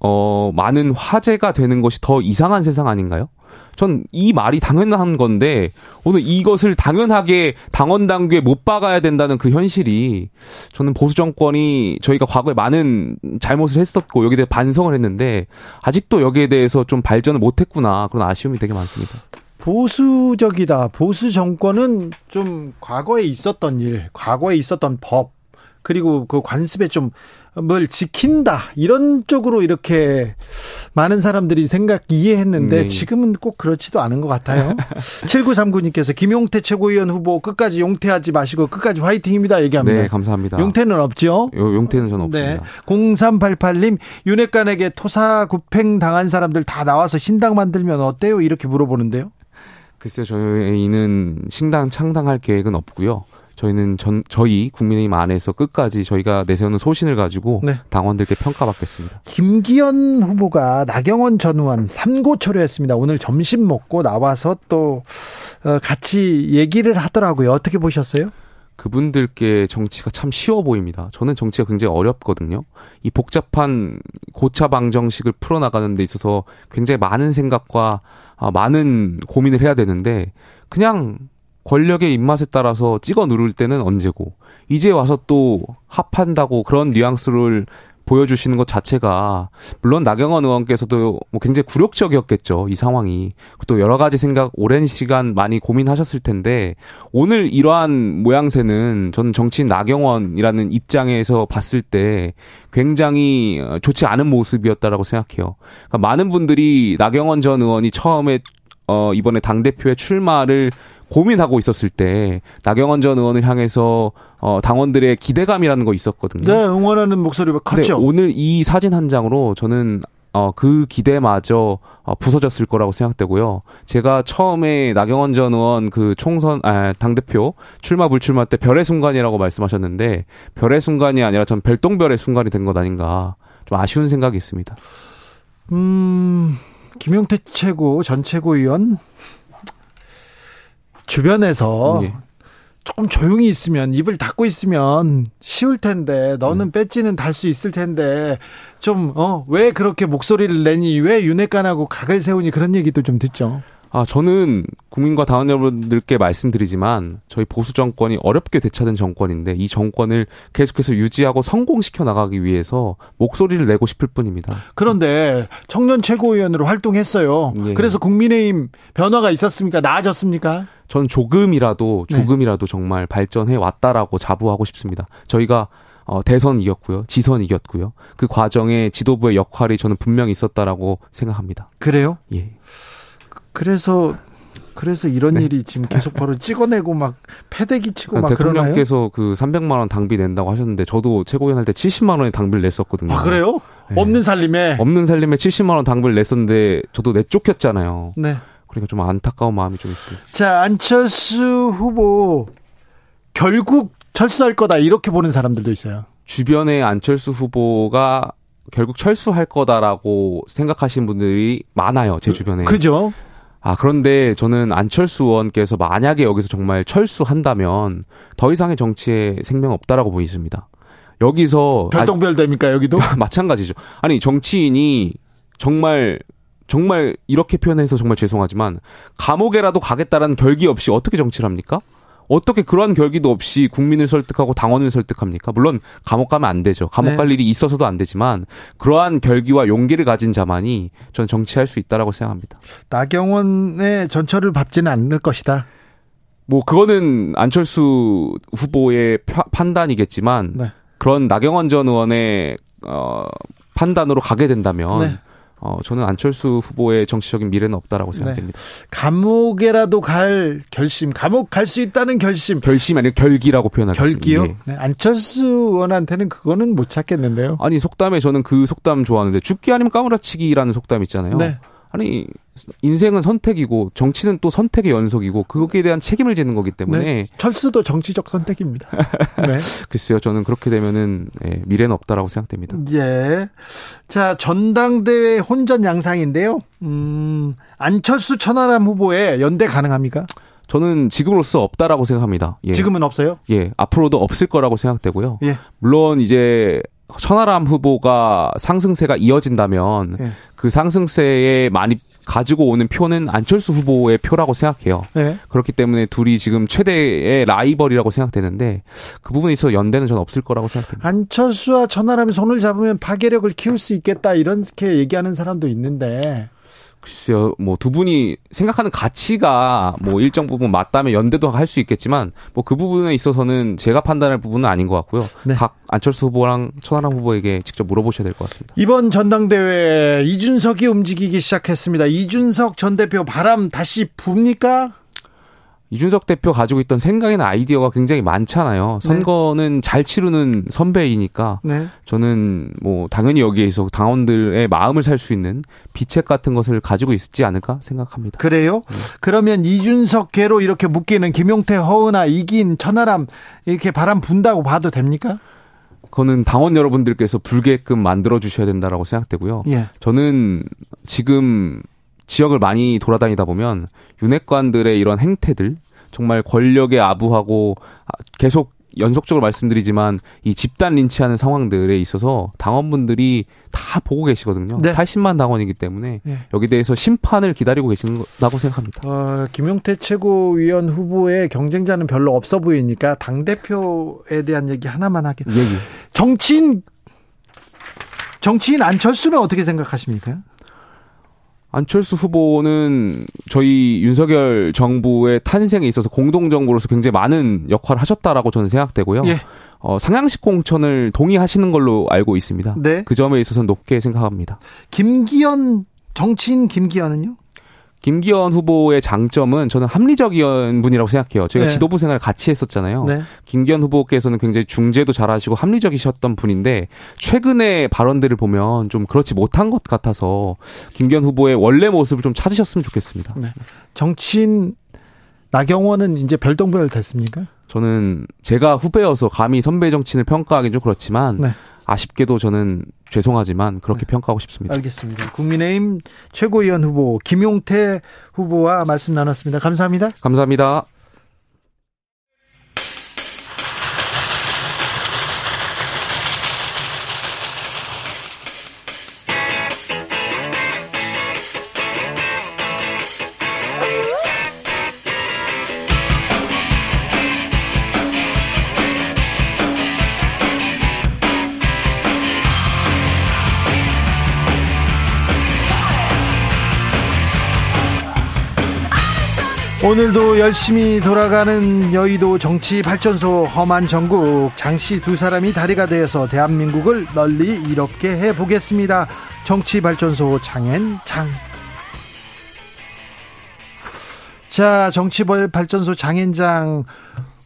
어 많은 화제가 되는 것이 더 이상한 세상 아닌가요? 전 이 말이 당연한 건데 오늘 이것을 당연하게 당원 당규에 못 박아야 된다는 그 현실이 저는 보수 정권이 저희가 과거에 많은 잘못을 했었고 여기에 대해 반성을 했는데 아직도 여기에 대해서 좀 발전을 못 했구나 그런 아쉬움이 되게 많습니다. 보수적이다. 보수 정권은 좀 과거에 있었던 일, 과거에 있었던 법, 그리고 그 관습에 좀 뭘 지킨다. 이런 쪽으로 이렇게 많은 사람들이 생각 이해했는데 네. 지금은 꼭 그렇지도 않은 것 같아요. <laughs> 7939님께서 김용태 최고위원 후보 끝까지 용태하지 마시고 끝까지 화이팅입니다. 얘기합니다. 네, 감사합니다. 용태는 없죠? 요, 용태는 저는 없습니다. 네. 0388님, 윤핵관에게 토사구팽 당한 사람들 다 나와서 신당 만들면 어때요? 이렇게 물어보는데요. 글쎄요, 저희는 신당 창당할 계획은 없고요. 저희는 전 저희 국민의힘 안에서 끝까지 저희가 내세우는 소신을 가지고 네. 당원들께 평가받겠습니다. 김기현 후보가 나경원 전 의원 삼고초려했습니다. 오늘 점심 먹고 나와서 또 어, 같이 얘기를 하더라고요. 어떻게 보셨어요? 그분들께 정치가 참 쉬워 보입니다. 저는 정치가 굉장히 어렵거든요. 이 복잡한 고차 방정식을 풀어나가는 데 있어서 굉장히 많은 생각과 아, 많은 고민을 해야 되는데 그냥 권력의 입맛에 따라서 찍어 누를 때는 언제고 이제 와서 또 합한다고 그런 뉘앙스를 보여주시는 것 자체가 물론 나경원 의원께서도 뭐 굉장히 굴욕적이었겠죠 이 상황이 또 여러 가지 생각 오랜 시간 많이 고민하셨을 텐데 오늘 이러한 모양새는 저는 정치인 나경원이라는 입장에서 봤을 때 굉장히 좋지 않은 모습이었다라고 생각해요. 그러니까 많은 분들이 나경원 전 의원이 처음에 어 이번에 당 대표의 출마를 고민하고 있었을 때 나경원 전 의원을 향해서 어 당원들의 기대감이라는 거 있었거든요. 네, 응원하는 목소리가 컸죠. 오늘 이 사진 한 장으로 저는 어, 그 기대마저 어, 부서졌을 거라고 생각되고요. 제가 처음에 나경원 전 의원 그 총선, 아, 당대표 출마 불출마 때 별의 순간이라고 말씀하셨는데 별의 순간이 아니라 전 별똥별의 순간이 된 것 아닌가 좀 아쉬운 생각이 있습니다. 음, 김용태 최고 전 최고위원 주변에서 네. 조금 조용히 있으면 입을 닫고 있으면 쉬울 텐데 너는 네. 배지는 달 수 있을 텐데 좀 어 왜 그렇게 목소리를 내니 왜 윤핵관하고 각을 세우니 그런 얘기도 좀 듣죠. 아, 저는 국민과 당원 여러분들께 말씀드리지만 저희 보수 정권이 어렵게 되찾은 정권인데 이 정권을 계속해서 유지하고 성공시켜 나가기 위해서 목소리를 내고 싶을 뿐입니다. 그런데 청년 최고위원으로 활동했어요. 예. 그래서 국민의힘 변화가 있었습니까? 나아졌습니까? 저는 조금이라도 네. 조금이라도 네. 정말 발전해 왔다라고 자부하고 싶습니다. 저희가 어, 대선 이겼고요. 지선 이겼고요. 그 과정에 지도부의 역할이 저는 분명히 있었다라고 생각합니다. 그래요? 예. 그래서 그래서 이런 네. 일이 지금 계속 바로 <laughs> 찍어내고 막 패대기 치고 막 대통령께서 그 300만 원 당비 낸다고 하셨는데 저도 최고위원 할 때 70만 원의 당비를 냈었거든요. 아 그래요? 네. 없는 살림에 없는 살림에 70만 원 당비를 냈었는데 저도 내쫓겼잖아요. 네. 그러니까 좀 안타까운 마음이 좀 있어요. 자 안철수 후보 결국 철수할 거다 이렇게 보는 사람들도 있어요. 주변에 안철수 후보가 결국 철수할 거다라고 생각하시는 분들이 많아요 제 주변에. 그죠? 아, 그런데 저는 안철수 의원께서 만약에 여기서 정말 철수한다면 더 이상의 정치에 생명 없다라고 보이십니다. 여기서 별똥별 됩니까 여기도? <laughs> 마찬가지죠. 아니 정치인이 정말 정말 이렇게 표현해서 정말 죄송하지만 감옥에라도 가겠다라는 결기 없이 어떻게 정치를 합니까? 어떻게 그러한 결기도 없이 국민을 설득하고 당원을 설득합니까? 물론 감옥 가면 안 되죠. 감옥 네. 갈 일이 있어서도 안 되지만 그러한 결기와 용기를 가진 자만이 저는 정치할 수 있다라고 생각합니다. 나경원의 전철을 밟지는 않을 것이다. 뭐 그거는 안철수 후보의 판단이겠지만 네. 그런 나경원 전 의원의 어 판단으로 가게 된다면 네. 어, 저는 안철수 후보의 정치적인 미래는 없다라고 네. 생각됩니다. 네. 감옥에라도 갈 결심, 감옥 갈 수 있다는 결심. 결심 아니고 결기라고 표현하겠습니다. 결기요? 예. 네. 안철수 의원한테는 그거는 못 찾겠는데요. 아니 속담에 저는 그 속담 좋아하는데 죽기 아니면 까무라치기라는 속담 있잖아요. 네. 아니 인생은 선택이고 정치는 또 선택의 연속이고 그거에 대한 책임을 지는 거기 때문에 네. 철수도 정치적 선택입니다. 네. <laughs> 글쎄요, 저는 그렇게 되면은 예, 미래는 없다라고 생각됩니다. 예. 자 전당대회 혼전 양상인데요. 음, 안철수 천하람 후보의 연대 가능합니까? 저는 지금으로서 없다라고 생각합니다. 예. 지금은 없어요? 예, 앞으로도 없을 거라고 생각되고요. 예. 물론 이제 천하람 후보가 상승세가 이어진다면 네. 그 상승세에 많이 가지고 오는 표는 안철수 후보의 표라고 생각해요. 네. 그렇기 때문에 둘이 지금 최대의 라이벌이라고 생각되는데 그 부분에 있어 연대는 저는 없을 거라고 생각합니다. 안철수와 천하람이 손을 잡으면 파괴력을 키울 수 있겠다 이렇게 얘기하는 사람도 있는데 글쎄요, 뭐 두 분이 생각하는 가치가 뭐 일정 부분 맞다면 연대도 할 수 있겠지만 뭐 그 부분에 있어서는 제가 판단할 부분은 아닌 것 같고요. 네. 각 안철수 후보랑 천하람 후보에게 직접 물어보셔야 될 것 같습니다. 이번 전당대회 이준석이 움직이기 시작했습니다. 이준석 전 대표 바람 다시 붑니까? 이준석 대표 가지고 있던 생각이나 아이디어가 굉장히 많잖아요. 네. 선거는 네. 잘 치르는 선배이니까 네. 저는 뭐 당연히 여기에서 당원들의 마음을 살 수 있는 비책 같은 것을 가지고 있지 않을까 생각합니다. 그래요? 네. 그러면 이준석 계로 이렇게 묶이는 김용태, 허은아, 이긴, 천하람 이렇게 바람 분다고 봐도 됩니까? 그거는 당원 여러분들께서 불게끔 만들어 주셔야 된다라고 생각되고요. 예. 저는 지금 지역을 많이 돌아다니다 보면 윤핵관들의 이런 행태들 정말 권력에 아부하고 계속 연속적으로 말씀드리지만 이 집단 린치하는 상황들에 있어서 당원분들이 다 보고 계시거든요. 네. 80만 당원이기 때문에 네. 여기 대해서 심판을 기다리고 계신다고 생각합니다. 어, 김용태 최고위원 후보의 경쟁자는 별로 없어 보이니까 당 대표에 대한 얘기 하나만 하게. 예, 예. 정치인 정치인 안철수는 어떻게 생각하십니까? 안철수 후보는 저희 윤석열 정부의 탄생에 있어서 공동정부로서 굉장히 많은 역할을 하셨다라고 저는 생각되고요. 예. 어, 상향식 공천을 동의하시는 걸로 알고 있습니다. 네. 그 점에 있어서는 높게 생각합니다. 김기현 정치인 김기현은요? 김기현 후보의 장점은 저는 합리적인 분이라고 생각해요. 저희가 네. 지도부 생활을 같이 했었잖아요. 네. 김기현 후보께서는 굉장히 중재도 잘하시고 합리적이셨던 분인데 최근의 발언들을 보면 좀 그렇지 못한 것 같아서 김기현 후보의 원래 모습을 좀 찾으셨으면 좋겠습니다. 네. 정치인 나경원은 이제 별동별 됐습니까? 저는 제가 후배여서 감히 선배 정치인을 평가하기는 좀 그렇지만 네. 아쉽게도 저는 죄송하지만 그렇게 네. 평가하고 싶습니다. 알겠습니다. 국민의힘 최고위원 후보 김용태 후보와 말씀 나눴습니다. 감사합니다. 감사합니다. 오늘도 열심히 돌아가는 여의도 정치 발전소 험한 전국 장씨 두 사람이 다리가 되어서 대한민국을 널리 이롭게 해 보겠습니다. 정치 발전소 장앤장. 자, 정치 발전소 장앤장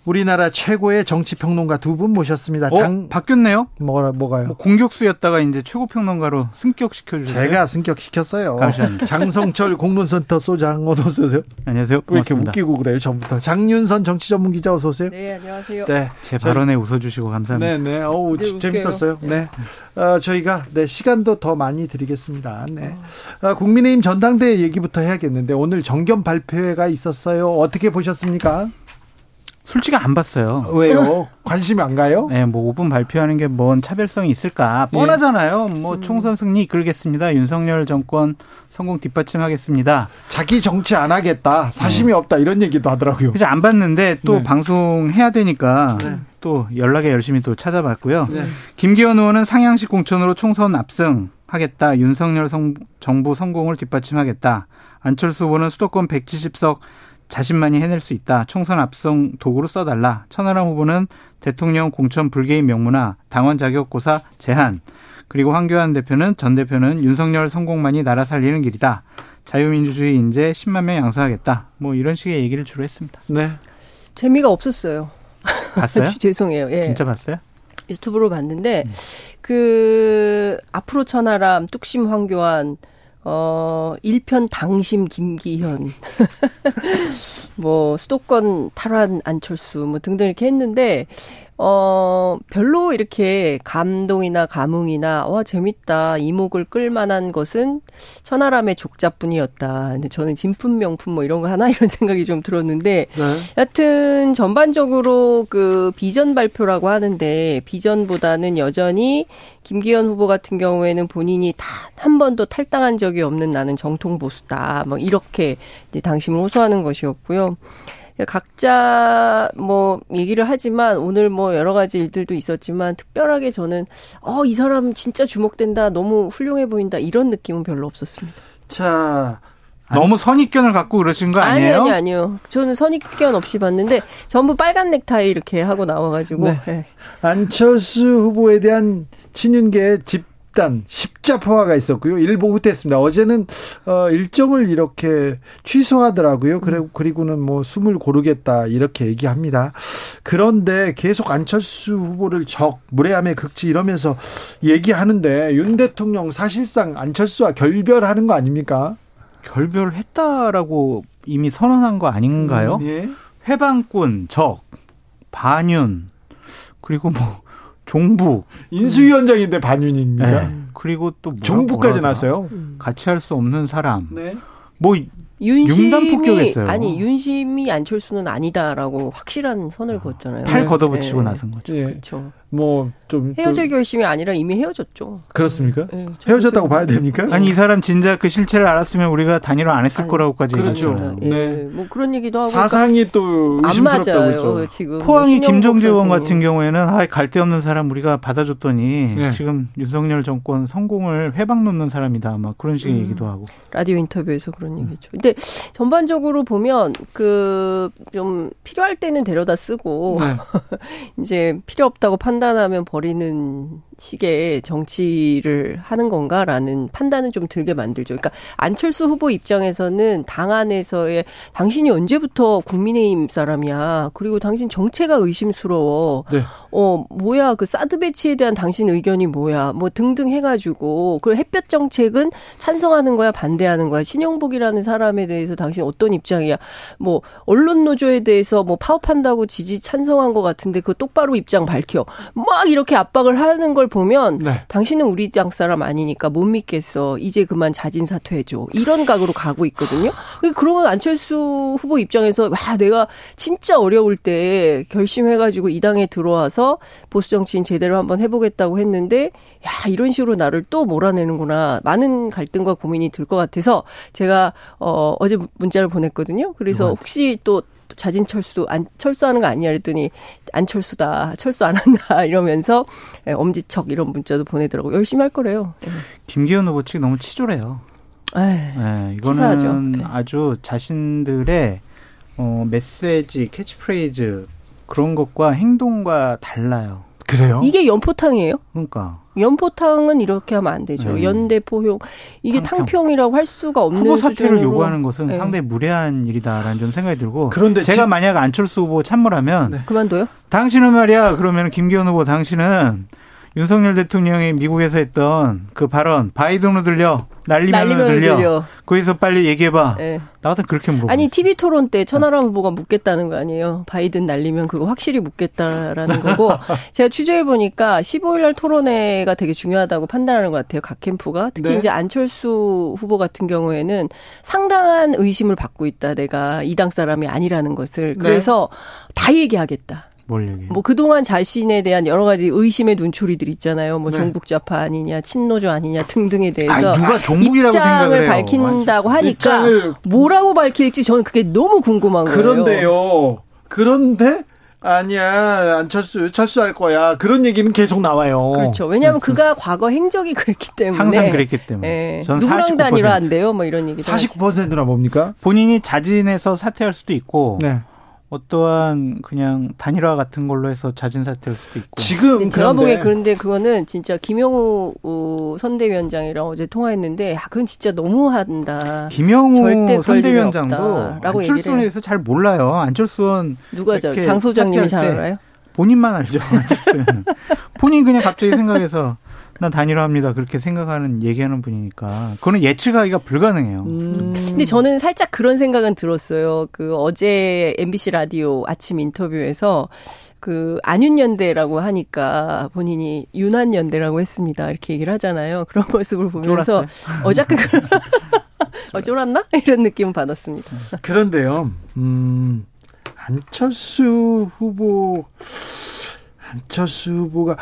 우리나라 최고의 정치 평론가 두 분 모셨습니다. 어? 장 바뀌었네요. 뭐가 뭐가요? 뭐 공격수였다가 이제 최고 평론가로 승격 시켜 주세요. 제가 승격 시켰어요. 감사합니다. 장성철 공론센터 소장 어서 오세요. 안녕하세요. 왜 이렇게 웃기고 그래요, 전부터. 장윤선 정치 전문 기자 어서 오세요. 네, 안녕하세요. 네, 제 발언에 웃어 주시고 감사합니다. 네, 네. 어우, 네, 재밌었어요. 네. 어, 저희가 네, 시간도 더 많이 드리겠습니다. 네. 어, 국민의힘 전당대회 얘기부터 해야겠는데 오늘 정견 발표회가 있었어요. 어떻게 보셨습니까? 솔직히 안 봤어요. 왜요? 관심이 안 가요? 네, 뭐 5분 발표하는 게 뭔 차별성이 있을까? 예. 뻔하잖아요. 뭐 음. 총선 승리 이끌겠습니다. 윤석열 정권 성공 뒷받침하겠습니다. 자기 정치 안 하겠다. 사심이 네. 없다. 이런 얘기도 하더라고요. 그래서 안 봤는데 또 네. 방송해야 되니까 네. 또 연락에 열심히 또 찾아봤고요. 네. 김기현 의원은 상향식 공천으로 총선 압승 하겠다. 윤석열 성, 정부 성공을 뒷받침하겠다. 안철수 후보는 수도권 170석 자신만이 해낼 수 있다. 총선 압승 도구로 써달라. 천하람 후보는 대통령 공천 불개인 명문화, 당원 자격고사 제한, 그리고 황교안 대표는 전 대표는 윤석열 성공만이 나라 살리는 길이다. 자유민주주의 인재 10만 명 양성하겠다. 뭐 이런 식의 얘기를 주로 했습니다. 네. 재미가 없었어요. 봤어요? <laughs> 죄송해요. 예. 진짜 봤어요? 유튜브로 봤는데 음. 그 앞으로 천하람, 뚝심 황교안 어, 1편 당심 김기현, <laughs> 뭐, 수도권 탈환 안철수, 뭐 등등 이렇게 했는데, 어, 별로 이렇게 감동이나 감흥이나, 와, 재밌다, 이목을 끌만한 것은 천하람의 족자뿐이었다. 근데 저는 진품 명품 뭐 이런 거 하나 <laughs> 이런 생각이 좀 들었는데, 네. 여튼 전반적으로 그 비전 발표라고 하는데, 비전보다는 여전히 김기현 후보 같은 경우에는 본인이 단 한 번도 탈당한 적이 없는 나는 정통 보수다. 뭐 이렇게 이제 당심을 호소하는 것이었고요. 각자 뭐 얘기를 하지만 오늘 뭐 여러 가지 일들도 있었지만 특별하게 저는 어 이 사람 진짜 주목된다 너무 훌륭해 보인다 이런 느낌은 별로 없었습니다. 자 너무 선입견을 갖고 그러신 거 아니에요? 아니, 아니, 아니요. 저는 선입견 없이 봤는데 전부 빨간 넥타이 이렇게 하고 나와가지고. 네. 네. 안철수 후보에 대한 친윤계 집 집단 십자포화가 있었고요. 일부 후퇴했습니다. 어제는 어 일정을 이렇게 취소하더라고요. 그리고 음. 그리고는 뭐 숨을 고르겠다 이렇게 얘기합니다. 그런데 계속 안철수 후보를 적 무례함의 극치 이러면서 얘기하는데 윤 대통령 사실상 안철수와 결별하는 거 아닙니까? 결별했다라고 이미 선언한 거 아닌가요? 음, 예. 회방꾼, 적, 반윤 그리고 뭐 종북 인수위원장인데 반윤입니까? 네. 그리고 또 뭐라, 종북까지 나서요. 같이 할 수 없는 사람. 네. 뭐 윤심이 아니 윤심이 안철수는 아니다라고 확실한 선을 아, 그었잖아요. 팔 걷어붙이고 네. 나선 거죠. 예. 그렇죠. 뭐 좀 헤어질 결심이 아니라 이미 헤어졌죠. 그렇습니까? 네, 헤어졌다고 봐야 됩니까? 아니 이 사람 진짜 그 실체를 알았으면 우리가 단일화 안 했을 아니, 거라고까지 그렇죠. 얘기했잖아요. 네. 네. 뭐 그런 얘기도 하고 사상이 또 의심스럽다고 했죠. 지금 포항이 뭐 김정재 의원 같은 경우에는 아, 갈데 없는 사람 우리가 받아줬더니 네. 지금 윤석열 정권 성공을 회방 놓는 사람이다. 막 그런 식의 음. 얘기도 하고 라디오 인터뷰에서 그런 얘기죠. 근데 전반적으로 보면 그 좀 필요할 때는 데려다 쓰고 네. <laughs> 이제 필요 없다고 판 판단하면 버리는 식의 정치를 하는 건가라는 판단은 좀 들게 만들죠. 그러니까 안철수 후보 입장에서는 당 안에서의 당신이 언제부터 국민의힘 사람이야. 그리고 당신 정체가 의심스러워. 네. 어, 뭐야. 그 사드 배치에 대한 당신 의견이 뭐야. 뭐 등등 해가지고. 그리고 햇볕 정책은 찬성하는 거야, 반대하는 거야. 신영복이라는 사람에 대해서 당신 어떤 입장이야. 뭐, 언론 노조에 대해서 뭐 파업한다고 지지 찬성한 것 같은데 그 똑바로 입장 밝혀. 막 이렇게 압박을 하는 걸 보면 네. 당신은 우리 당 사람 아니니까 못 믿겠어. 이제 그만 자진 사퇴해줘. 이런 각으로 가고 있거든요. 그러면 안철수 후보 입장에서 와 내가 진짜 어려울 때 결심해가지고 이 당에 들어와서 보수 정치인 제대로 한번 해보겠다고 했는데 야 이런 식으로 나를 또 몰아내는구나. 많은 갈등과 고민이 들 것 같아서 제가 어 어제 문자를 보냈거든요. 그래서 혹시 또 자진 철수 안 철수하는 거 아니야 그랬더니 안 철수다 철수 안 한다 <laughs> 이러면서 예, 엄지척 이런 문자도 보내더라고 열심히 할 거래요. 예. 김기현 후보 측 너무 치졸해요. 에 네, 이거는 치사하죠. 아주 자신들의 어, 메시지, 캐치프레이즈 그런 것과 행동과 달라요. 그래요? 이게 연포탕이에요? 그러니까. 연포탕은 이렇게 하면 안 되죠. 네. 연대 포용 이게 탕평. 이라고할 수가 없는 후보 사퇴를 수준으로. 요구하는 것은 네. 상당히 무례한 일이다라는 좀 생각이 들고. 그런데 제가 지... 만약 안철수 후보 참모라면 네. 그만둬요? 당신은 말이야 그러면 김기현 후보 당신은 윤석열 대통령이 미국에서 했던 그 발언 바이든으로 들려 날리면 들려. 들려. 거기서 빨리 얘기해봐. 네. 나 같은 그렇게 물어보 아니 TV 토론 때 천하람 후보가 묻겠다는 거 아니에요. 바이든 날리면 그거 확실히 묻겠다라는 거고 <laughs> 제가 취재해 보니까 15일날 토론회가 되게 중요하다고 판단하는 것 같아요. 각 캠프가 특히 네. 이제 안철수 후보 같은 경우에는 상당한 의심을 받고 있다. 내가 이당 사람이 아니라는 것을 네. 그래서 네. 다 얘기하겠다. 뭘 얘기? 뭐 그동안 자신에 대한 여러 가지 의심의 눈초리들 있잖아요. 뭐 네. 종북좌파 아니냐, 친노조 아니냐 등등에 대해서 아니, 누가 종북이라고 입장을 밝힌다고 하니까 입장을... 뭐라고 밝힐지 저는 그게 너무 궁금한 거예요. 그런데요. 그런데 아니야 안철수 철수할 거야 그런 얘기는 계속 나와요. 그렇죠. 왜냐하면 네. 그가 과거 행적이 그랬기 때문에 항상 그랬기 때문에. 네. 전 누구랑 단일화한대요, 뭐 이런 얘기. 49%나 뭡니까? 본인이 자진해서 사퇴할 수도 있고. 네. 어떠한 그냥 단일화 같은 걸로 해서 자진 사퇴할 수도 있고. 지금 제가 보기에 그런데 그거는 진짜 김영우 선대위원장이랑 어제 통화했는데 아, 그건 진짜 너무한다. 김영우 선대위원장도 안철수에서 잘 몰라요. 안철수는 누가 저 장 소장님이 잘 알아요? 본인만 알죠. 안철수는 <laughs> 본인 그냥 갑자기 생각해서 난 단일화합니다. 그렇게 생각하는 얘기하는 분이니까 그거는 예측하기가 불가능해요. 음. 근데 저는 살짝 그런 생각은 들었어요. 그 어제 MBC 라디오 아침 인터뷰에서 그 안윤연대라고 하니까 본인이 윤한연대라고 했습니다. 이렇게 얘기를 하잖아요. <laughs> 그런 모습을 보면서 어저께 <laughs> 어 쫄았나 <laughs> 이런 느낌을 받았습니다. 그런데요, 음, 안철수 후보 안철수 후보가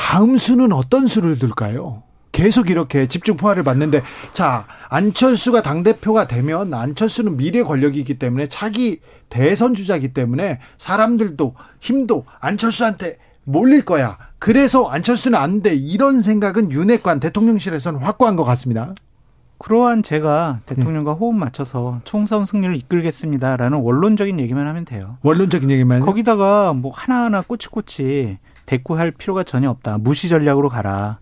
다음 수는 어떤 수를 둘까요? 계속 이렇게 집중 포화를 받는데 자 안철수가 당 대표가 되면 안철수는 미래 권력이기 때문에 차기 대선 주자이기 때문에 사람들도 힘도 안철수한테 몰릴 거야. 그래서 안철수는 안 돼. 이런 생각은 윤핵관 대통령실에서는 확고한 것 같습니다. 그러한 제가 대통령과 호흡 맞춰서 총선 승리를 이끌겠습니다라는 원론적인 얘기만 하면 돼요. 원론적인 얘기만 거기다가 뭐 하나하나 꼬치꼬치 대꾸할 필요가 전혀 없다. 무시 전략으로 가라.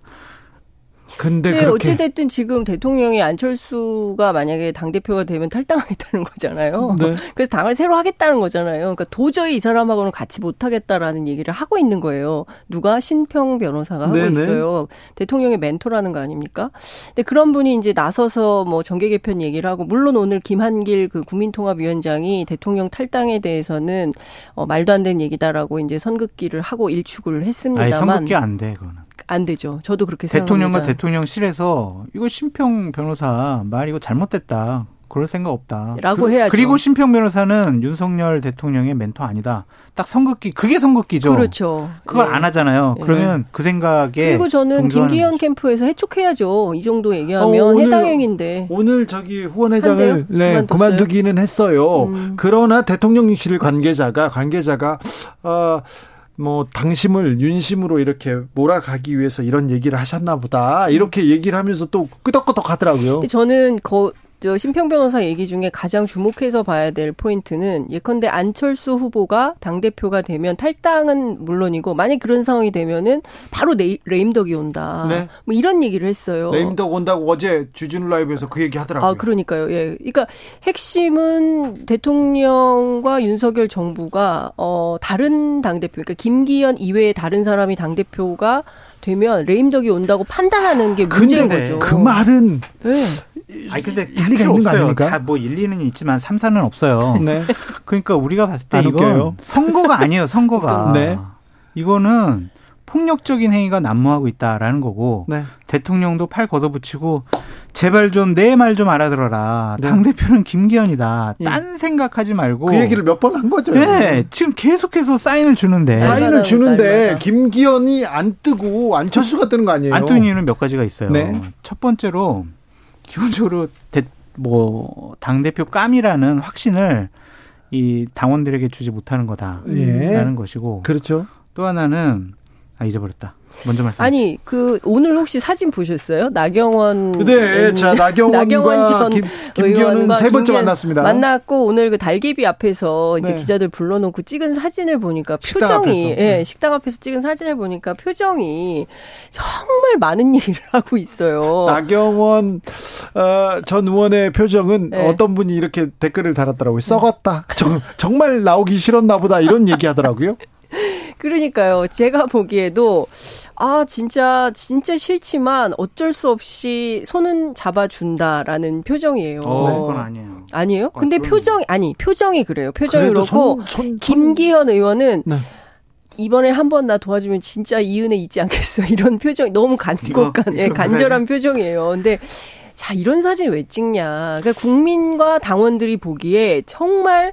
근데 네, 어찌 됐든 지금 대통령이 안철수가 만약에 당 대표가 되면 탈당하겠다는 거잖아요. 네. <laughs> 그래서 당을 새로 하겠다는 거잖아요. 그러니까 도저히 이 사람하고는 같이 못 하겠다라는 얘기를 하고 있는 거예요. 누가 신평 변호사가 하고 네네. 있어요. 대통령의 멘토라는 거 아닙니까? 근데 그런 분이 이제 나서서 뭐 정계 개편 얘기를 하고 물론 오늘 김한길 그 국민통합위원장이 대통령 탈당에 대해서는 어 말도 안 되는 얘기다라고 이제 선긋기를 하고 일축을 했습니다만 아니, 선긋기 안 돼, 그거는. 안 되죠. 저도 그렇게 대통령과 생각합니다. 대통령실에서 이거 심평 변호사 말 이거 잘못됐다. 그럴 생각 없다. 라고 그, 해야죠. 그리고 심평 변호사는 윤석열 대통령의 멘토 아니다. 딱 선긋기, 그게 선긋기죠. 그렇죠. 그걸 네. 안 하잖아요. 네. 그러면 그 생각에. 그리고 저는 김기현 거죠. 캠프에서 해촉해야죠. 이 정도 얘기하면 어, 해당 행인데 오늘 저기 후원회장을 네, 그만두기는 했어요. 음. 그러나 대통령실 관계자가, 관계자가, 어, 뭐 당심을 윤심으로 이렇게 몰아가기 위해서 이런 얘기를 하셨나 보다 이렇게 얘기를 하면서 또 끄덕끄덕 하더라고요. 저는 거, 저 심평 변호사 얘기 중에 가장 주목해서 봐야 될 포인트는 예컨대 안철수 후보가 당 대표가 되면 탈당은 물론이고 만약 그런 상황이 되면은 바로 레, 레임덕이 온다. 네. 뭐 이런 얘기를 했어요. 레임덕 온다고 어제 주진우 라이브에서 그 얘기 하더라고요. 아 그러니까요. 예. 그러니까 핵심은 대통령과 윤석열 정부가 어 다른 당 대표, 그러니까 김기현 이외에 다른 사람이 당 대표가 되면 레임덕이 온다고 판단하는 게 문제인 거죠. 그 말은 네. 아니 근데 일리가 있는 거 아닙니까? 다 뭐 일리는 있지만 삼사는 없어요. <laughs> 네. 그러니까 우리가 봤을 때 이건 웃겨요. 선거가 아니에요. 선거가. <laughs> 네. 이거는 폭력적인 행위가 난무하고 있다라는 거고 네. 대통령도 팔 걷어붙이고 제발 좀 내 말 좀 알아들어라. 네. 당 대표는 김기현이다. 예. 딴 생각하지 말고 그 얘기를 몇 번 한 거죠. 네, 지금 계속해서 사인을 주는데 사인을 주는데 김기현이 안 뜨고 안철수가 뜨는 거 아니에요? 안 뜨는 이유는 몇 가지가 있어요. 네. 첫 번째로 기본적으로 대, 뭐, 당대표 깜이라는 확신을 이 당원들에게 주지 못하는 거다라는 예. 것이고. 그렇죠. 또 하나는 아 잊어버렸다. 먼저 말씀. 아니 그 오늘 혹시 사진 보셨어요? 나경원. 네, 자 나경원과 나경원 전 김, 김기현은 세 번째 만났습니다. 만났고 오늘 그 달개비 앞에서 이제 네. 기자들 불러놓고 찍은 사진을 보니까 표정이, 예, 네. 식당 앞에서 찍은 사진을 보니까 표정이 정말 많은 <laughs> 일을 하고 있어요. 나경원 어, 전 의원의 표정은 네. 어떤 분이 이렇게 댓글을 달았더라고요. 썩었다. 정, 정말 나오기 싫었나 보다 이런 얘기하더라고요. <laughs> 그러니까요. 제가 보기에도 아 진짜 진짜 싫지만 어쩔 수 없이 손은 잡아준다라는 표정이에요. 어, 그건 아니에요. 아니에요? 아, 근데 아, 표정 아니 표정이 그래요. 표정이 그렇고 손, 손, 김기현 의원은 네. 이번에 한 번 나 도와주면 진짜 이 은혜 잊지 않겠어. <laughs> 이런 표정 너무 간곡한 예, 간절한 표정이에요. 근데 자 이런 사진 왜 찍냐? 그러니까 국민과 당원들이 보기에 정말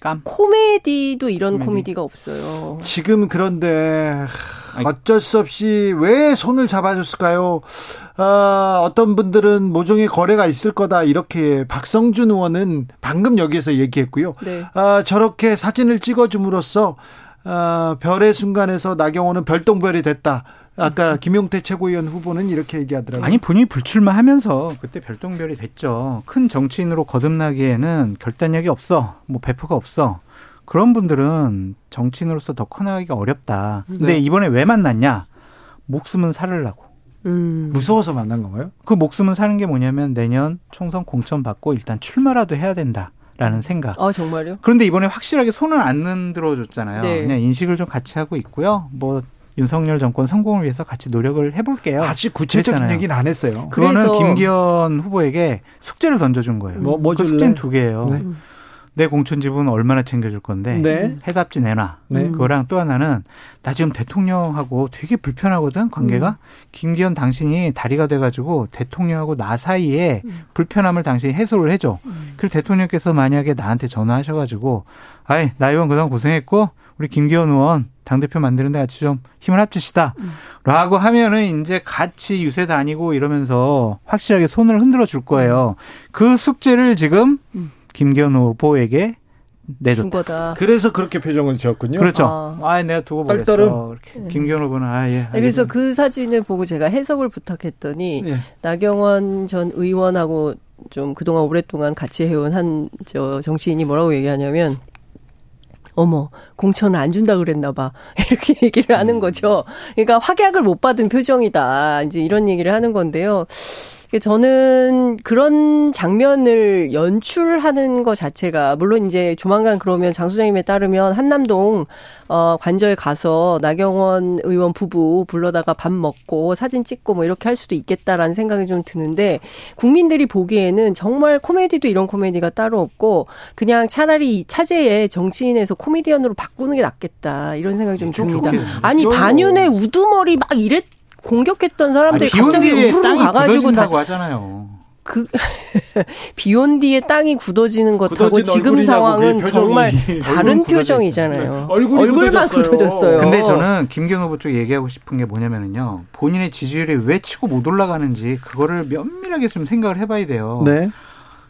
깜. 코미디도 이런 코미디. 코미디가 없어요. 지금 그런데 어쩔 수 없이 왜 손을 잡아줬을까요? 어, 어떤 분들은 모종의 거래가 있을 거다 이렇게 박성준 의원은 방금 여기에서 얘기했고요. 네. 어, 저렇게 사진을 찍어줌으로써 어, 별의 순간에서 나경원은 별똥별이 됐다. 아까 김용태 최고위원 후보는 이렇게 얘기하더라고요. 아니 본인이 불출마하면서 그때 별똥별이 됐죠. 큰 정치인으로 거듭나기에는 결단력이 없어. 뭐 배포가 없어. 그런 분들은 정치인으로서 더 커나가기가 어렵다. 근데 네. 이번에 왜 만났냐? 목숨은 살으려고. 음. 무서워서 만난 건가요? 그 목숨은 사는 게 뭐냐면 내년 총선 공천 받고 일단 출마라도 해야 된다. 라는 생각. 아, 정말요? 그런데 이번에 확실하게 손을 안 흔들어 줬잖아요. 네. 그냥 인식을 좀 같이 하고 있고요. 뭐 윤석열 정권 성공을 위해서 같이 노력을 해볼게요. 아직 구체적인 그랬잖아요. 얘기는 안 했어요. 그거는 김기현 후보에게 숙제를 던져준 거예요. 뭐, 뭐 그 숙제는 두 개예요. 네. 내 공천 지분 얼마나 챙겨줄 건데 네. 해답지 내놔. 네. 그거랑 또 하나는 나 지금 대통령하고 되게 불편하거든 관계가. 음. 김기현 당신이 다리가 돼가지고 대통령하고 나 사이에 음. 불편함을 당신이 해소를 해줘. 음. 그리고 대통령께서 만약에 나한테 전화하셔가지고 아이 나 의원 그동안 고생했고 우리 김기현 의원 당대표 만드는 데 같이 좀 힘을 합치시다. 음. 라고 하면은 이제 같이 유세 다니고 이러면서 확실하게 손을 흔들어 줄 거예요. 그 숙제를 지금 음. 김기현 후보에게 내줬다. 거다. 그래서 그렇게 표정을 지었군요. 그렇죠. 아, 아 내가 두고 보겠어. 이렇게 네. 김기현 후보는 아 예. 네, 그래서 그 사진을 보고 제가 해석을 부탁했더니 예. 나경원 전 의원하고 좀 그동안 오랫동안 같이 해온 한 저 정치인이 뭐라고 얘기하냐면 어머 공천을 안 준다 그랬나 봐 <laughs> 이렇게 얘기를 하는 음. 거죠. 그러니까 확약을 못 받은 표정이다 이제 이런 얘기를 하는 건데요. 저는 그런 장면을 연출하는 것 자체가 물론 이제 조만간 그러면 장 소장님에 따르면 한남동 어 관저에 가서 나경원 의원 부부 불러다가 밥 먹고 사진 찍고 뭐 이렇게 할 수도 있겠다라는 생각이 좀 드는데 국민들이 보기에는 정말 코미디도 이런 코미디가 따로 없고 그냥 차라리 차제에 정치인에서 코미디언으로 바꾸는 게 낫겠다 이런 생각이 좀 듭니다. 아니 반윤의 우두머리 막 이랬 공격했던 사람들이 아니, 갑자기 우르르 가가지고 다 하잖아요. 그 <laughs> 비온 뒤에 땅이 굳어지는 것하고 지금 상황은 정말 다른 표정이잖아요. 네. 얼굴이 얼굴만 굳어졌어요. 굳어졌어요. 근데 저는 김경 후보 쪽 얘기하고 싶은 게 뭐냐면요. 본인의 지지율이 왜 치고 못 올라가는지 그거를 면밀하게 좀 생각을 해봐야 돼요. 네.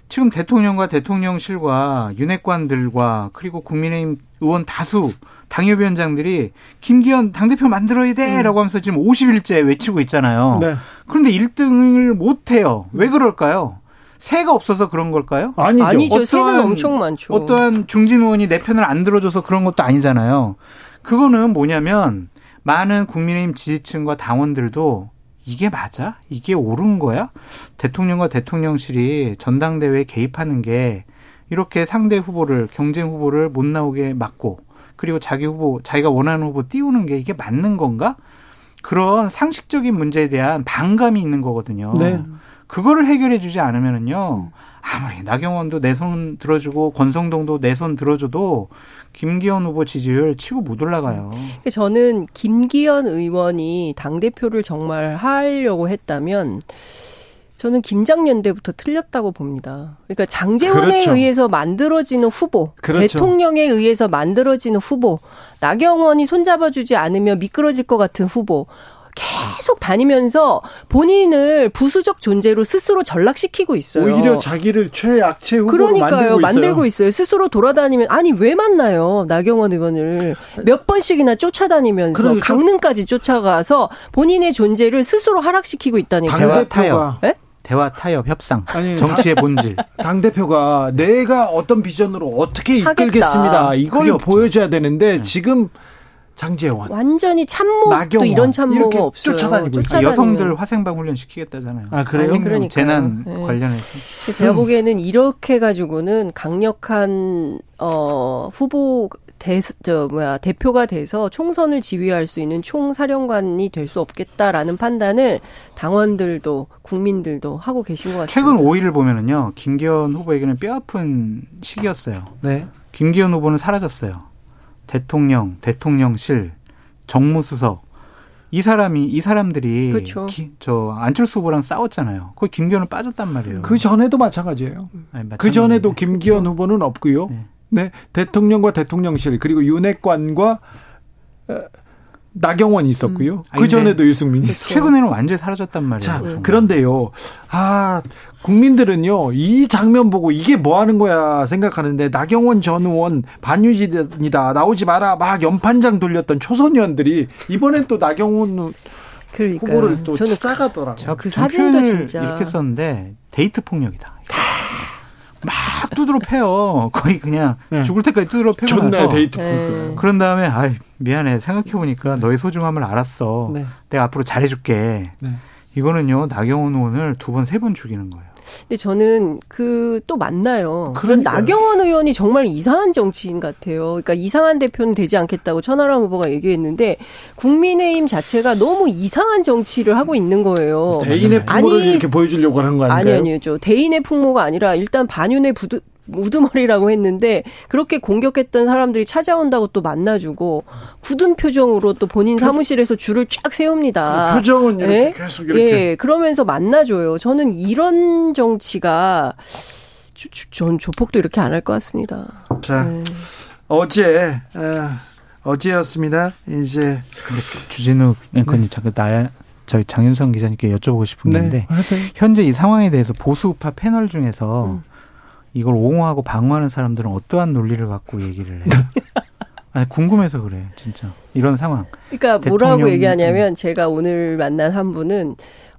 지금 대통령과 대통령실과 윤핵관들과 그리고 국민의힘 의원 다수 당협위원장들이 김기현 당대표 만들어야 돼라고 음. 하면서 지금 50일째 외치고 있잖아요. 네. 그런데 1등을 못 해요. 왜 그럴까요? 새가 없어서 그런 걸까요? 아니죠. 아니죠. 새는 엄청 많죠. 어떠한 중진 의원이 내 편을 안 들어줘서 그런 것도 아니잖아요. 그거는 뭐냐면 많은 국민의힘 지지층과 당원들도 이게 맞아? 이게 옳은 거야? 대통령과 대통령실이 전당대회에 개입하는 게 이렇게 상대 후보를 경쟁 후보를 못 나오게 막고 그리고 자기 후보 자기가 원하는 후보 띄우는 게 이게 맞는 건가? 그런 상식적인 문제에 대한 반감이 있는 거거든요. 네. 그거를 해결해 주지 않으면은요. 아무리 나경원도 내 손 들어주고 권성동도 내 손 들어줘도 김기현 후보 지지율 치고 못 올라가요. 저는 김기현 의원이 당 대표를 정말 하려고 했다면 저는 김장연대부터 틀렸다고 봅니다. 그러니까 장재원에 그렇죠. 의해서 만들어지는 후보, 그렇죠. 대통령에 의해서 만들어지는 후보, 나경원이 손잡아주지 않으면 미끄러질 것 같은 후보, 계속 다니면서 본인을 부수적 존재로 스스로 전락시키고 있어요. 오히려 자기를 최악체 후보로 그러니까요. 만들고 있어요. 만들고 있어요. 스스로 돌아다니면 아니 왜 만나요? 나경원 의원을 몇 번씩이나 쫓아다니면서 그러니까. 강릉까지 쫓아가서 본인의 존재를 스스로 하락시키고 있다니까요. 대화 타협. 네? 대화 타협 협상 아니, 정치의 본질 <laughs> 당 대표가 내가 어떤 비전으로 어떻게 이끌겠습니다 이걸 보여줘야 되는데 네. 지금 장재원 완전히 참모 도 이런 참모가 없어요. 쫓아다니고 아, 여성들 화생방 훈련 시키겠다잖아요. 아 그래요? 그러니까 재난 네. 관련해서 제가 보기에는 이렇게 가지고는 강력한 어 후보 대, 저, 뭐야, 대표가 돼서 총선을 지휘할 수 있는 총사령관이 될 수 없겠다라는 판단을 당원들도 국민들도 하고 계신 것 같습니다. 최근 5일을 보면은요, 김기현 후보에게는 뼈 아픈 시기였어요. 네. 김기현 후보는 사라졌어요. 대통령, 대통령실, 정무수석 이 사람이 이 사람들이 그렇죠. 기, 저 안철수 후보랑 싸웠잖아요. 거기 김기현은 빠졌단 말이에요. 그 전에도 마찬가지예요. 아니, 그 전에도 김기현 그렇죠. 후보는 없고요. 네. 네. 대통령과 대통령실 그리고 윤핵관과 어, 나경원이 있었고요. 음. 그 전에도 유승민이 그렇죠. 최근에는 완전히 사라졌단 말이에요. 자, 정말. 그런데요. 아, 국민들은요. 이 장면 보고 이게 뭐 하는 거야 생각하는데 나경원 전 의원 반유지이다. 나오지 마라. 막 연판장 돌렸던 초선 의원들이 이번엔 또 나경원 그러니까요. 후보를 또 저는 짜가더라고요. 그 사진도 진짜 이렇게 썼는데 데이트 폭력이다. 막 두드러 패요. 거의 그냥 네. 죽을 때까지 두드러 패고 나서 데이트 네. 그런 다음에 아 미안해 생각해 보니까 너의 소중함을 알았어. 네. 내가 앞으로 잘해줄게. 네. 이거는요 나경원 의원을 두 번 세번 죽이는 거예요. 근데 저는 그 또 만나요. 그런 나경원 의원이 정말 이상한 정치인 같아요. 그러니까 이상한 대표는 되지 않겠다고 천하람 후보가 얘기했는데 국민의힘 자체가 너무 이상한 정치를 하고 있는 거예요. 대인의 풍모를 아니, 이렇게 보여주려고 하는 거 아닌가요? 아니 아니죠. 대인의 풍모가 아니라 일단 반윤의 부드, 우두머리라고 했는데 그렇게 공격했던 사람들이 찾아온다고 또 만나주고 굳은 표정으로 또 본인 사무실에서 줄을 쫙 세웁니다. 그 표정은 이렇게 예? 계속 이렇게. 예, 그러면서 만나줘요. 저는 이런 정치가 전 조폭도 이렇게 안 할 것 같습니다. 자, 네. 어제 어, 어제였습니다. 이제 주진우 앵커님 네. 잠깐 나야 저희 장윤성 기자님께 여쭤보고 싶은 네, 건데 현재 이 상황에 대해서 보수파 패널 중에서 음. 이걸 옹호하고 방어하는 사람들은 어떠한 논리를 갖고 얘기를 해요? <laughs> 아니, 궁금해서 그래, 진짜. 이런 상황. 그러니까 뭐라고 얘기하냐면 제가 오늘 만난 한 분은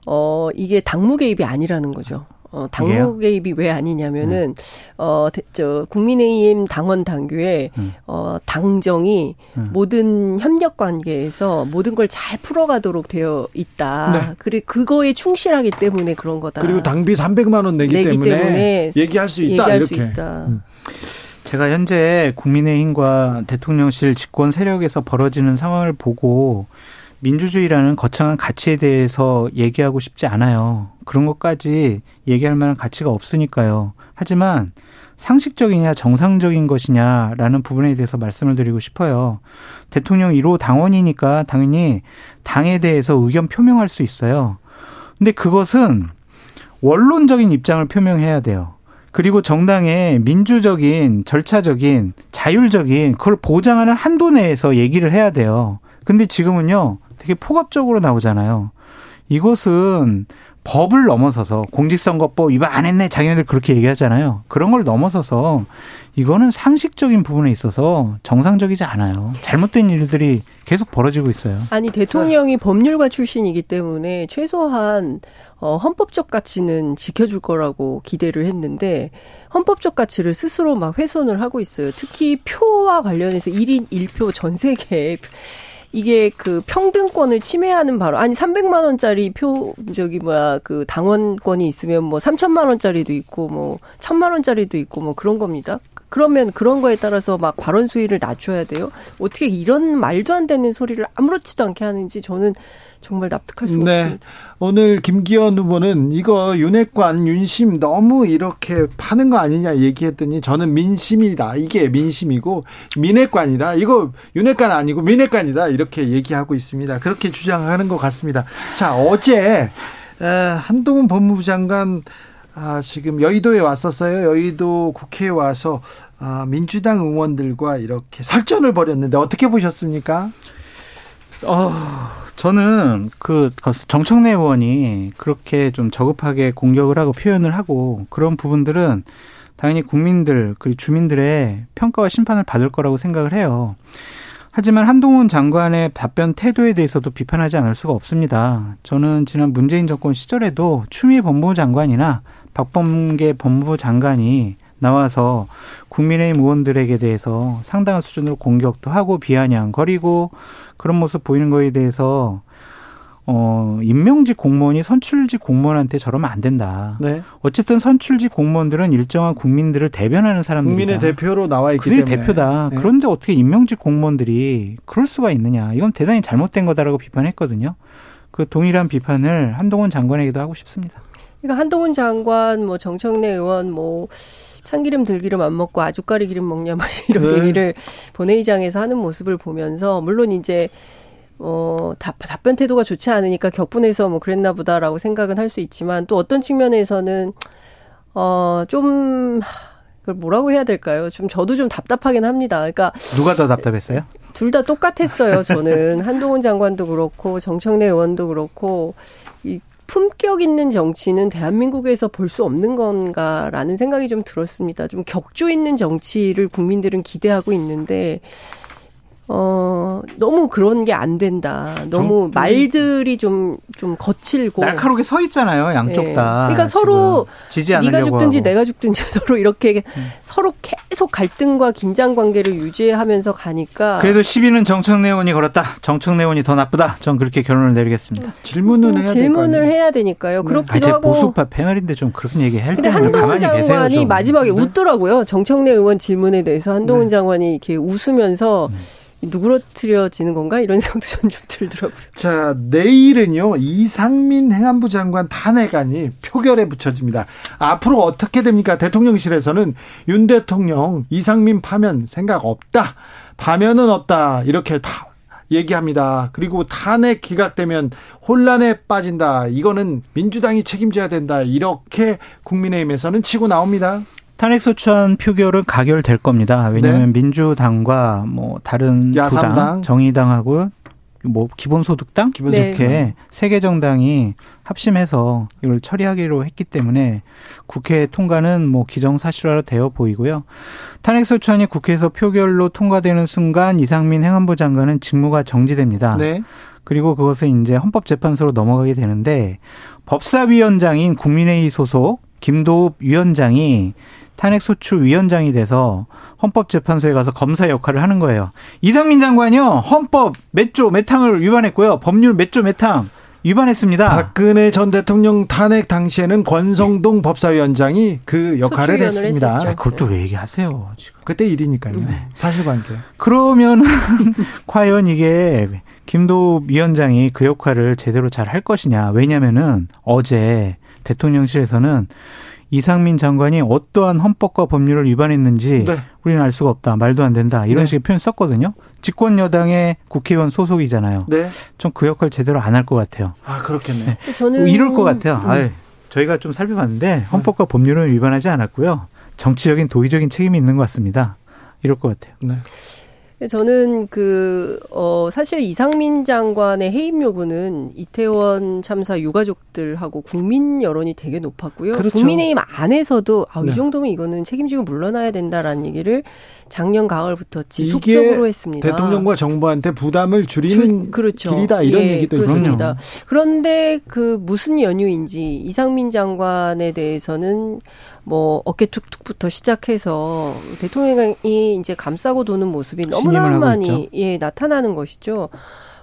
어, 이게 당무 개입이 아니라는 거죠. 어, 당무 개입이 왜 아니냐면은, 네. 어, 저, 국민의힘 당원 당규에, 음. 어, 당정이 음. 모든 협력 관계에서 모든 걸 잘 풀어가도록 되어 있다. 네. 그리고 그거에 충실하기 때문에 그런 거다. 그리고 당비 300만 원 내기, 내기 때문에, 때문에, 얘기할 수 있다. 얘기할 이렇게. 수 있다. 음. 제가 현재 국민의힘과 대통령실 집권 세력에서 벌어지는 상황을 보고 민주주의라는 거창한 가치에 대해서 얘기하고 싶지 않아요. 그런 것까지 얘기할 만한 가치가 없으니까요. 하지만 상식적이냐 정상적인 것이냐라는 부분에 대해서 말씀을 드리고 싶어요. 대통령 1호 당원이니까 당연히 당에 대해서 의견 표명할 수 있어요. 근데 그것은 원론적인 입장을 표명해야 돼요. 그리고 정당의 민주적인 절차적인 자율적인 그걸 보장하는 한도 내에서 얘기를 해야 돼요. 근데 지금은요. 되게 폭압적으로 나오잖아요. 이것은 법을 넘어서서 공직선거법 위반 안 했네 자기네들 그렇게 얘기하잖아요. 그런 걸 넘어서서 이거는 상식적인 부분에 있어서 정상적이지 않아요. 잘못된 일들이 계속 벌어지고 있어요. 아니 대통령이 법률가 출신이기 때문에 최소한 어, 헌법적 가치는 지켜줄 거라고 기대를 했는데 헌법적 가치를 스스로 막 훼손을 하고 있어요. 특히 표와 관련해서 1인 1표 전 세계에 이게 그 평등권을 침해하는 바로 아니 300만 원짜리 표 저기 뭐야 그 당원권이 있으면 뭐 3천만 원짜리도 있고 뭐 1000만 원짜리도 있고 뭐 그런 겁니다. 그러면 그런 거에 따라서 막 발언 수위를 낮춰야 돼요? 어떻게 이런 말도 안 되는 소리를 아무렇지도 않게 하는지 저는 정말 납득할 수 네. 없습니다. 오늘 김기현 후보는 이거 윤핵관 윤심 너무 이렇게 파는 거 아니냐 얘기했더니 저는 민심이다. 이게 민심이고 민핵관이다. 이거 윤핵관 아니고 민핵관이다. 이렇게 얘기하고 있습니다. 그렇게 주장하는 것 같습니다. 자 어제 한동훈 법무부 장관 아, 지금 여의도에 왔었어요. 여의도 국회에 와서 아, 민주당 의원들과 이렇게 설전을 벌였는데 어떻게 보셨습니까? 어, 저는 그 정청래 의원이 그렇게 좀 저급하게 공격을 하고 표현을 하고 그런 부분들은 당연히 국민들 그리고 주민들의 평가와 심판을 받을 거라고 생각을 해요. 하지만 한동훈 장관의 답변 태도에 대해서도 비판하지 않을 수가 없습니다. 저는 지난 문재인 정권 시절에도 추미애 법무부 장관이나 박범계 법무부 장관이 나와서 국민의힘 의원들에게 대해서 상당한 수준으로 공격도 하고 비아냥거리고 그런 모습 보이는 거에 대해서 어, 임명직 공무원이 선출직 공무원한테 저러면 안 된다. 네. 어쨌든 선출직 공무원들은 일정한 국민들을 대변하는 사람들이다. 국민의 대표로 나와 있기 때문에. 대표다. 네. 그런데 어떻게 임명직 공무원들이 그럴 수가 있느냐. 이건 대단히 잘못된 거다라고 비판했거든요. 그 동일한 비판을 한동훈 장관에게도 하고 싶습니다. 그러니까 한동훈 장관, 뭐 정청래 의원, 뭐 참기름 들기름 안 먹고 아주까리 기름 먹냐 막 <laughs> 이런 네. 얘기를 본회의장에서 하는 모습을 보면서 물론 이제 어, 답, 답변 태도가 좋지 않으니까 격분해서 뭐 그랬나 보다라고 생각은 할 수 있지만 또 어떤 측면에서는 어, 좀 그걸 뭐라고 해야 될까요? 좀 저도 좀 답답하긴 합니다. 그러니까 누가 더 답답했어요? 둘 다 똑같았어요. 저는 한동훈 장관도 그렇고 정청래 의원도 그렇고 이 품격 있는 정치는 대한민국에서 볼 수 없는 건가라는 생각이 좀 들었습니다. 좀 격조 있는 정치를 국민들은 기대하고 있는데 어, 너무 그런 게 안 된다. 너무 말들이 좀, 좀 거칠고. 날카롭게 서 있잖아요, 양쪽 네. 다. 그러니까 서로, 지지 네가 죽든지 하고. 내가 죽든지 <laughs> 서로 이렇게 음. 서로 계속 갈등과 긴장 관계를 유지하면서 가니까. 그래도 시비는 정청래 의원이 걸었다. 정청래 의원이 더 나쁘다. 전 그렇게 결론을 내리겠습니다. 질문은 해야 질문을 해야 되니까요. 네. 그렇기도 아, 하고. 보수파 패널인데 좀 그런 얘기 할 때. 근데 한동훈 장관이 마지막에 네? 웃더라고요. 정청래 의원 질문에 대해서 한동훈 네. 장관이 이렇게 웃으면서 음. 누그러뜨려지는 건가 이런 <laughs> 생각도 전 좀 들더라고요. 자 내일은요 이상민 행안부 장관 탄핵안이 표결에 붙여집니다. 앞으로 어떻게 됩니까? 대통령실에서는 윤 대통령 이상민 파면 생각 없다, 파면은 없다 이렇게 다 얘기합니다. 그리고 탄핵 기각되면 혼란에 빠진다. 이거는 민주당이 책임져야 된다. 이렇게 국민의힘에서는 치고 나옵니다. 탄핵소추안 표결은 가결될 겁니다. 왜냐하면 네. 민주당과 뭐 다른 야당, 정의당하고 뭐 기본소득당 기본 네. 이렇게 세개 정당이 합심해서 이걸 처리하기로 했기 때문에 국회 통과는 뭐 기정사실화로 되어 보이고요. 탄핵소추안이 국회에서 표결로 통과되는 순간 이상민 행안부 장관은 직무가 정지됩니다. 네. 그리고 그것은 이제 헌법재판소로 넘어가게 되는데 법사위원장인 국민회의 소속 김도읍 위원장이 탄핵소추 위원장이 돼서 헌법재판소에 가서 검사 역할을 하는 거예요. 이상민 장관이요 헌법 몇 조 몇 항을 위반했고요. 법률 몇 조 몇 항 위반했습니다. 박근혜 전 대통령 탄핵 당시에는 권성동 법사위원장이 그 역할을 했습니다. 아, 그걸 또 왜 얘기하세요? 지금. 그때 일이니까요. 네. 사실관계. 그러면 <laughs> 과연 이게 김도 위원장이 그 역할을 제대로 잘 할 것이냐? 왜냐면은 어제 대통령실에서는 이상민 장관이 어떠한 헌법과 법률을 위반했는지 네. 우리는 알 수가 없다. 말도 안 된다. 이런 네. 식의 표현 썼거든요. 집권 여당의 국회의원 소속이잖아요. 네. 좀 그 역할 제대로 안 할 것 같아요. 아 그렇겠네. 네. 저는 이럴 것 같아요. 음. 아유, 저희가 좀 살펴봤는데 헌법과 법률은 위반하지 않았고요. 정치적인 도의적인 책임이 있는 것 같습니다. 이럴 것 같아요. 네. 저는 그, 어, 사실 이상민 장관의 해임 요구는 이태원 참사 유가족들하고 국민 여론이 되게 높았고요. 그렇죠. 국민의힘 안에서도 아, 네. 이 정도면 이거는 책임지고 물러나야 된다라는 얘기를 작년 가을부터 지속적으로 했습니다. 대통령과 정부한테 부담을 줄이는 주, 그렇죠. 길이다 이런 예, 얘기도 있습니다. 그런데 그 무슨 연유인지 이상민 장관에 대해서는 뭐 어깨 툭툭부터 시작해서 대통령이 이제 감싸고 도는 모습이 너무나 많이 예 나타나는 것이죠.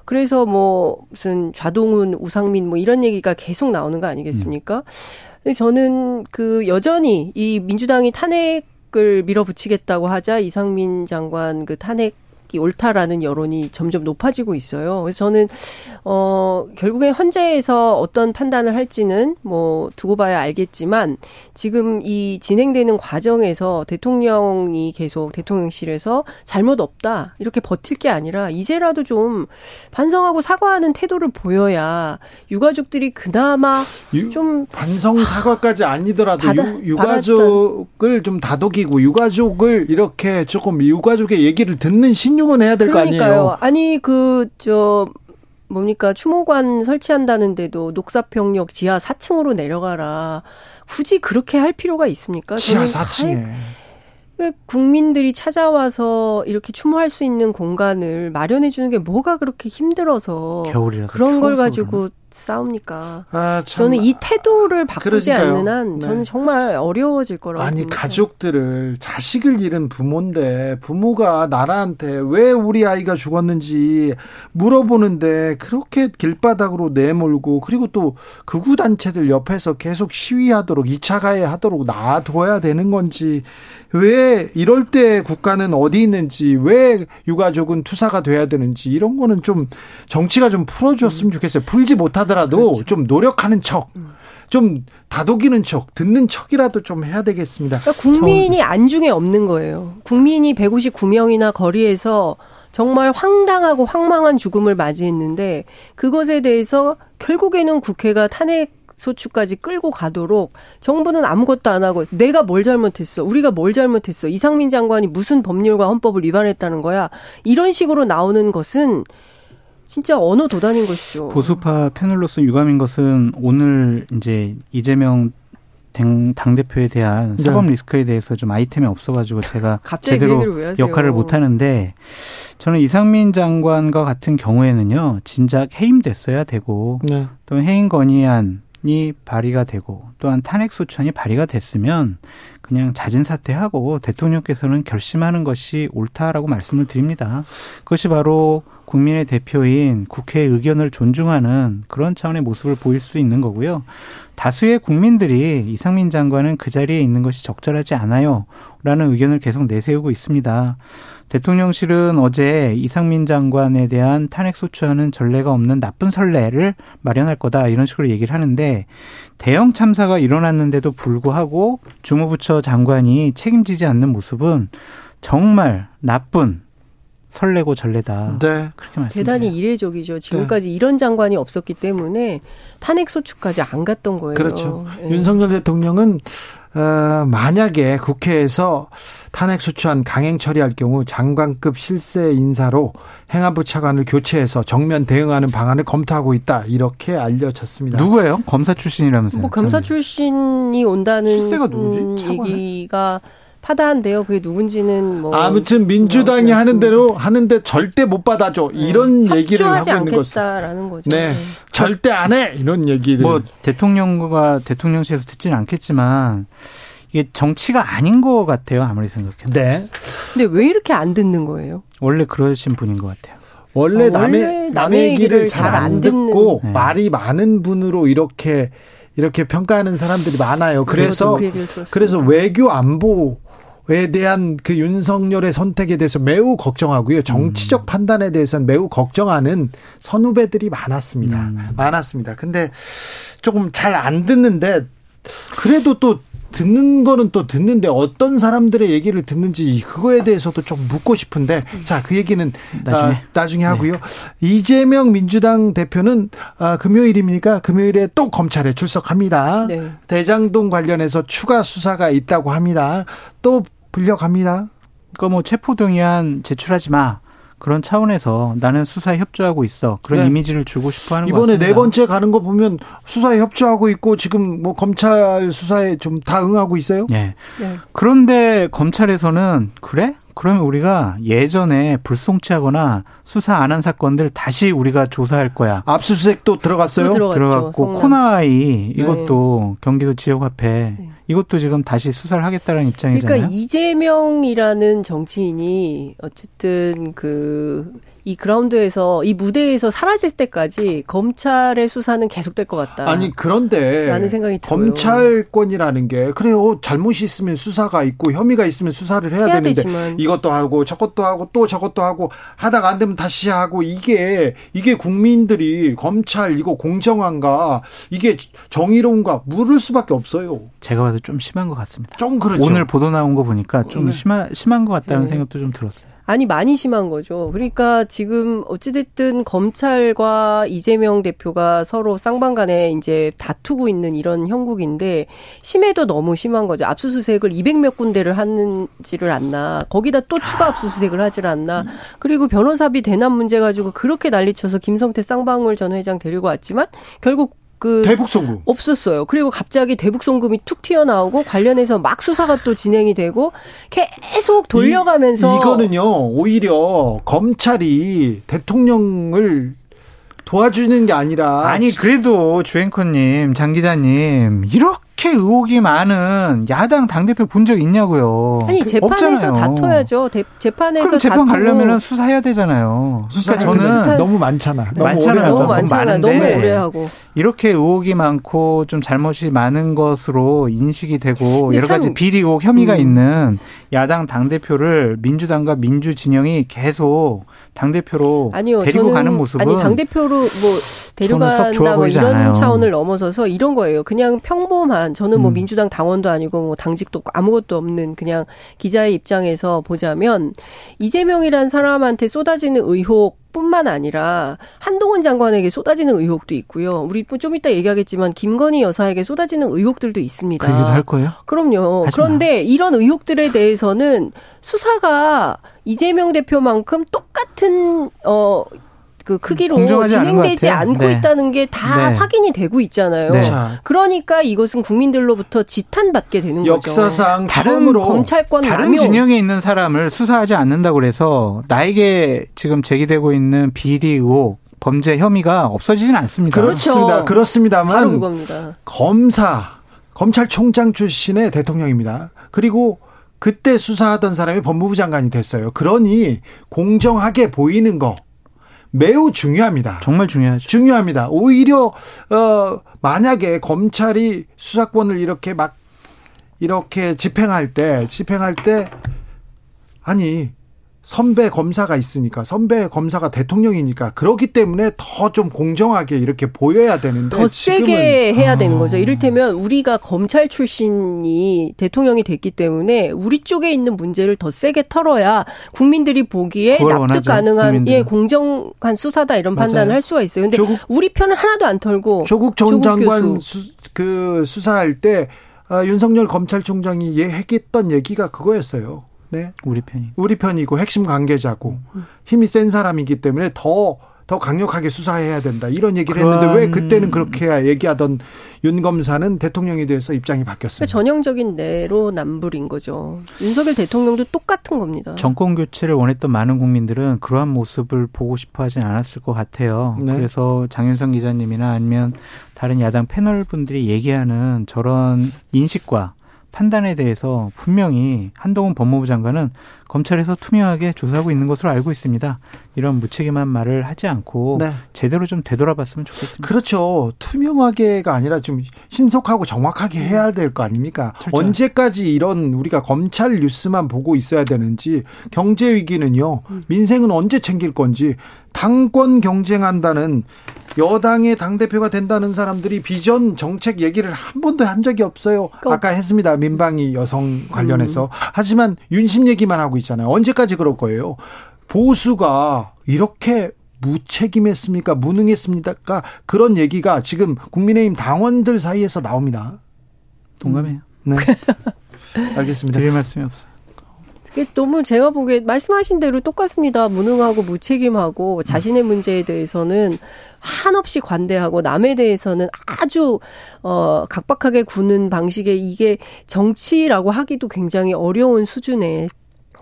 그래서 뭐 무슨 좌동훈, 우상민 뭐 이런 얘기가 계속 나오는 거 아니겠습니까? 음. 저는 그 여전히 이 민주당이 탄핵 을 밀어붙이겠다고 하자 이상민 장관 그 탄핵 이 옳다라는 여론이 점점 높아지고 있어요. 그래서 저는 어 결국에 헌재에서 어떤 판단을 할지는 뭐 두고 봐야 알겠지만 지금 이 진행되는 과정에서 대통령이 계속 대통령실에서 잘못 없다 이렇게 버틸 게 아니라 이제라도 좀 반성하고 사과하는 태도를 보여야 유가족들이 그나마 유, 좀 반성 사과까지 아니더라도 받아, 유, 유가족을 좀 다독이고 유가족을 이렇게 조금 유가족의 얘기를 듣는 신 신용은 해야 될 거 아니에요. 아니 그저 뭡니까 추모관 설치한다는데도 녹사평역 지하 4층으로 내려가라. 굳이 그렇게 할 필요가 있습니까? 지하 4층에. 그 국민들이 찾아와서 이렇게 추모할 수 있는 공간을 마련해 주는 게 뭐가 그렇게 힘들어서 겨울이라서 그런 걸 가지고 싸웁니까? 아, 저는 이 태도를 바꾸지 그러니까요. 않는 한 저는 네. 정말 어려워질 거라고 아니 봅니다. 가족들을 자식을 잃은 부모인데 부모가 나라한테 왜 우리 아이가 죽었는지 물어보는데 그렇게 길바닥으로 내몰고 그리고 또 극우 단체들 옆에서 계속 시위하도록 2차 가해 하도록 놔둬야 되는 건지 왜 이럴 때 국가는 어디 있는지 왜 유가족은 투사가 돼야 되는지 이런 거는 좀 정치가 좀 풀어줬으면 좋겠어요. 풀지 못하더라도 그렇죠. 좀 노력하는 척. 좀 다독이는 척, 듣는 척이라도 좀 해야 되겠습니다. 그러니까 국민이 안중에 없는 거예요. 국민이 159명이나 거리에서 정말 황당하고 황망한 죽음을 맞이했는데 그것에 대해서 결국에는 국회가 탄핵 소추까지 끌고 가도록 정부는 아무것도 안 하고 내가 뭘 잘못했어. 우리가 뭘 잘못했어. 이상민 장관이 무슨 법률과 헌법을 위반했다는 거야. 이런 식으로 나오는 것은 진짜 언어 도단인 것이죠. 보수파 패널로서 유감인 것은 오늘 이제 이재명 당 대표에 대한 네. 사법 리스크에 대해서 좀 아이템이 없어가지고 제가 <laughs> 제대로 그 역할을 못 하는데 저는 이상민 장관과 같은 경우에는요 진작 해임됐어야 되고 네. 또 해임 건의안 이 발의가 되고 또한 탄핵 소추안이 발의가 됐으면 그냥 자진 사퇴하고 대통령께서는 결심하는 것이 옳다라고 말씀을 드립니다. 그것이 바로 국민의 대표인 국회의 의견을 존중하는 그런 차원의 모습을 보일 수 있는 거고요. 다수의 국민들이 이상민 장관은 그 자리에 있는 것이 적절하지 않아요. 라는 의견을 계속 내세우고 있습니다. 대통령실은 어제 이상민 장관에 대한 탄핵소추하는 전례가 없는 나쁜 선례를 마련할 거다 이런 식으로 얘기를 하는데 대형 참사가 일어났는데도 불구하고 주무부처 장관이 책임지지 않는 모습은 정말 나쁜 설레고 전례다. 네. 그렇게 말씀 대단히 이례적이죠. 지금까지 네. 이런 장관이 없었기 때문에 탄핵 소추까지 안 갔던 거예요. 그렇죠. 네. 윤석열 대통령은 어, 만약에 국회에서 탄핵 소추안 강행 처리할 경우 장관급 실세 인사로 행안부 차관을 교체해서 정면 대응하는 방안을 검토하고 있다 이렇게 알려졌습니다. 누구예요? 검사 출신이라면서요? 뭐 검사 출신이 온다는 실세가 누구지? 얘기가 파다한데요. 그게 누군지는 뭐 아무튼 민주당이 하는 대로 하는데 절대 못 받아줘 네. 이런 얘기를 하고 있는 것이다라는 거죠. 네. 네. 절대 안 해 이런 얘기를 뭐 대통령과 대통령실에서 듣지는 않겠지만 이게 정치가 아닌 것 같아요. 아무리 생각해도. 네. 근데 왜 이렇게 안 듣는 거예요? 원래 그러신 분인 것 같아요. 원래 어, 남의 남의 얘기를 잘 안 듣고 네. 말이 많은 분으로 이렇게 이렇게 평가하는 사람들이 많아요. 그래서 그 그래서 외교 안보 에 대한 그 윤석열의 선택에 대해서 매우 걱정하고요. 정치적 음. 판단에 대해서는 매우 걱정하는 선후배들이 많았습니다. 음. 많았습니다. 근데 조금 잘 안 듣는데 그래도 또 듣는 거는 또 듣는데 어떤 사람들의 얘기를 듣는지 그거에 대해서도 좀 묻고 싶은데 자 그 얘기는 나중에, 아, 나중에 하고요. 네. 이재명 민주당 대표는 아, 금요일입니까? 금요일에 또 검찰에 출석합니다. 네. 대장동 관련해서 추가 수사가 있다고 합니다. 또 불려갑니다. 그러니까 뭐 체포동의안 제출하지 마. 그런 차원에서 나는 수사에 협조하고 있어. 그런 네. 이미지를 주고 싶어 하는 이번에 네 번째 가는 거 보면 수사에 협조하고 있고 지금 뭐 검찰 수사에 좀 다 응하고 있어요? 네. 네. 그런데 검찰에서는 그래? 그러면 우리가 예전에 불송치하거나 수사 안 한 사건들 다시 우리가 조사할 거야. 압수수색도 들어갔어요? 들어갔고 코나이 이것도 네. 경기도 지역 화폐 네. 이것도 지금 다시 수사를 하겠다는 입장이잖아요. 그러니까 이재명이라는 정치인이 어쨌든 그 이 그라운드에서 이 무대에서 사라질 때까지 검찰의 수사는 계속될 것 같다. 아니 그런데 라는 생각이 들어요. 검찰권이라는 게 그래요 잘못이 있으면 수사가 있고 혐의가 있으면 수사를 해야, 해야 되는데 되지만. 이것도 하고 저것도 하고 또 저것도 하고 하다가 안 되면 다시 하고 이게 이게 국민들이 검찰 이거 공정한가 이게 정의로운가 물을 수밖에 없어요. 제가 것보다도 좀 심한 것 같습니다. 좀 그렇죠. 오늘 보도 나온 거 보니까 좀 네. 심한 심한 것 같다는 네. 생각도 좀 들었어요. 아니 많이 심한 거죠. 그러니까 지금 어찌됐든 검찰과 이재명 대표가 서로 쌍방간에 이제 다투고 있는 이런 형국인데 심해도 너무 심한 거죠. 압수수색을 200몇 군데를 하는지를 않나. 거기다 또 추가 압수수색을 하질 않나. 그리고 변호사비 대납 문제 가지고 그렇게 난리쳐서 김성태 쌍방울 전 회장 데리고 왔지만 결국 그 대북 송금 없었어요. 그리고 갑자기 대북 송금이 툭 튀어나오고 관련해서 막 수사가 또 진행이 되고 계속 돌려가면서 이, 이거는요 오히려 검찰이 대통령을 도와주는 게 아니라 아니 그래도 주앵커님 장 기자님 이렇게 이렇게 의혹이 많은 야당 당대표 본 적 있냐고요. 아니, 재판에서 없잖아요. 다퉈야죠. 대, 재판에서 그럼 재판 가려면 수사해야 되잖아요. 그러니까 저는 수사... 너무 많잖아. 너무 많잖아요. 너무 많잖아. 너무 오래 하고. 이렇게 의혹이 많고 좀 잘못이 많은 것으로 인식이 되고 여러 가지 비리 의혹 혐의가 음. 있는 야당 당대표를 민주당과 민주 진영이 계속 당 대표로 아니요, 데리고 가는 모습은 아니 당 대표로 뭐 데려간다 뭐 이런 않아요. 차원을 넘어서서 이런 거예요. 그냥 평범한 저는 뭐 음. 민주당 당원도 아니고 뭐 당직도 아무것도 없는 그냥 기자의 입장에서 보자면 이재명이란 사람한테 쏟아지는 의혹 뿐만 아니라 한동훈 장관에게 쏟아지는 의혹도 있고요. 우리 좀 이따 얘기하겠지만 김건희 여사에게 쏟아지는 의혹들도 있습니다. 그 얘기도 할 거예요? 그럼요. 그런데 이런 의혹들에 대해서는 수사가 이재명 대표만큼 똑같은 어 그 크기로 진행되지 않고 네. 있다는 게다 네. 확인이 되고 있잖아요. 네. 그러니까 이것은 국민들로부터 지탄받게 되는 역사상 거죠. 다른 검찰권 다른 남용. 진영에 있는 사람을 수사하지 않는다고 그래서 나에게 지금 제기되고 있는 비리 의혹 범죄 혐의가 없어지지는 않습니다. 그렇죠. 그렇습니다. 그렇습니다만 검사 검찰총장 출신의 대통령입니다. 그리고 그때 수사하던 사람이 법무부 장관이 됐어요. 그러니 공정하게 보이는 거 매우 중요합니다. 정말 중요하죠. 중요합니다. 오히려 어 만약에 검찰이 수사권을 이렇게 막 이렇게 집행할 때 집행할 때 아니 선배 검사가 있으니까 선배 검사가 대통령이니까 그렇기 때문에 더 좀 공정하게 이렇게 보여야 되는데 더 세게 해야 되는 거죠. 이를테면 우리가 검찰 출신이 대통령이 됐기 때문에 우리 쪽에 있는 문제를 더 세게 털어야 국민들이 보기에 납득 원하죠, 가능한 국민들은. 예 공정한 수사다 이런 맞아요. 판단을 할 수가 있어요. 근데 조국, 우리 편은 하나도 안 털고 조국 전 장관 수, 그 수사할 때 아, 윤석열 검찰총장이 예, 했던 얘기가 그거였어요. 네. 우리 편이. 우리 편이고 핵심 관계자고 힘이 센 사람이기 때문에 더, 더 강력하게 수사해야 된다. 이런 얘기를 그런... 했는데 왜 그때는 그렇게 얘기하던 윤 검사는 대통령에 대해서 입장이 바뀌었어요. 전형적인 내로남불인 거죠. 윤석열 대통령도 똑같은 겁니다. 정권 교체를 원했던 많은 국민들은 그러한 모습을 보고 싶어 하진 않았을 것 같아요. 네. 그래서 장윤성 기자님이나 아니면 다른 야당 패널 분들이 얘기하는 저런 인식과 판단에 대해서 분명히 한동훈 법무부 장관은 검찰에서 투명하게 조사하고 있는 것으로 알고 있습니다. 이런 무책임한 말을 하지 않고 네. 제대로 좀 되돌아봤으면 좋겠습니다. 그렇죠. 투명하게가 아니라 좀 신속하고 정확하게 해야 될 거 아닙니까? 철저. 언제까지 이런 우리가 검찰 뉴스만 보고 있어야 되는지 경제 위기는요. 민생은 언제 챙길 건지 당권 경쟁한다는 여당의 당대표가 된다는 사람들이 비전 정책 얘기를 한 번도 한 적이 없어요. 그 아까 했습니다. 민방위 여성 관련해서. 음. 하지만 윤심 얘기만 하고 있잖아요. 언제까지 그럴 거예요? 보수가 이렇게 무책임했습니까? 무능했습니까? 그런 얘기가 지금 국민의힘 당원들 사이에서 나옵니다. 동감해요. 네. <laughs> 알겠습니다. 드릴 말씀이 없어요. 너무 제가 보기에 말씀하신 대로 똑같습니다. 무능하고 무책임하고 자신의 문제에 대해서는 한없이 관대하고 남에 대해서는 아주 어 각박하게 구는 방식의 이게 정치라고 하기도 굉장히 어려운 수준의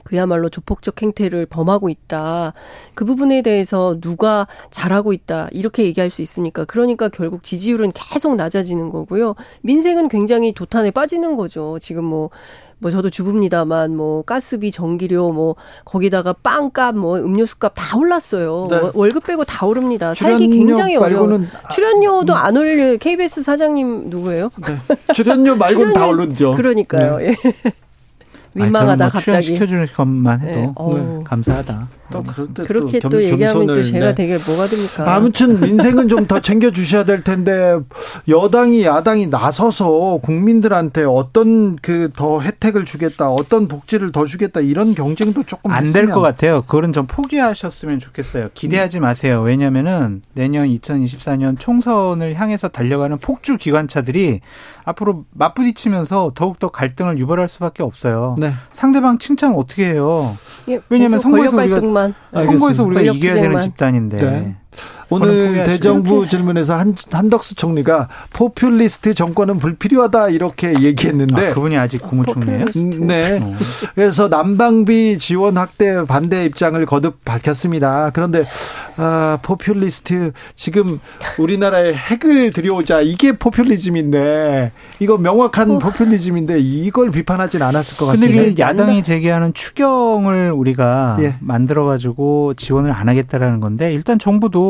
그야말로 조폭적 행태를 범하고 있다. 그 부분에 대해서 누가 잘하고 있다. 이렇게 얘기할 수 있습니까? 그러니까 결국 지지율은 계속 낮아지는 거고요. 민생은 굉장히 도탄에 빠지는 거죠. 지금 뭐, 뭐 저도 주부입니다만 뭐 가스비, 전기료 뭐 거기다가 빵값, 뭐 음료수값 다 올랐어요. 네. 월급 빼고 다 오릅니다. 살기 굉장히 어려워. 출연료도 음. 안 올려. KBS 사장님 누구예요? 네. 출연료 말고는 다 오르죠. 그러니까요. 네. 예. 민망하다 뭐 갑자기 시켜주는 것만 해도 네. 네. 감사하다. 또 그렇게 또 얘기하면 또 제가 네. 되게 뭐가 됩니까? 아무튼 민생은 좀 더 챙겨 주셔야 될 텐데 여당이 야당이 나서서 국민들한테 어떤 그 더 혜택을 주겠다, 어떤 복지를 더 주겠다 이런 경쟁도 조금 안 될 것 같아요. 그거는 좀 포기하셨으면 좋겠어요. 기대하지 마세요. 왜냐면은 내년 2024년 총선을 향해서 달려가는 폭주 기관차들이 앞으로 맞부딪히면서 더욱더 갈등을 유발할 수밖에 없어요. 네. 상대방 칭찬 어떻게 해요? 예, 왜냐하면 선거에서 우리가 선거에서 우리가 이겨야 되는 집단인데. 네. 오늘 대정부 질문에서 한, 한덕수 총리가 포퓰리스트 정권은 불필요하다 이렇게 얘기했는데 아, 그분이 아직 국무총리예요? 네. 어. 그래서 난방비 지원 확대 반대 입장을 거듭 밝혔습니다. 그런데 아, 포퓰리스트 지금 우리나라에 핵을 들여오자 이게 포퓰리즘인데 이거 명확한 어. 포퓰리즘인데 이걸 비판하진 않았을 것 같습니다. 근데 야당이 제기하는 추경을 우리가 예. 만들어 가지고 지원을 안 하겠다라는 건데 일단 정부도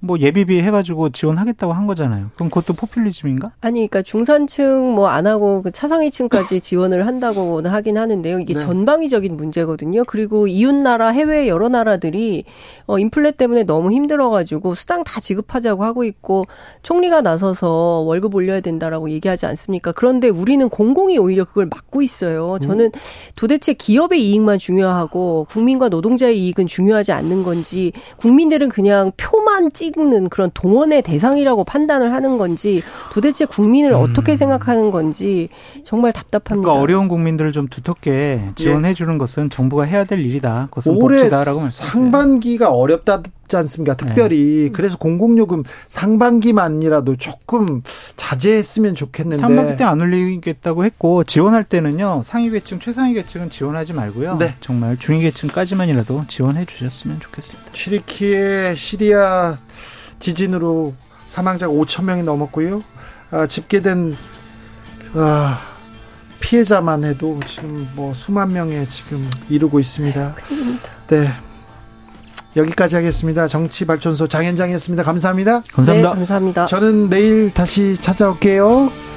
뭐 예비비 해가지고 지원하겠다고 한 거잖아요. 그럼 그것도 포퓰리즘인가? 아니, 그러니까 중산층 뭐 안 하고 그 차상위층까지 <laughs> 지원을 한다고 하긴 하는데요. 이게 네. 전방위적인 문제거든요. 그리고 이웃 나라, 해외 여러 나라들이 어 인플레 때문에 너무 힘들어가지고 수당 다 지급하자고 하고 있고 총리가 나서서 월급 올려야 된다라고 얘기하지 않습니까? 그런데 우리는 공공이 오히려 그걸 막고 있어요. 저는 도대체 기업의 이익만 중요하고 국민과 노동자의 이익은 중요하지 않는 건지 국민들은 그냥 표만 찍는 그런 동원의 대상이라고 판단을 하는 건지 도대체 국민을 음. 어떻게 생각하는 건지 정말 답답합니다. 그러니까 어려운 국민들을 좀 두텁게 지원해 주는 예. 것은 정부가 해야 될 일이다. 그것은 복지다라고 말씀하세요. 상반기가 어렵다 지 않습니까? 특별히 네. 그래서 공공요금 상반기만이라도 조금 자제했으면 좋겠는데 상반기 때 안 올리겠다고 했고 지원할 때는요 상위 계층 최상위 계층은 지원하지 말고요 네. 정말 중위 계층까지만이라도 지원해 주셨으면 좋겠습니다. 튀르키예 시리아 지진으로 사망자가 5천 명이 넘었고요. 아, 집계된 아, 피해자만 해도 지금 뭐 수만 명에 지금 이르고 있습니다. 네. 여기까지 하겠습니다. 정치발전소 장현장이었습니다. 감사합니다. 감사합니다. 네, 감사합니다. 저는 내일 다시 찾아올게요.